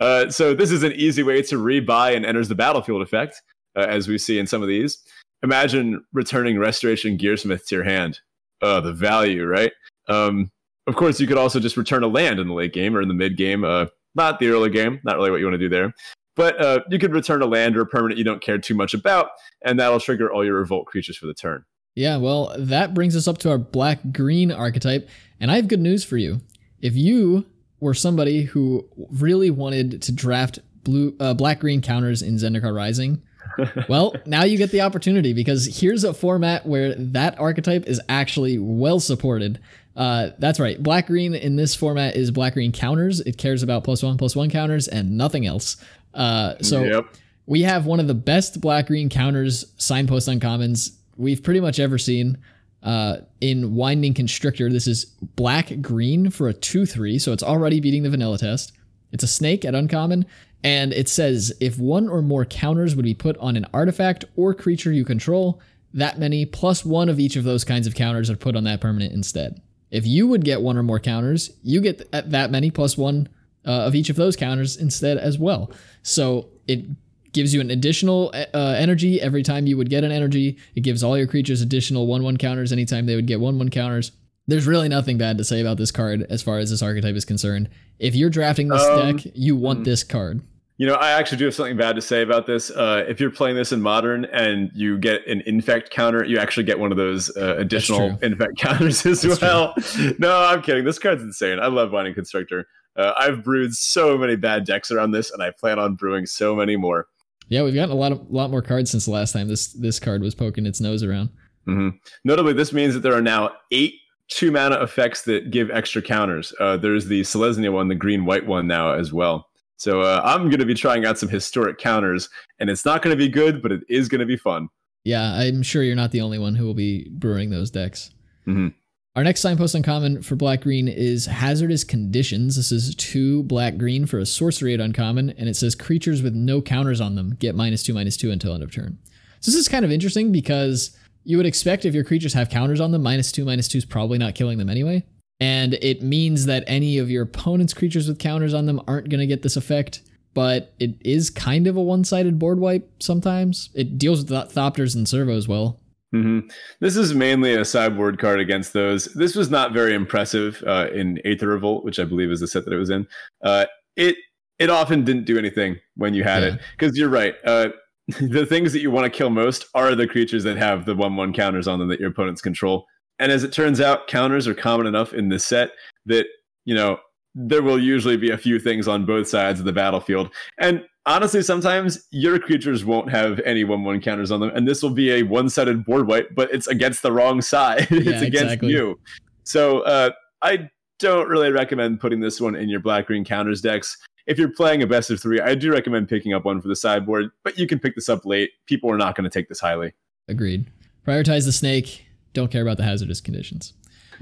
uh, so this is an easy way to rebuy and enters the battlefield effect, uh, as we see in some of these. Imagine returning Restoration Gearsmith to your hand. Uh, the value, right? Um, of course, you could also just return a land in the late game or in the mid game. Uh, not the early game. Not really what you want to do there. But uh, you could return a land or a permanent you don't care too much about, and that'll trigger all your revolt creatures for the turn. Yeah, well, that brings us up to our black green archetype, and I have good news for you. If you were somebody who really wanted to draft blue uh, black green counters in Zendikar Rising, well, now you get the opportunity because here's a format where that archetype is actually well supported. Uh, that's right. Black green in this format is black green counters. It cares about plus one plus one counters and nothing else. Uh, so Yep. we have one of the best black green counters signpost uncommons we've pretty much ever seen. Uh, in Winding Constrictor, this is black green for a 2 3, so it's already beating the vanilla test. It's a snake at uncommon, and it says if one or more counters would be put on an artifact or creature you control, that many plus one of each of those kinds of counters are put on that permanent instead. If you would get one or more counters, you get th- that many plus one uh, of each of those counters instead as well. So it gives you an additional uh, energy every time you would get an energy. It gives all your creatures additional 1 1 counters anytime they would get 1 1 counters. There's really nothing bad to say about this card as far as this archetype is concerned. If you're drafting this Um, deck, you want this card. You know, I actually do have something bad to say about this. Uh, if you're playing this in modern and you get an infect counter, you actually get one of those uh, additional infect counters as That's well. No, I'm kidding. This card's insane. I love Winding Constrictor. Uh, I've brewed so many bad decks around this, and I plan on brewing so many more. Yeah, we've gotten a lot of lot more cards since the last time this this card was poking its nose around. hmm Notably, this means that there are now eight two mana effects that give extra counters. Uh, there's the Selesnya one, the green white one now as well. So uh, I'm going to be trying out some historic counters, and it's not going to be good, but it is going to be fun. Yeah, I'm sure you're not the only one who will be brewing those decks. Mhm. Our next signpost uncommon for black green is Hazardous Conditions. This is two black green for a sorcery at uncommon, and it says creatures with no counters on them get minus two, minus two until end of turn. So this is kind of interesting because you would expect if your creatures have counters on them, minus two, minus two is probably not killing them anyway. And it means that any of your opponent's creatures with counters on them aren't going to get this effect. But it is kind of a one sided board wipe sometimes. It deals with th- Thopters and Servo as well. Hmm This is mainly a sideboard card against those. This was not very impressive uh, in Aether Revolt, which I believe is the set that it was in. Uh, it it often didn't do anything when you had Yeah. it because you're right. Uh, the things that you want to kill most are the creatures that have the one one counters on them that your opponents control. And as it turns out, counters are common enough in this set that you know there will usually be a few things on both sides of the battlefield. And honestly, sometimes your creatures won't have any one one counters on them, and this will be a one sided board wipe, but it's against the wrong side. it's Yeah, against exactly. you. So uh, I don't really recommend putting this one in your black green counters decks. If you're playing a best of three, I do recommend picking up one for the sideboard, but you can pick this up late. People are not going to take this highly. Agreed. Prioritize the snake. Don't care about the hazardous conditions.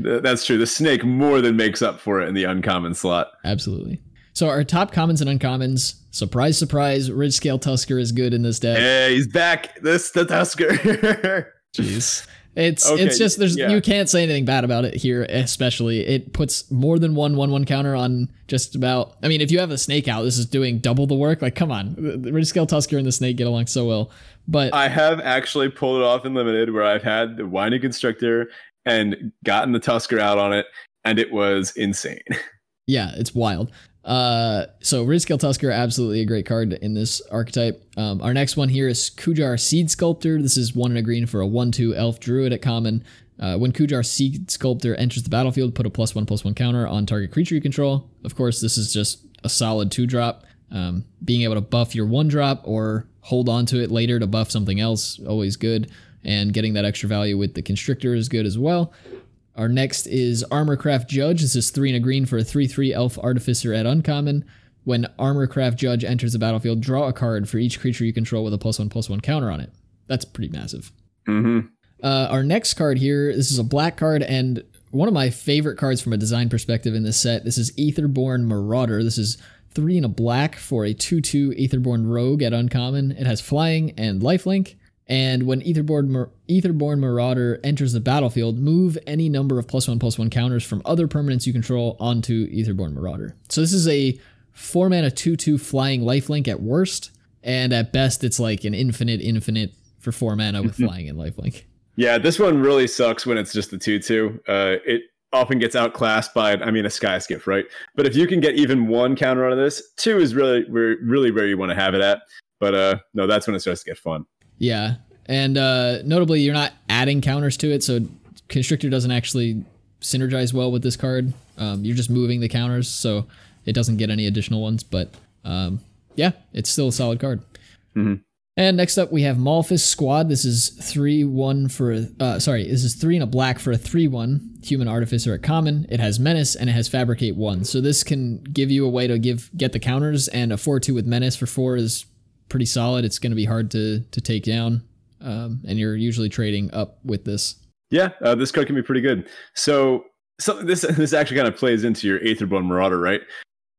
Th- That's true. The snake more than makes up for it in the uncommon slot. Absolutely. So our top commons and uncommons. Surprise, surprise. Ridge Scale Tusker is good in this deck. Hey, he's back. This the Tusker. Jeez. It's Okay, it's just there's yeah. you can't say anything bad about it here, especially it puts more than one one one counter on just about. I mean, if you have a snake out, this is doing double the work. Like, come on, the the Ridge Scale Tusker and the snake get along so well. But I have actually pulled it off in limited where I've had the Winding Constrictor and gotten the Tusker out on it, and it was insane. Yeah, it's wild. Uh, so Scale Tusker, absolutely a great card in this archetype. Um, our next one here is Kujar Seed Sculptor. This is one in a green for a one-two elf druid at common. Uh, when Kujar Seed Sculptor enters the battlefield, put a plus one plus one counter on target creature you control. Of course, this is just a solid two drop. Um, being able to buff your one drop or hold on to it later to buff something else, always good. And getting that extra value with the constrictor is good as well. Our next is Armorcraft Judge. This is three and a green for a 3 3 elf artificer at uncommon. When Armorcraft Judge enters the battlefield, draw a card for each creature you control with a plus one plus one counter on it. That's pretty massive. hmm Uh, our next card here, this is a black card and one of my favorite cards from a design perspective in this set. This is Aetherborn Marauder. This is three and a black for a 2 2 Aetherborn Rogue at uncommon. It has flying and lifelink. And when Aetherborn, Mar- Aetherborn Marauder enters the battlefield, move any number of plus one plus one counters from other permanents you control onto Aetherborn Marauder. So this is a four mana 2 2 flying lifelink at worst. And at best, it's like an infinite, infinite for four mana with flying and lifelink. Yeah, this one really sucks when it's just the two two. Uh, it often gets outclassed by, I mean, a sky skiff, right? But if you can get even one counter out of this, two is really, where, really where you want to have it at. But uh, no, that's when it starts to get fun. Yeah. and uh, notably, you're not adding counters to it, so Constrictor doesn't actually synergize well with this card. Um, you're just moving the counters, so it doesn't get any additional ones. But um, yeah, it's still a solid card. Mhm. And next up, we have Maulfist Squad. This is three one for a, uh, sorry, this is three and a black for a three one human artificer at common. It has menace and it has fabricate one. So this can give you a way to give get the counters. And a four two with menace for four is pretty solid. It's going to be hard to to take down. Um, and you're usually trading up with this. Yeah, uh, this card can be pretty good. So, so this this actually kind of plays into your Aetherborn Marauder, right?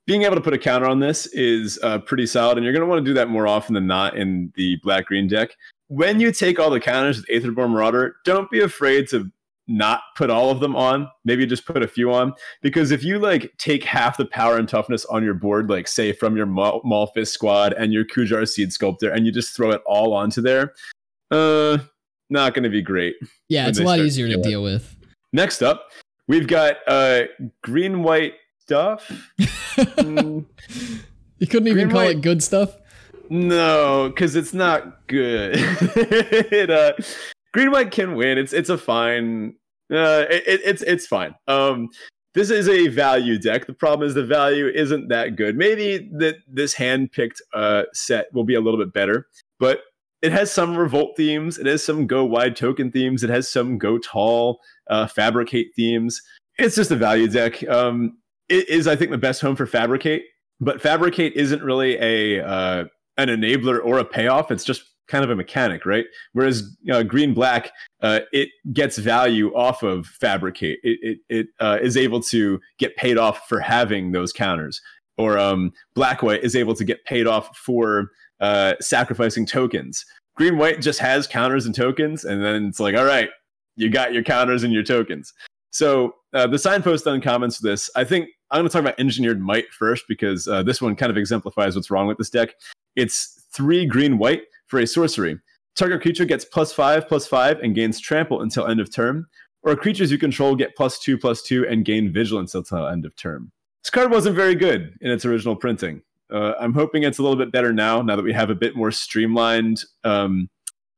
Being able to put a counter on this is uh, pretty solid, and you're going to want to do that more often than not in the black green deck. When you take all the counters with Aetherborn Marauder, don't be afraid to not put all of them on. Maybe just put a few on, because if you like take half the power and toughness on your board, like say from your Mal- Maulfist squad and your Kujar Seed Sculptor, and you just throw it all onto there, uh, not going to be great. Yeah, it's a lot easier to deal with. Next up, we've got uh green white stuff. Mm, You couldn't even Green, call white- it good stuff. no, because it's not good. it, uh, green white can win. It's it's a fine. Uh, it, it- it's it's fine. Um, this is a value deck. The problem is the value isn't that good. Maybe that this hand picked uh set will be a little bit better, but it has some revolt themes. It has some go wide token themes. It has some go tall, uh, fabricate themes. It's just a value deck. Um, it is, I think, the best home for fabricate, but fabricate isn't really a uh, an enabler or a payoff. It's just kind of a mechanic, right? Whereas uh, green black, uh, it gets value off of fabricate. It it, it uh, is able to get paid off for having those counters, or um, black white is able to get paid off for uh, sacrificing tokens. Green white just has counters and tokens, and then it's like, all right, you got your counters and your tokens. So uh, the signpost uncommons for this, I think I'm going to talk about engineered might first because uh, this one kind of exemplifies what's wrong with this deck. It's three green white for a sorcery. Target creature gets plus five plus five and gains trample until end of turn, or creatures you control get plus two plus two and gain vigilance until end of turn. This card wasn't very good in its original printing. Uh, I'm hoping it's a little bit better now. Now that we have a bit more streamlined. Um,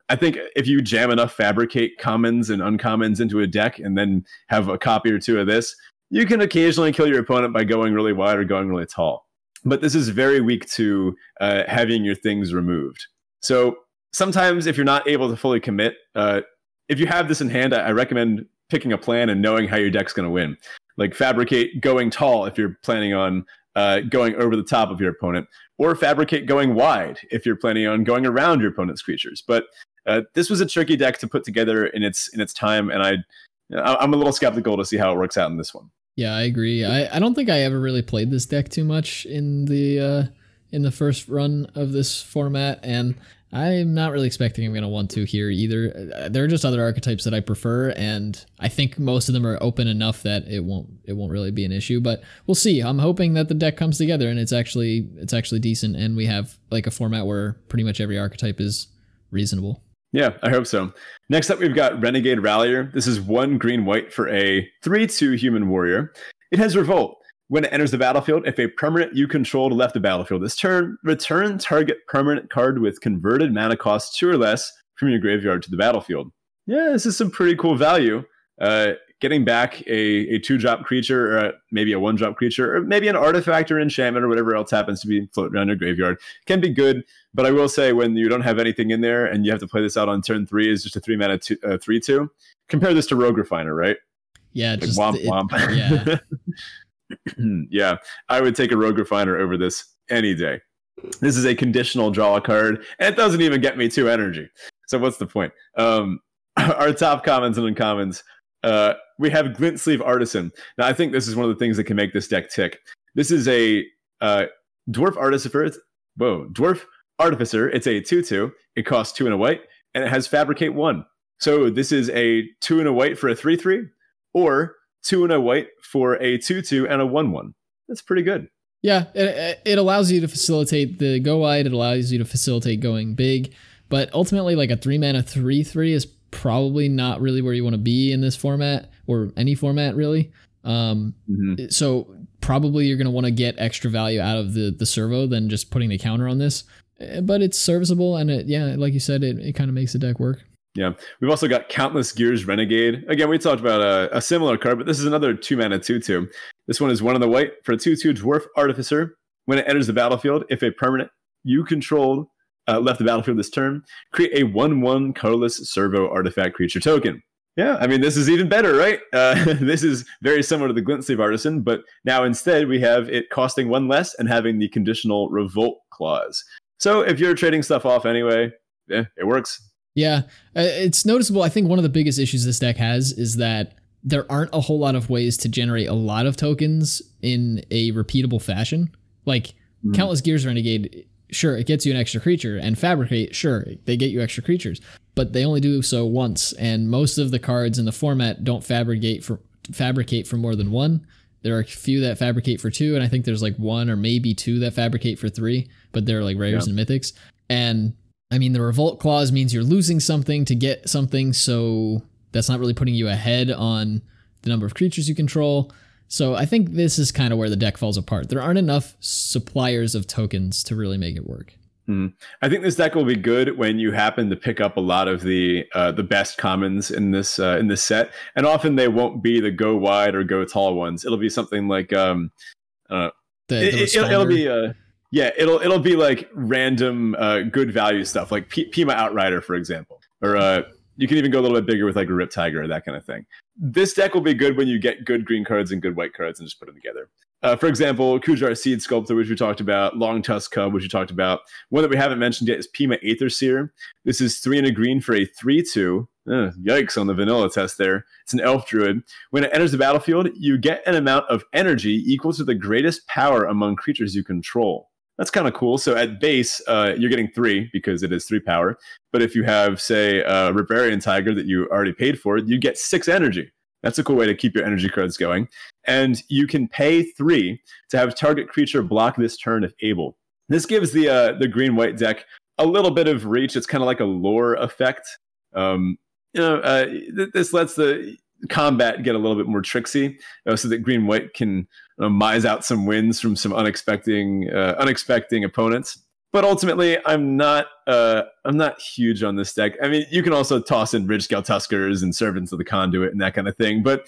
I think if you jam enough fabricate commons and uncommons into a deck, and then have a copy or two of this, you can occasionally kill your opponent by going really wide or going really tall. But this is very weak to uh, having your things removed. So sometimes if you're not able to fully commit, uh, if you have this in hand, I, I recommend picking a plan and knowing how your deck's going to win. Like fabricate going tall if you're planning on uh, going over the top of your opponent, or fabricate going wide if you're planning on going around your opponent's creatures. But uh, this was a tricky deck to put together in its in its time, and I I'm a little skeptical to see how it works out in this one. Yeah, I agree. I, I don't think I ever really played this deck too much in the uh, in the first run of this format, and I'm not really expecting I'm going to want to here either. Uh, There are just other archetypes that I prefer, and I think most of them are open enough that it won't it won't really be an issue. But we'll see. I'm hoping that the deck comes together and it's actually it's actually decent, and we have like a format where pretty much every archetype is reasonable. Yeah, I hope so. Next up, we've got Renegade Rallier. This is one green white for a 3 2 human warrior. It has Revolt. When it enters the battlefield, if a permanent you controlled left the battlefield this turn, return target permanent card with converted mana cost 2 or less from your graveyard to the battlefield. Yeah, this is some pretty cool value. Uh, getting back a, a two drop creature, or a, maybe a one drop creature, or maybe an artifact or enchantment or whatever else happens to be floating around your graveyard can be good. But I will say, when you don't have anything in there and you have to play this out on turn three, is just a three mana two, uh, three two. Compare this to Rogue Refiner, right? Yeah, Like just womp it- womp. yeah. yeah, I would take a Rogue Refiner over this any day. This is a conditional draw card, and it doesn't even get me two energy. So what's the point? Um, our top commons and uncommons. Uh, we have Glint Sleeve Artisan. Now, I think this is one of the things that can make this deck tick. This is a uh, Dwarf Artificer. Whoa, Dwarf Artificer. It's a 2 2. It costs two and a white, and it has Fabricate 1. So this is a 2 and a white for a 3 3, or 2 and a white for a 2 2 and a 1 1. That's pretty good. Yeah, it, it allows you to facilitate the go wide. It allows you to facilitate going big, but ultimately, like a three mana three three is probably not really where you want to be in this format or any format really. Um, Mhm. so probably you're going to want to get extra value out of the the servo than just putting the counter on this. uh, but it's serviceable and it yeah, like you said, it, it kind of makes the deck work. Yeah, we've also got Countless Gears Renegade. Again, we talked about a, a similar card, but this is another two mana two two. This one is one of the white for a two two dwarf artificer. When it enters the battlefield, if a permanent you controlled uh, left the battlefield this turn, create a one one colorless servo artifact creature token. Yeah, I mean this is even better, right? Uh, this is very similar to the Glint Sleeve Artisan, but now instead we have it costing one less and having the conditional revolt clause. So if you're trading stuff off anyway, yeah, it works. Yeah, uh, it's noticeable. I think one of the biggest issues this deck has is that there aren't a whole lot of ways to generate a lot of tokens in a repeatable fashion. Like mm. Countless Gears Renegade, sure, it gets you an extra creature, and Fabricate, sure, they get you extra creatures, but they only do so once, and most of the cards in the format don't fabricate for fabricate for more than one. There are a few that fabricate for two, and I think there's like one or maybe two that fabricate for three, but they're like rares and mythics. And I mean, the revolt clause means you're losing something to get something, so that's not really putting you ahead on the number of creatures you control. So I think this is kind of where the deck falls apart. There aren't enough suppliers of tokens to really make it work. Mm. I think this deck will be good when you happen to pick up a lot of the uh, the best commons in this uh, in this set, and often they won't be the go wide or go tall ones. It'll be something like um, uh, the, the it, will be uh, yeah, it'll it'll be like random uh, good value stuff, like P- Peema Outrider, for example, or uh, you can even go a little bit bigger with like a Rip Tiger or that kind of thing. This deck will be good when you get good green cards and good white cards and just put them together. Uh, for example, Kujar Seedsculptor, which we talked about, Longtusk Cub, which we talked about. One that we haven't mentioned yet is Peema Aetherseer. This is three and a green for a 3 2. Uh, yikes on the vanilla test there. It's an elf druid. When it enters the battlefield, you get an amount of energy equal to the greatest power among creatures you control. That's kind of cool. So at base, uh, you're getting three because it is three power. But if you have, say, a Riparian Tiger that you already paid for, you get six energy. That's a cool way to keep your energy cards going. And you can pay three to have target creature block this turn if able. This gives the uh, the green white deck a little bit of reach. It's kind of like a lure effect. Um, you know, uh, th- this lets the combat get a little bit more tricksy, uh, so that green white can uh, mise out some wins from some unexpected uh, unexpected opponents. But ultimately, I'm not uh, I'm not huge on this deck. I mean, you can also toss in Ridgescale Tuskers and Servants of the Conduit and that kind of thing. But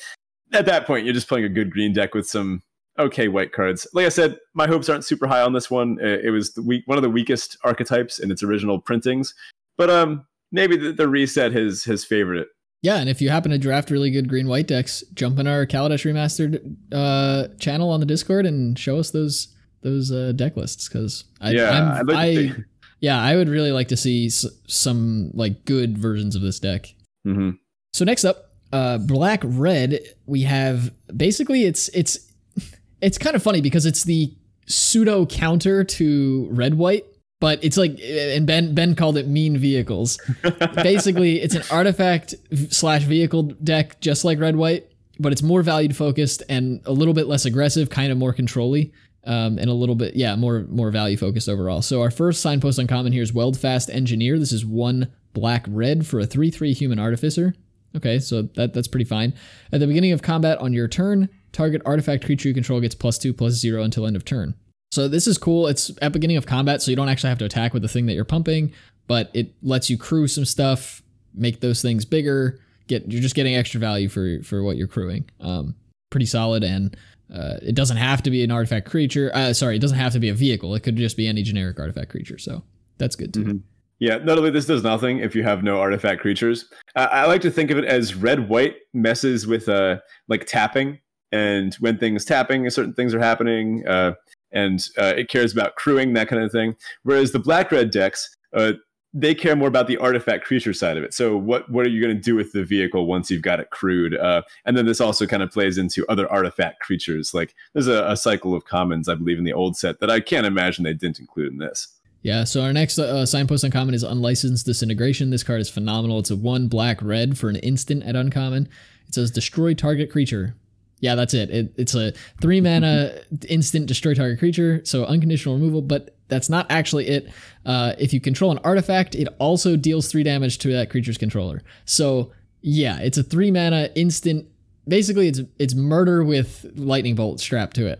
at that point, you're just playing a good green deck with some okay white cards. Like I said, my hopes aren't super high on this one. It was the weak, one of the weakest archetypes in its original printings. But um, maybe the, the reset has has favored it. Yeah, and if you happen to draft really good green white decks, jump in our Kaladesh remastered uh, channel on the Discord and show us those those uh, deck lists because I yeah like I yeah I would really like to see s- some like good versions of this deck. Mm-hmm. So next up, uh, black red, we have basically it's it's it's kind of funny because it's the pseudo counter to red white but it's like and ben ben called it mean vehicles. Basically it's an artifact slash vehicle deck just like red white but it's more valued focused and a little bit less aggressive kind of more controlly um, and a little bit yeah more more value focused overall. So our first signpost uncommon here is weldfast engineer. This is one black red for a 3-3 human artificer. Okay so that that's pretty fine. At the beginning of combat on your turn target artifact creature you control gets plus 2 plus 0 until end of turn so this is cool. It's at beginning of combat, so you don't actually have to attack with the thing that you're pumping, but it lets you crew some stuff, make those things bigger. Get you're just getting extra value for for what you're crewing. Um, pretty solid, and uh, it doesn't have to be an artifact creature. Uh, sorry, it doesn't have to be a vehicle. It could just be any generic artifact creature. So that's good too. Mm-hmm. Yeah, notably, this does nothing if you have no artifact creatures. I like to think of it as red white messes with uh, like tapping, and when things tapping, certain things are happening. Uh, and uh, it cares about crewing that kind of thing. Whereas the black red decks, uh, they care more about the artifact creature side of it. So what what are you going to do with the vehicle once you've got it crewed? Uh, and then this also kind of plays into other artifact creatures. Like there's a, a, cycle of commons, I believe, in the old set that I can't imagine they didn't include in this. Yeah, so our next uh, signpost uncommon is Unlicensed Disintegration. This card is phenomenal. It's a one black red for an instant at uncommon. It says destroy target creature. Yeah, that's it. it it's a three mana instant destroy target creature, so unconditional removal, but that's not actually it. Uh, if you control an artifact, it also deals three damage to that creature's controller. So yeah, it's a three mana instant. Basically, it's it's murder with lightning bolt strapped to it.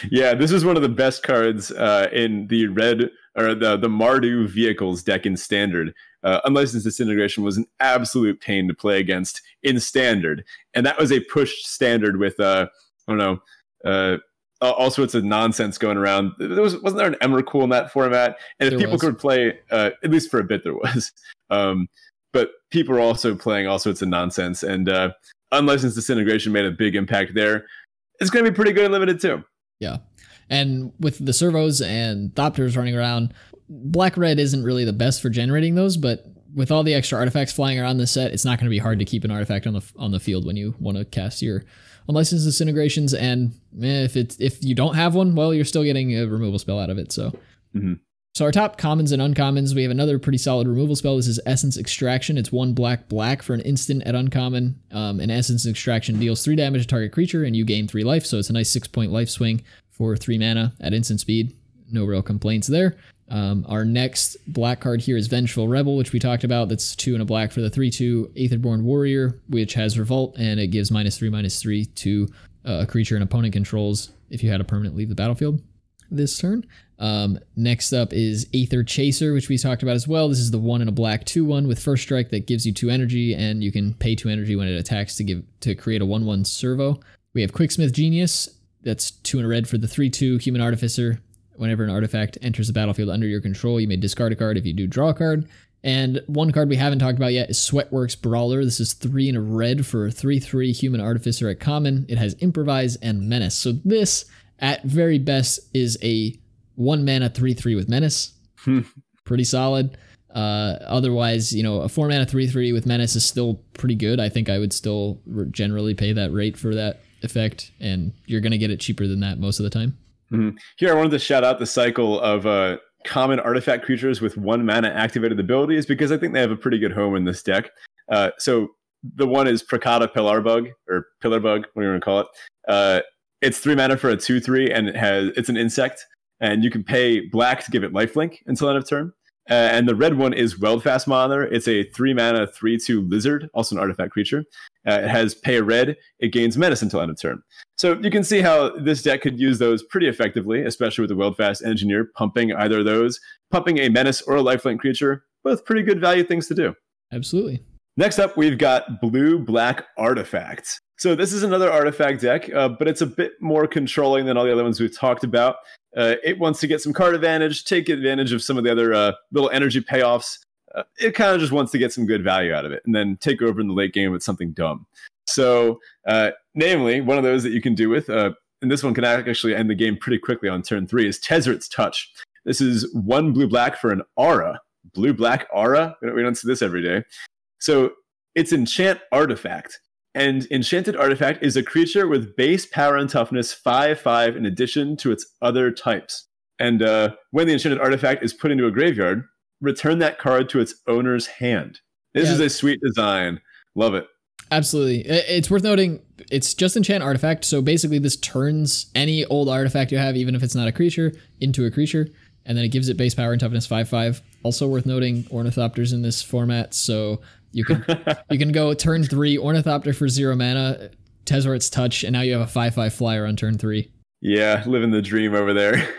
yeah, this is one of the best cards uh, in the red or the the Mardu vehicles deck in standard. Uh, Unlicensed Disintegration was an absolute pain to play against in standard, and that was a pushed standard with uh, I don't know. Uh, all sorts of nonsense going around. There was wasn't there an Emrakul in that format? And if there people was. could play, uh, at least for a bit, there was. Um, but people were also playing all sorts of nonsense, and uh, unlicensed disintegration made a big impact there. It's going to be pretty good and limited too. Yeah, and with the servos and thopters running around, black red isn't really the best for generating those, but with all the extra artifacts flying around the set, it's not going to be hard to keep an artifact on the on the field when you want to cast your unlicensed disintegrations. And eh, if it's if you don't have one, well, you're still getting a removal spell out of it. So. Mm-hmm. So our top commons and uncommons, we have another pretty solid removal spell. This is Essence Extraction. It's one black black for an instant at uncommon. Um, and Essence Extraction deals three damage to target creature, and you gain three life. So it's a nice six point life swing for three mana at instant speed. No real complaints there. Um, our next black card here is Vengeful Rebel, which we talked about. That's two and a black for the 3 2 Aetherborn Warrior, which has Revolt, and it gives minus three, minus three to uh, a creature an opponent controls if you had a permanent leave the battlefield this turn. Um, next up is Aether Chaser, which we talked about as well. This is the one in a black two one with first strike that gives you two energy, and you can pay two energy when it attacks to give to create a one one servo. We have Quicksmith Genius. That's two in a red for the three two human artificer. Whenever an artifact enters the battlefield under your control, you may discard a card. If you do, draw a card. And one card we haven't talked about yet is Sweatworks Brawler. This is three in a red for a 3 3 human artificer at common. It has Improvise and Menace. So this, at very best, is a one mana three three with menace. Hmm. pretty solid. Uh, otherwise, you know, a four mana three three with menace is still pretty good. I think I would still generally pay that rate for that effect, and you're gonna get it cheaper than that most of the time. Mm-hmm. Here, I wanted to shout out the cycle of uh, common artifact creatures with one mana activated abilities because I think they have a pretty good home in this deck. Uh, so the one is Prakhata Pillar Bug or Pillar Bug, what do you want to call it? Uh, it's three mana for a two three, and it has it's an insect and you can pay black to give it lifelink until end of turn. Uh, and the red one is Weldfast Monitor. It's a three mana, three two lizard, also an artifact creature. Uh, it has pay a red. It gains menace until end of turn. So you can see how this deck could use those pretty effectively, especially with the Weldfast Engineer pumping either of those, pumping a menace or a lifelink creature. Both pretty good value things to do. Absolutely. Next up, we've got blue black artifacts. So this is another artifact deck, uh, but it's a bit more controlling than all the other ones we've talked about. Uh, it wants to get some card advantage, take advantage of some of the other uh, little energy payoffs. Uh, it kind of just wants to get some good value out of it and then take over in the late game with something dumb. So, uh, namely, one of those that you can do with, uh, and this one can actually end the game pretty quickly on turn three, is Tezzeret's Touch. This is one blue black for an aura. Blue black aura? We don't, we don't see this every day. So, it's enchant artifact. And Enchanted Artifact is a creature with base power and toughness 5 5 in addition to its other types. And uh, when the Enchanted Artifact is put into a graveyard, return that card to its owner's hand. This yeah. is a sweet design. Love it. Absolutely. It's worth noting it's just enchant artifact. So basically, this turns any old artifact you have, even if it's not a creature, into a creature. And then it gives it base power and toughness 5 5. Also worth noting, Ornithopters in this format. So you can you can go turn three Ornithopter for zero mana, Tezzeret's Touch, and now you have a five five flyer on turn three. Yeah, living the dream over there.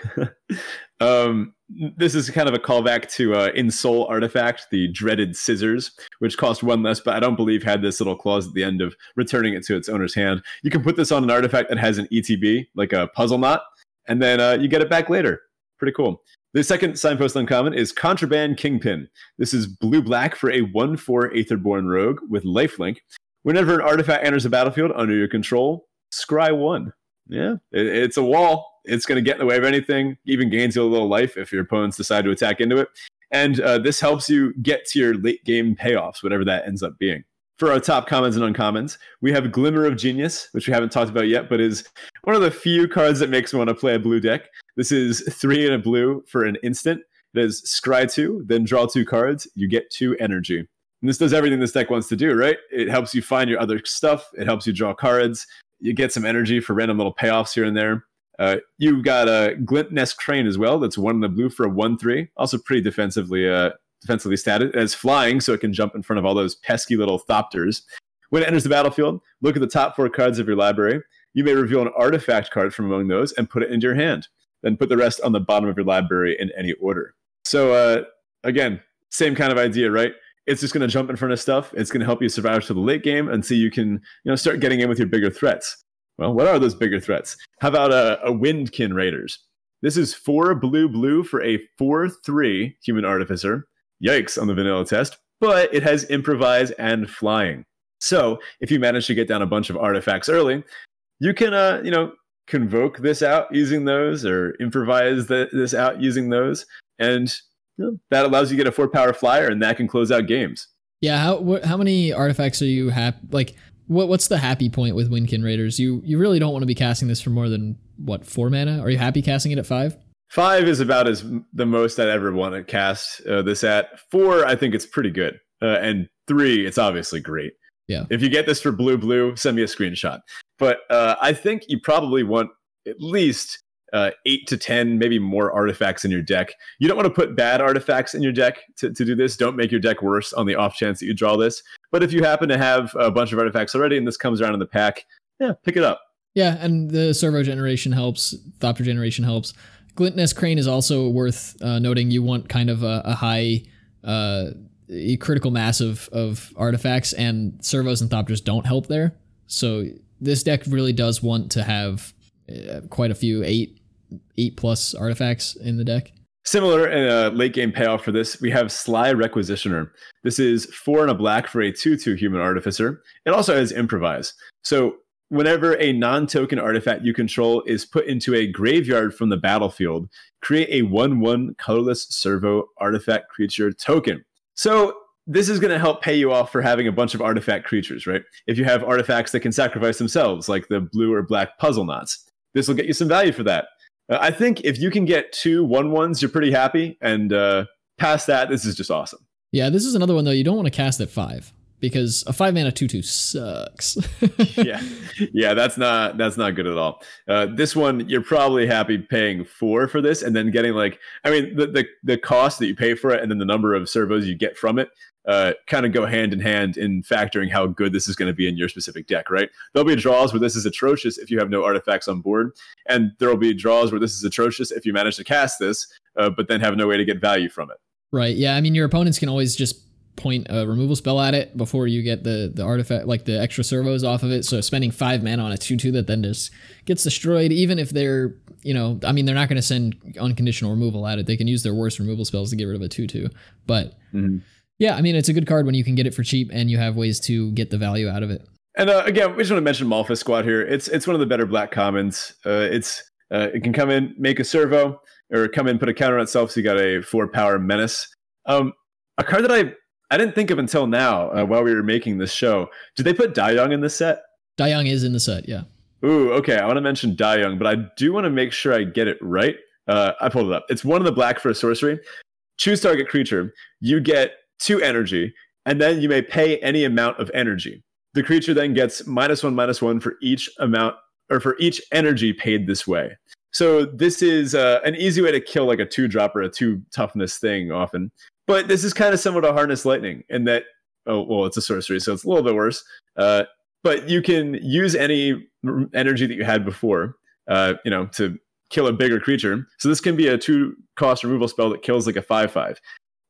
um, this is kind of a callback to uh, Ensoul Artifact, the dreaded scissors, which cost one less, but I don't believe had this little clause at the end of returning it to its owner's hand. You can put this on an artifact that has an ETB, like a puzzleknot, and then uh, you get it back later. Pretty cool. The second signpost uncommon is Contraband Kingpin. This is blue black for a 1 4 Aetherborn rogue with lifelink. Whenever an artifact enters the battlefield under your control, scry one. Yeah, it, it's a wall. It's going to get in the way of anything, even gains you a little life if your opponents decide to attack into it. And uh, this helps you get to your late game payoffs, whatever that ends up being. For our top commons and uncommons, we have Glimmer of Genius, which we haven't talked about yet, but is one of the few cards that makes me want to play a blue deck. This is three in a blue for an instant. It is scry two, then draw two cards. You get two energy. And this does everything this deck wants to do, right? It helps you find your other stuff. It helps you draw cards. You get some energy for random little payoffs here and there. Uh, you've got a Glint-Nest Crane as well. That's one in the blue for a one-three. Also pretty defensively uh, defensively statted as flying, so it can jump in front of all those pesky little thopters. When it enters the battlefield, look at the top four cards of your library You may reveal an artifact card from among those and put it into your hand. Then put the rest on the bottom of your library in any order. So uh, again, same kind of idea, right? It's just going to jump in front of stuff. It's going to help you survive to the late game and so you can you know start getting in with your bigger threats. Well, what are those bigger threats? How about a, Windkin Raiders? This is four blue blue for a 4 3 human artificer. Yikes on the vanilla test, but it has improvise and flying. So if you manage to get down a bunch of artifacts early, you can, uh, you know, convoke this out using those or improvise the, this out using those. And you know, that allows you to get a four power flyer and that can close out games. Yeah. How, wh- how many artifacts are you happy? Like, what, what's the happy point with Windkin Raiders? You, you really don't want to be casting this for more than what, four mana? Are you happy casting it at five? Five is about as the most I'd ever want to cast uh, this at. Four, I think it's pretty good. Uh, and three, it's obviously great. Yeah. If you get this for blue blue, send me a screenshot. But uh, I think you probably want at least uh, eight to ten, maybe more artifacts in your deck. You don't want to put bad artifacts in your deck to, to do this. Don't make your deck worse on the off chance that you draw this. But if you happen to have a bunch of artifacts already and this comes around in the pack, yeah, pick it up. Yeah, and the servo generation helps. Thopter generation helps. Glint-Nest Crane is also worth uh, noting. You want kind of a, a high uh, a critical mass of, of artifacts, and servos and thopters don't help there. So this deck really does want to have uh, quite a few eight eight plus artifacts in the deck. Similar in a late game payoff for this, we have Sly Requisitioner. This is four and a black for a 2 2 human artificer. It also has improvise. So whenever a non token artifact you control is put into a graveyard from the battlefield, create a 1 1 colorless servo artifact creature token. So this is going to help pay you off for having a bunch of artifact creatures, right? If you have artifacts that can sacrifice themselves, like the blue or black puzzleknots, this will get you some value for that. Uh, I think if you can get two one ones, you're pretty happy, and uh, past that, this is just awesome. Yeah, this is another one though. You don't want to cast at five because a five mana two two sucks. yeah, yeah, that's not that's not good at all. Uh, this one you're probably happy paying four for this, and then getting like, I mean, the the the cost that you pay for it, and then the number of servos you get from it. Uh, kind of go hand in hand in factoring how good this is going to be in your specific deck, right? There'll be draws where this is atrocious if you have no artifacts on board, and there will be draws where this is atrocious if you manage to cast this, uh, but then have no way to get value from it. Right. Yeah. I mean, your opponents can always just point a removal spell at it before you get the the artifact like the extra servos off of it. So spending five mana on a two two that then just gets destroyed, even if they're you know, I mean, they're not going to send unconditional removal at it. They can use their worst removal spells to get rid of a two two. But mm-hmm. yeah, I mean, it's a good card when you can get it for cheap and you have ways to get the value out of it. And uh, again, we just want to mention Maulfist Squad here. It's it's one of the better black commons. Uh, it's uh, it can come in, make a servo, or come in, put a counter on itself. So you got a four power menace. Um, a card that I I didn't think of until now uh, while we were making this show. Did they put Die Young in this set? Die Young is in the set, yeah. Ooh, okay. I want to mention Die Young, but I do want to make sure I get it right. Uh, I pulled it up. It's one of the black for a sorcery. Choose target creature. You get two energy, and then you may pay any amount of energy. The creature then gets minus one, minus one for each amount or for each energy paid this way. So this is uh, an easy way to kill like a two drop or a two toughness thing often. But this is kind of similar to Harness Lightning in that, oh, well, it's a sorcery, so it's a little bit worse. Uh, but you can use any energy that you had before, uh, you know, to kill a bigger creature. So this can be a two cost removal spell that kills like a five five,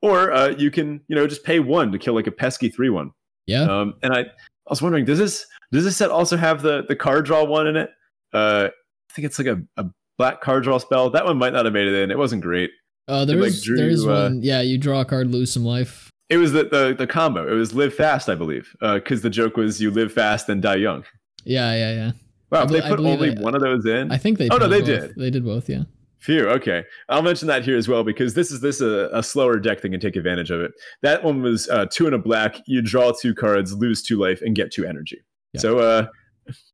or uh, you can you know just pay one to kill like a pesky three one. Yeah. Um, and I, I was wondering, does this does this set also have the the card draw one in it? Uh, I think it's like a, a black card draw spell. That one might not have made it in. It wasn't great. Uh, there's like drew, there's uh, one. Yeah, you draw a card, lose some life. It was the the, the combo. It was live fast, I believe, because uh, the joke was you live fast and die young. Yeah, yeah, yeah. Wow, they put only one of those in. I think they. Oh no, they both. did. They did both. Yeah. Phew. Okay, I'll mention that here as well because this is this a, a slower deck that can take advantage of it. That one was uh, two and a black. You draw two cards, lose two life, and get two energy. Yeah. So uh,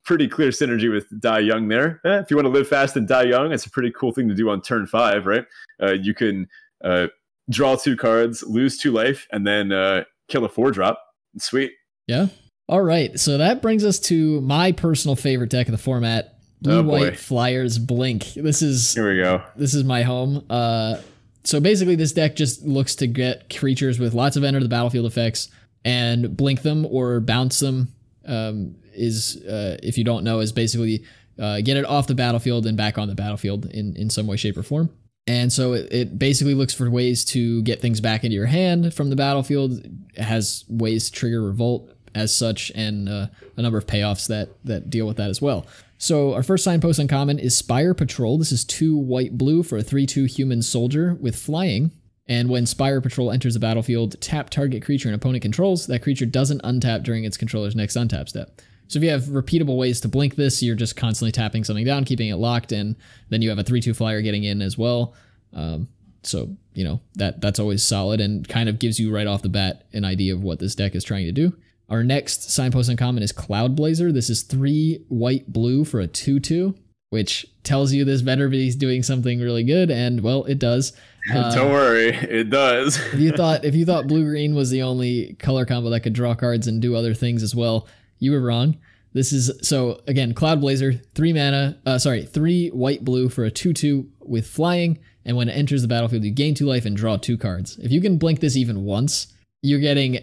pretty clear synergy with Die Young there. Eh, if you want to live fast and die young, it's a pretty cool thing to do on turn five, right? Uh, you can uh, draw two cards, lose two life, and then uh, kill a four drop. Sweet. Yeah. All right. So that brings us to my personal favorite deck of the format. Blue oh White Flyers Blink. This is here we go. This is my home. Uh, so basically, this deck just looks to get creatures with lots of enter the battlefield effects and blink them or bounce them um, is, uh, if you don't know, is basically uh, get it off the battlefield and back on the battlefield in, in some way, shape, or form. And so it, it basically looks for ways to get things back into your hand from the battlefield. It has ways to trigger revolt as such, and uh, a number of payoffs that that deal with that as well. So our first signpost uncommon is Spire Patrol. This is two white blue for a 3-2 human soldier with flying. And when Spire Patrol enters the battlefield, tap target creature an opponent controls. That creature doesn't untap during its controller's next untap step. So if you have repeatable ways to blink this, you're just constantly tapping something down, keeping it locked, and then you have a 3-2 flyer getting in as well. Um, so you know that that's always solid and kind of gives you right off the bat an idea of what this deck is trying to do. Our next signpost uncommon is Cloudblazer. This is three white blue for a 2 2, which tells you this better be doing something really good. And well, it does. Uh, Don't worry, it does. if you thought if you thought blue green was the only color combo that could draw cards and do other things as well, you were wrong. This is so again, Cloudblazer, three mana, uh, sorry, three white blue for a 2 2 with flying. And when it enters the battlefield, you gain two life and draw two cards. If you can blink this even once, you're getting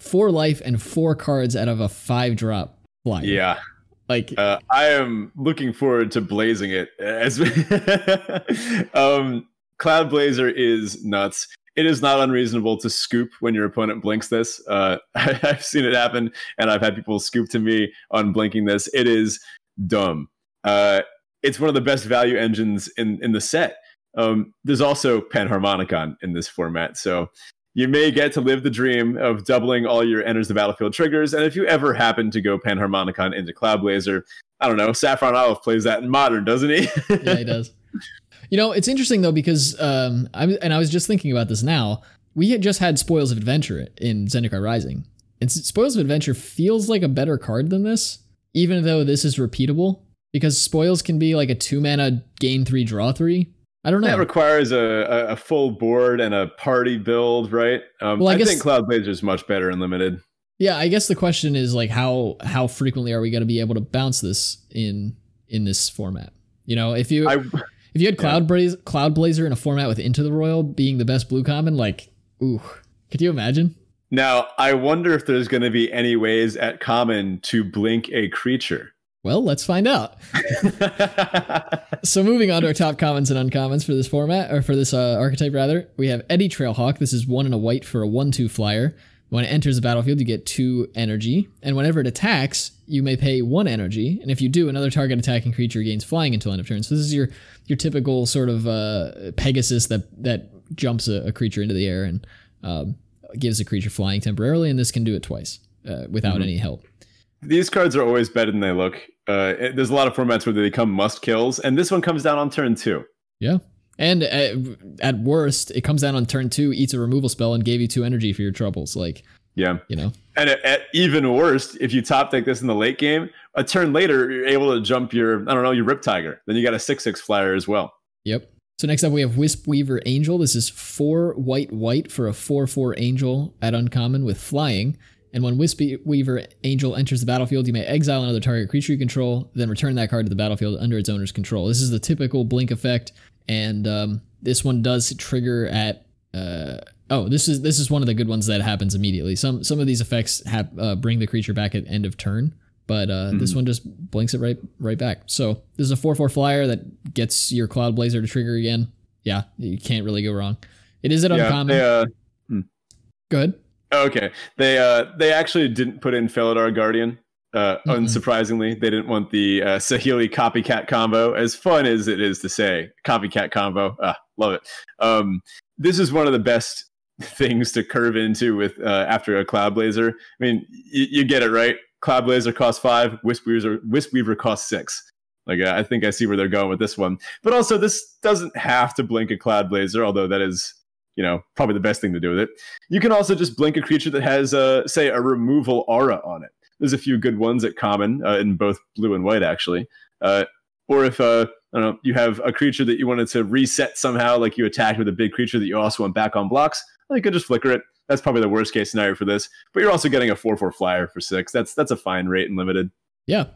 four life and four cards out of a five drop flyer. Yeah. Like uh, I am looking forward to blazing it. As um, Cloudblazer is nuts. It is not unreasonable to scoop when your opponent blinks this. Uh, I, have seen it happen, and I've had people scoop to me on blinking this. It is dumb. Uh, it's one of the best value engines in in the set. Um, there's also Panharmonicon in this format, so you may get to live the dream of doubling all your enters the battlefield triggers. And if you ever happen to go Panharmonicon into Cloudblazer, I don't know, Saffron Olive plays that in modern, doesn't he? yeah, he does. You know, it's interesting though because um, I and I was just thinking about this now. We had just had Spoils of Adventure in Zendikar Rising, and Spoils of Adventure feels like a better card than this, even though this is repeatable. Because Spoils can be like a two mana gain three draw three, I don't know. That requires a, a full board and a party build, right? Um, well, I, I guess, think Cloudblazer is much better in limited. Yeah, I guess the question is like how how frequently are we going to be able to bounce this in in this format? You know, if you I, if you had Cloud yeah. Blazer, Cloudblazer in a format with Into the Roil being the best blue common, like, ooh, could you imagine? Now, I wonder if there's going to be any ways at common to blink a creature. Well, let's find out. so, moving on to our top commons and uncommons for this format, or for this uh, archetype, rather, we have Eddytrail Hawk. This is one and a white for a 1 2 flyer. When it enters the battlefield, you get two energy, and whenever it attacks, you may pay one energy. And if you do, another target attacking creature gains flying until end of turn. So this is your your typical sort of uh, Pegasus that that jumps a, a, creature into the air and um, gives a creature flying temporarily, and this can do it twice uh, without mm-hmm. any help these cards are always better than they look. Uh, there's a lot of formats where they become must kills, and this one comes down on turn two. Yeah. And at, at worst, it comes down on turn two, eats a removal spell, and gave you two energy for your troubles. Like, yeah, you know. And at, at even worst, if you top deck this in the late game, a turn later, you're able to jump your, I don't know, your Rip Tiger. Then you got a six six flyer as well. Yep. So next up we have Wispweaver Angel. This is four white white for a four four angel at uncommon with flying. And when Wisp Weaver Angel enters the battlefield, you may exile another target creature you control, then return that card to the battlefield under its owner's control. This is the typical blink effect, and um, this one does trigger at. Uh, oh, this is this is one of the good ones that happens immediately. Some some of these effects have uh, bring the creature back at end of turn, but uh, mm-hmm. this one just blinks it right right back. So this is a four four flyer that gets your Cloudblazer to trigger again. Yeah, you can't really go wrong. It is an yeah, uncommon. They, uh, hmm. Good. Okay, they uh they actually didn't put in Felidar Guardian. Uh, mm-hmm. Unsurprisingly, they didn't want the uh, Saheeli copycat combo. As fun as it is to say, copycat combo, ah, love it. Um, this is one of the best things to curve into with uh, after a Cloudblazer. I mean, y- you get it right. Cloudblazer costs five. Wispweaver, Wisp Weaver costs six. Like I think I see where they're going with this one. But also, this doesn't have to blink a Cloudblazer, although that is you know, probably the best thing to do with it. You can also just blink a creature that has, uh, say, a removal aura on it. There's a few good ones at common uh, in both blue and white, actually. Uh, or if uh, I don't know, you have a creature that you wanted to reset somehow, like you attacked with a big creature that you also want back on blocks, you could just flicker it. That's probably the worst case scenario for this. But you're also getting a four four flyer for six. That's that's a fine rate and limited. Yeah.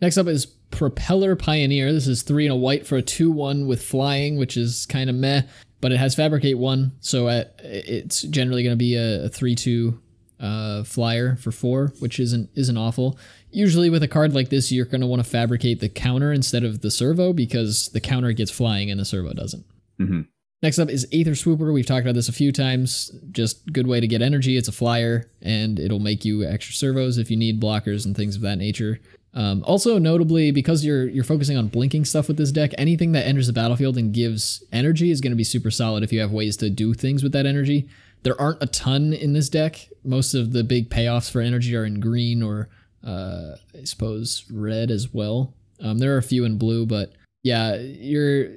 Next up is Propeller Pioneer. This is three and a white for a two one with flying, which is kind of meh but it has fabricate one, so at, it's generally going to be a, a three two uh, flyer for four, which isn't isn't awful. Usually with a card like this, you're going to want to fabricate the counter instead of the servo because the counter gets flying and the servo doesn't. Mm-hmm. Next up is Aether Swooper. We've talked about this a few times. Just good way to get energy. It's a flyer, and it'll make you extra servos if you need blockers and things of that nature. Um, also, notably, because you're you're focusing on blinking stuff with this deck, anything that enters the battlefield and gives energy is going to be super solid if you have ways to do things with that energy. There aren't a ton in this deck. Most of the big payoffs for energy are in green or uh, I suppose red as well. Um, there are a few in blue, but yeah, you're.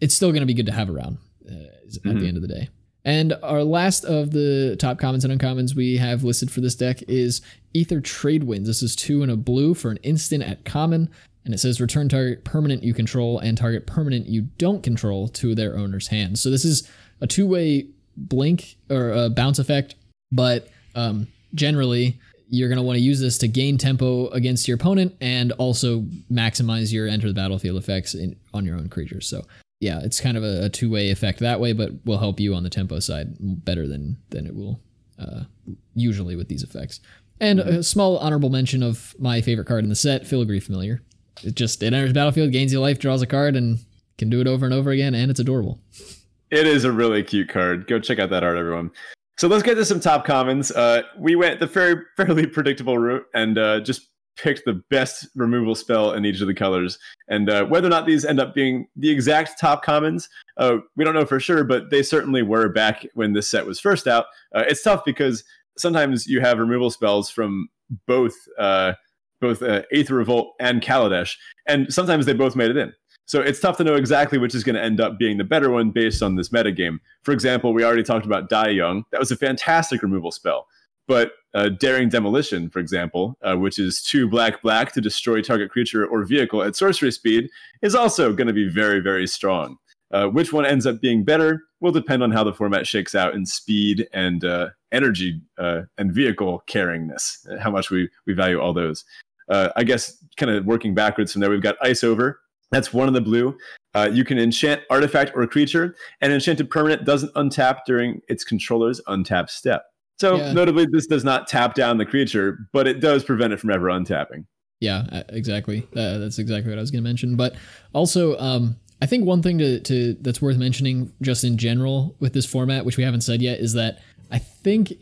It's still going to be good to have around uh, at Mhm. the end of the day. And our last of the top commons and uncommons we have listed for this deck is Aether Tradewinds. This is two and a blue for an instant at common. And it says return target permanent you control and target permanent you don't control to their owner's hands. So this is a two way blink or a bounce effect, but um, generally you're going to want to use this to gain tempo against your opponent and also maximize your enter the battlefield effects in, on your own creatures. So yeah, it's kind of a, a two way effect that way, but will help you on the tempo side better than than it will uh, usually with these effects. And a small honorable mention of my favorite card in the set, Filigree Familiar. It just it enters battlefield, gains you life, draws a card, and can do it over and over again, and it's adorable. It is a really cute card. Go check out that art, everyone. So let's get to some top commons. Uh, we went the very fairly predictable route and uh, just picked the best removal spell in each of the colors. And uh, whether or not these end up being the exact top commons, uh, we don't know for sure, but they certainly were back when this set was first out. Uh, it's tough because sometimes you have removal spells from both uh, both uh, Aether Revolt and Kaladesh, and sometimes they both made it in. So it's tough to know exactly which is going to end up being the better one based on this metagame. For example, we already talked about Die Young. That was a fantastic removal spell. But uh, Daring Demolition, for example, uh, which is two black black to destroy target creature or vehicle at sorcery speed, is also going to be very, very strong. Uh, which one ends up being better will depend on how the format shakes out in speed and uh, energy uh, and vehicle carryingness, how much we, we value all those. Uh, I guess kind of working backwards from there, we've got Ice Over, that's one in the blue. Uh, you can enchant artifact or creature, and enchanted permanent doesn't untap during its controller's untap step. So, Yeah. notably, this does not tap down the creature, but it does prevent it from ever untapping. Yeah, uh, exactly. Uh, that's exactly what I was going to mention. But also, um, I think one thing to, to that's worth mentioning, just in general with this format, which we haven't said yet, is that I think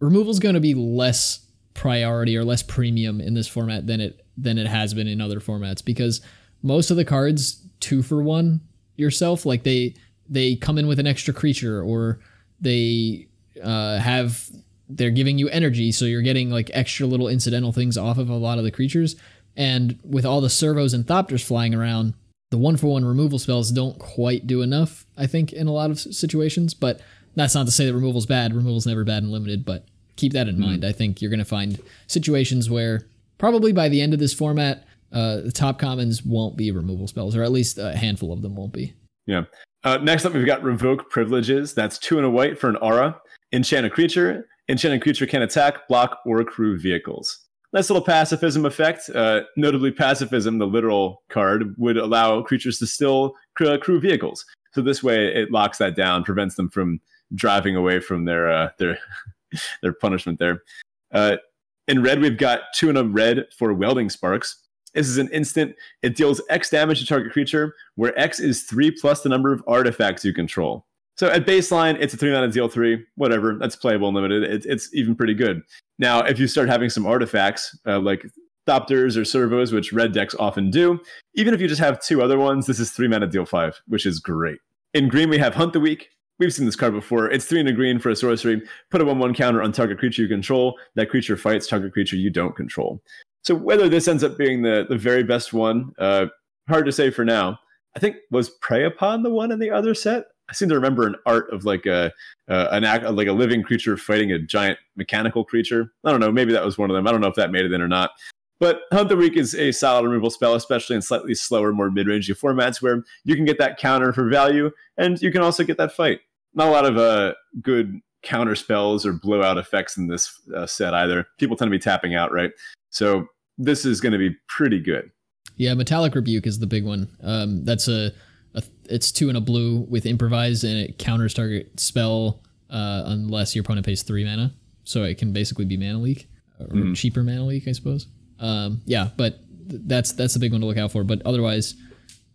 removal is going to be less priority or less premium in this format than it than it has been in other formats because most of the cards two for one yourself like they they come in with an extra creature or they uh, have they're giving you energy so you're getting like extra little incidental things off of a lot of the creatures and with all the servos and thopters flying around the one for one removal spells don't quite do enough i think in a lot of situations but that's not to say that removal's bad removal's never bad and limited but keep that in mind i think you're going to find situations where probably by the end of this format uh, the top commons won't be removal spells or at least a handful of them won't be Yeah. Uh, next up, we've got Revoke Privileges. That's two and a white for an aura. Enchant a creature. Enchant a creature can attack, block, or crew vehicles. Nice little pacifism effect. Uh, notably, pacifism, the literal card, would allow creatures to still cr- crew vehicles. So this way, it locks that down, prevents them from driving away from their uh, their their punishment. There. Uh, in red, we've got two and a red for welding sparks. This is an instant. It deals X damage to target creature, where X is three plus the number of artifacts you control. So at baseline, it's a three mana deal three, whatever. That's playable and limited. It, it's even pretty good. Now, if you start having some artifacts uh, like Thopters or Servos, which red decks often do, even if you just have two other ones, this is three mana deal five, which is great. In green, we have Hunt the Weak. We've seen this card before. It's three and a green for a sorcery. Put a 1 1 counter on target creature you control. That creature fights target creature you don't control. So whether this ends up being the, the very best one, uh, hard to say for now. I think was Prey Upon the one in the other set. I seem to remember an art of like a uh, an act like a living creature fighting a giant mechanical creature. I don't know. Maybe that was one of them. I don't know if that made it in or not. But Hunt the Weak is a solid removal spell, especially in slightly slower, more mid-rangey formats where you can get that counter for value, and you can also get that fight. Not a lot of uh, good counter spells or blowout effects in this uh, set either. People tend to be tapping out, right? So this is going to be pretty good. Yeah, Metallic Rebuke is the big one. Um, that's a, a it's two and a blue with improvise and it counters target spell uh, unless your opponent pays three mana. so it can basically be mana leak or Mhm. cheaper mana leak, I suppose. Um, yeah, but th- that's that's the big one to look out for. But otherwise,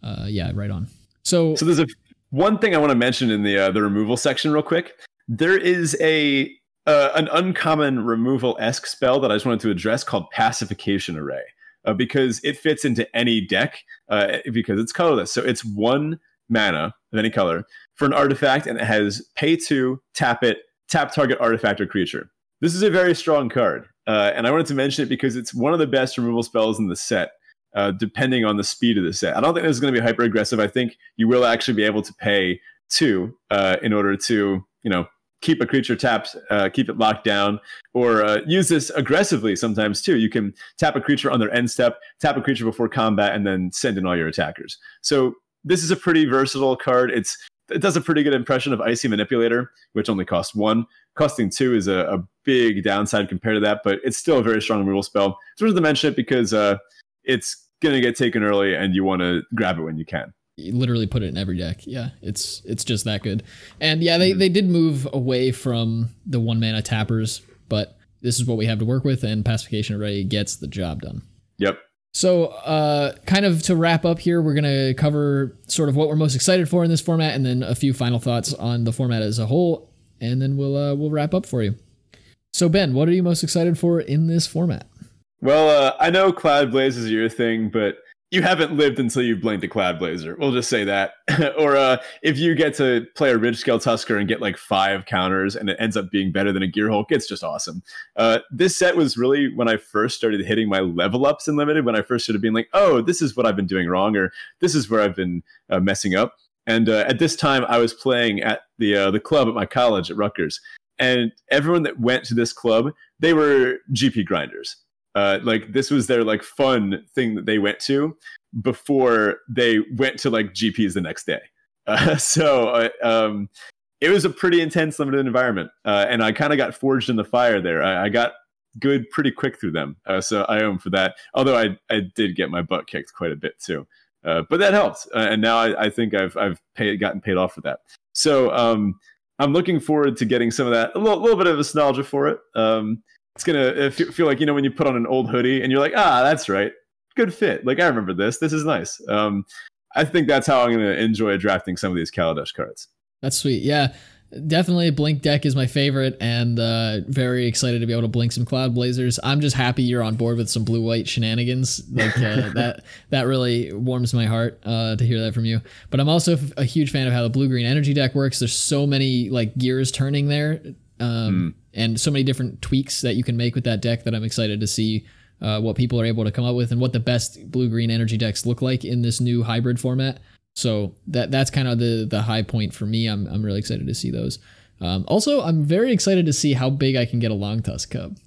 uh, yeah, right on. So, So there's a one thing I want to mention in the uh, the removal section real quick. There is a uh, an uncommon removal esque spell that I just wanted to address called Pacification Array uh, because it fits into any deck uh, because it's colorless. So it's one mana of any color for an artifact, and it has pay two, tap it, tap target artifact or creature. This is a very strong card, uh, and I wanted to mention it because it's one of the best removal spells in the set. Uh, depending on the speed of the set, I don't think this is going to be hyper aggressive. I think you will actually be able to pay two uh, in order to, you know, keep a creature tapped, uh, keep it locked down, or uh, use this aggressively sometimes too. You can tap a creature on their end step, tap a creature before combat, and then send in all your attackers. So this is a pretty versatile card. It's it does a pretty good impression of Icy Manipulator, which only costs one. Costing two is a, a big downside compared to that, but it's still a very strong removal spell. It's worth to mention it because uh, it's going to get taken early, and you want to grab it when you can. You literally put it in every deck. Yeah, it's it's just that good. And yeah, they, they did move away from the one mana tappers, but this is what we have to work with, and pacification array gets the job done. Yep. So, uh, kind of to wrap up here, we're gonna cover sort of what we're most excited for in this format, and then a few final thoughts on the format as a whole, and then we'll uh, we'll wrap up for you. So, Ben, what are you most excited for in this format? Well, uh, I know Cloud Blaze is your thing, but you haven't lived until you've blinked a Cloudblazer. We'll just say that. or uh, if you get to play a Ridgescale Tusker and get like five counters and it ends up being better than a Gearhulk, it's just awesome. Uh, this set was really when I first started hitting my level ups in Limited, when I first started being like, oh, this is what I've been doing wrong, or this is where I've been uh, messing up. And uh, at this time, I was playing at the uh, the club at my college at Rutgers, and everyone that went to this club, they were GP grinders uh, like this was their like fun thing that they went to before they went to like GPs the next day. Uh, so uh, um, it was a pretty intense limited environment, uh, and I kind of got forged in the fire there. I, I got good pretty quick through them, uh, so I owe them for that. Although I I did get my butt kicked quite a bit too, uh, but that helped, and now I, I think I've I've gotten paid off for that. So um, I'm looking forward to getting some of that a little, little bit of nostalgia for it. Um, it's gonna uh, feel, feel like you know when you put on an old hoodie and you're like, ah, that's right, good fit. Like I remember this. This is nice. Um, I think that's how I'm gonna enjoy drafting some of these Kaladesh cards. That's sweet. Yeah, definitely Blink deck is my favorite, and uh, very excited to be able to blink some Cloudblazers. I'm just happy you're on board with some blue white shenanigans. Like uh, that, that really warms my heart uh, to hear that from you. But I'm also a huge fan of how the blue green energy deck works. There's so many like gears turning there, um, and so many different tweaks that you can make with that deck that I'm excited to see. Uh, what people are able to come up with and what the best blue green energy decks look like in this new hybrid format. So that that's kind of the the high point for me. I'm I'm really excited to see those. Um, also, I'm very excited to see how big I can get a Longtusk Cub.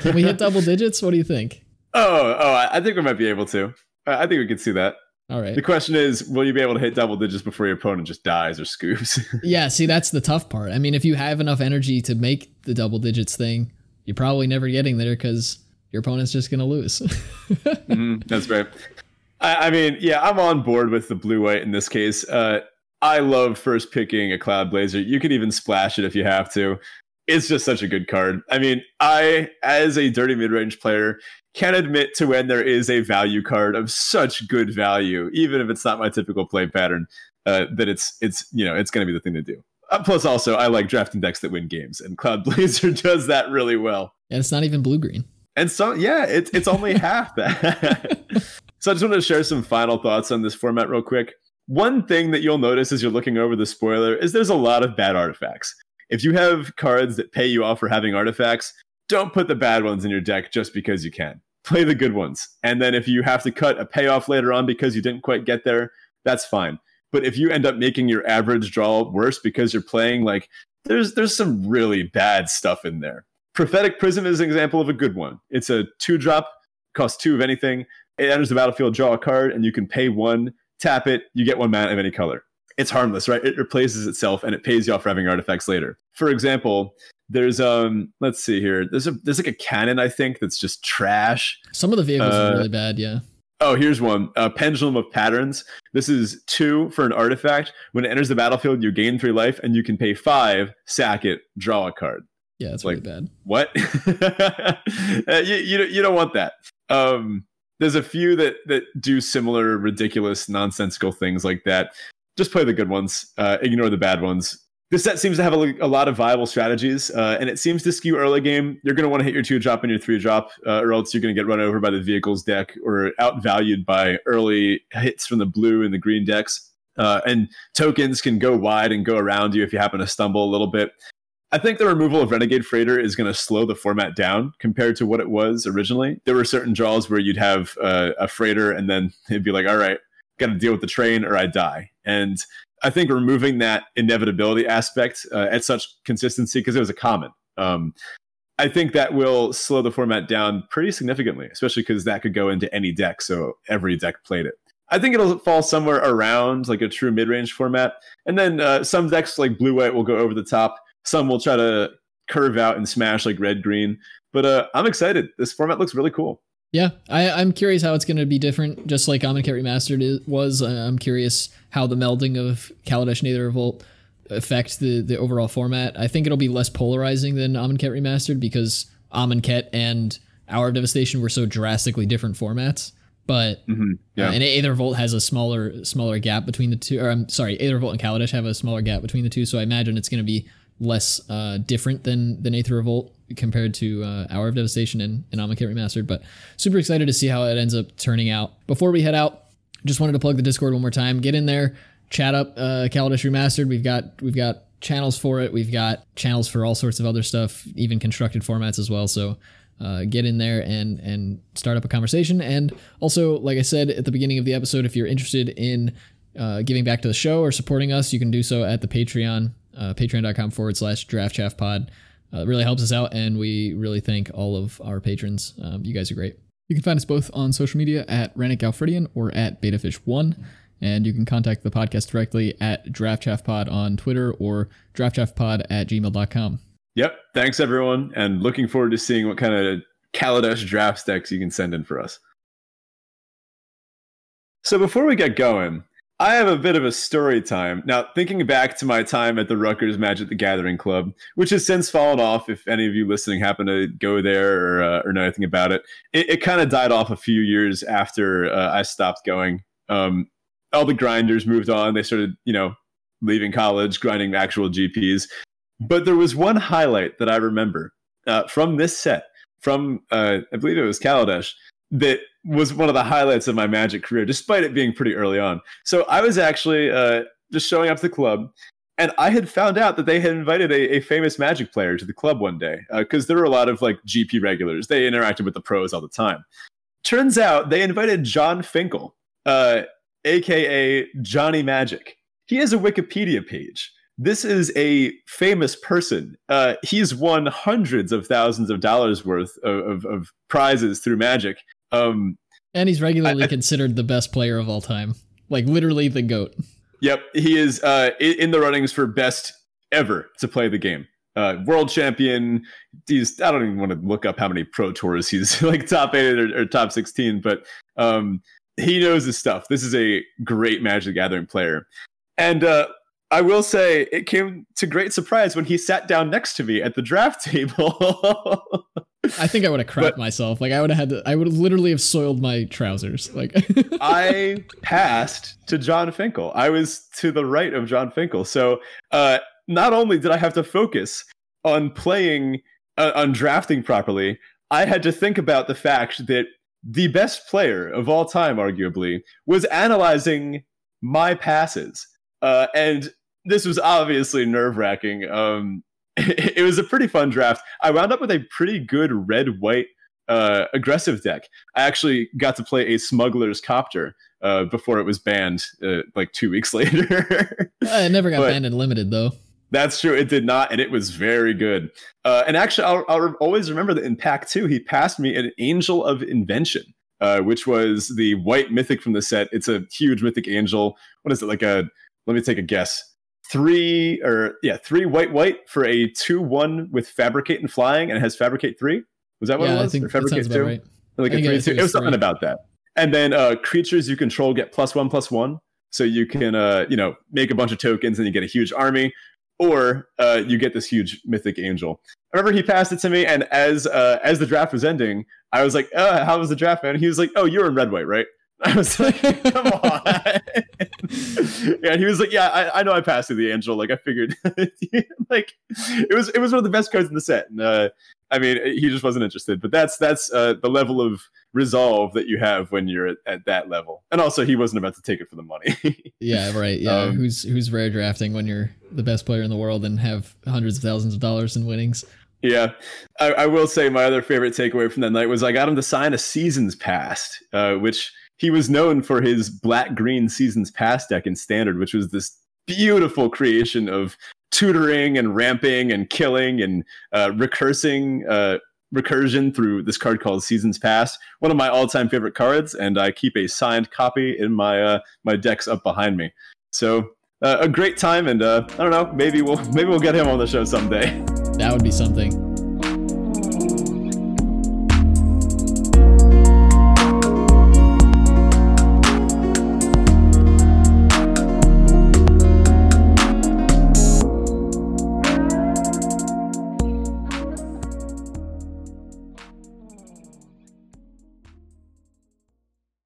Can we hit double digits? What do you think? Oh, oh, I think we might be able to. I think we could see that. All right. The question is, will you be able to hit double digits before your opponent just dies or scoops? Yeah. See, that's the tough part. I mean, if you have enough energy to make the double digits thing, you're probably never getting there because your opponent's just gonna lose. Mhm, that's right. I, I mean, yeah, I'm on board with the blue white in this case. Uh, I love first picking a Cloudblazer. You could even splash it if you have to. It's just such a good card. I mean, I, as a dirty mid range player, can admit to when there is a value card of such good value, even if it's not my typical play pattern, uh, that it's it's you know it's going to be the thing to do. Uh, plus, also, I like drafting decks that win games, and Cloud Blazer does that really well. and it's not even blue green. And so, yeah, it's it's only half that. so I just wanted to share some final thoughts on this format real quick. One thing that you'll notice as you're looking over the spoiler is there's a lot of bad artifacts. If you have cards that pay you off for having artifacts, don't put the bad ones in your deck just because you can. Play the good ones. And then if you have to cut a payoff later on because you didn't quite get there, that's fine. But if you end up making your average draw worse because you're playing like there's there's some really bad stuff in there. Prophetic Prism is an example of a good one. It's a two drop, costs two of anything. It enters the battlefield, draw a card, and you can pay one, tap it, you get one mana of any color. It's harmless, right? It replaces itself and it pays you off for having artifacts later. For example, there's um let's see here. There's a there's like a cannon, I think, that's just trash. Some of the vehicles Uh, are really bad. Yeah. Oh, here's one. Uh, Pendulum of Patterns. This is two for an artifact. When it enters the battlefield, you gain three life, and you can pay five, sack it, draw a card. Yeah, it's Like- really bad. what? Uh, you, you don't- you don't want that. Um, there's a few that that do similar ridiculous nonsensical things like that. Just play the good ones. Uh, ignore the bad ones. This set seems to have a, a lot of viable strategies, uh, and it seems to skew early game. You're going to want to hit your two drop and your three drop, uh, or else you're going to get run over by the vehicles deck or outvalued by early hits from the blue and the green decks. Uh, and tokens can go wide and go around you if you happen to stumble a little bit. I think the removal of Renegade Freighter is going to slow the format down compared to what it was originally. There were certain draws where you'd have uh, a freighter and then it'd be like, all right, got to deal with the train or I die. And I think removing that inevitability aspect uh, at such consistency, because it was a common, um, I think that will slow the format down pretty significantly, especially because that could go into any deck. So every deck played it. I think it'll fall somewhere around like a true mid range format. And then uh, some decks like blue white will go over the top. Some will try to curve out and smash like red green. But uh, I'm excited. This format looks really cool. Yeah, I, I'm curious how it's going to be different, just like Amonkhet Remastered was. Uh, I'm curious how the melding of Kaladesh and Aether Revolt affect the, the overall format. I think it'll be less polarizing than Amonkhet Remastered because Amonkhet and Hour of Devastation were so drastically different formats. But Mm-hmm. Yeah. uh, and Aether Revolt has a smaller smaller gap between the two. Or I'm sorry, Aether Revolt and Kaladesh have a smaller gap between the two. So I imagine it's going to be less uh, different than than Aether Revolt compared to uh, Hour of Devastation and, and Amonkhet Remastered. But super excited to see how it ends up turning out. Before we head out, just wanted to plug the Discord one more time. Get in there, chat up uh, Kaladesh Remastered. We've got we've got channels for it. We've got channels for all sorts of other stuff, even constructed formats as well. So uh, get in there and and start up a conversation. And also, like I said at the beginning of the episode, if you're interested in uh, giving back to the show or supporting us, you can do so at the Patreon, uh, patreon.com forward slash draft chaff pod. Uh, it really helps us out, and we really thank all of our patrons. Um, you guys are great. You can find us both on social media at Rennick Alfredian or at Betafish1. And you can contact the podcast directly at DraftChaffPod on Twitter or DraftChaffPod at gmail.com. Yep. Thanks, everyone. And looking forward to seeing what kind of Kaladesh draft decks you can send in for us. So before we get going, I have a bit of a story time. Now, thinking back to my time at the Rutgers Magic the Gathering Club, which has since fallen off, if any of you listening happen to go there or, uh, or know anything about it, it, it kind of died off a few years after uh, I stopped going. Um, all the grinders moved on. They started, you know, leaving college, grinding actual GPs. But there was one highlight that I remember uh, from this set, from uh, I believe it was Kaladesh, that was one of the highlights of my Magic career, despite it being pretty early on. So I was actually uh, just showing up to the club, and I had found out that they had invited a, a famous Magic player to the club one day because there were a lot of like GP regulars. They interacted with the pros all the time. Turns out they invited Jon Finkel, uh, aka Johnny Magic. He has a Wikipedia page this is a famous person. Uh, he's won hundreds of thousands of dollars worth of, of, of prizes through Magic. Um, And he's regularly I- considered the best player of all time. Like literally the GOAT. yep, he is uh, in the runnings for best ever to play the game. Uh, world champion. He's I don't even want to look up how many pro tours he's like top eight or, or top sixteen, but um, he knows his stuff. This is a great Magic Gathering player, and uh, I will say it came to great surprise when he sat down next to me at the draft table. I think I would have crapped But- myself. Like I would have had to I would have literally have soiled my trousers. Like I passed to Jon Finkel. I was to the right of Jon Finkel. So uh, not only did I have to focus on playing, uh, on drafting properly, I had to think about the fact that the best player of all time, arguably, was analyzing my passes. Uh, and this was obviously nerve wracking. Um, it was a pretty fun draft. I wound up with a pretty good red white uh, aggressive deck. I actually got to play a smuggler's copter uh, before it was banned uh, like two weeks later. it never got But- banned and limited though. That's true. It did not, and it was very good. Uh, and actually, I'll, I'll always remember that in Pack 2, he passed me an Angel of Invention, uh, which was the white mythic from the set. It's a huge mythic angel. What is it? Like a, let me take a guess. Three, or yeah, three white, white for a 2 1 with Fabricate and Flying, and it has Fabricate 3. Was that what yeah, it I was? think Or Fabricate 2? right. like I a think it three, was- two. it was something about that. And then uh, creatures you control get plus one plus one, so you can uh, you know make a bunch of tokens and you get a huge army. or uh, you get this huge mythic angel. I remember he passed it to me, and as uh, as the draft was ending, I was like, uh, "How was the draft, man?" He was like, "Oh, you're in red white, right?" I was like, "Come on." yeah, and he was like, "Yeah, I, I know I passed through the angel. Like I figured, like it was it was one of the best cards in the set." And uh, I mean, he just wasn't interested. But that's that's uh, the level of resolve that you have when you're at, at, that level. And also, he wasn't about to take it for the money. yeah, right. Yeah, um, who's who's rare drafting when you're the best player in the world and have hundreds of thousands of dollars in winnings. Yeah, I, I will say my other favorite takeaway from that night was I got him to sign a seasons past, uh, which he was known for his black green seasons past deck in standard, which was this beautiful creation of tutoring and ramping and killing and uh, recursing uh, recursion through this card called Seasons Past. One of my all-time favorite cards, and I keep a signed copy in my uh, my decks up behind me. So uh, a great time, and uh, I don't know, maybe we'll maybe we'll get him on the show someday. That would be something.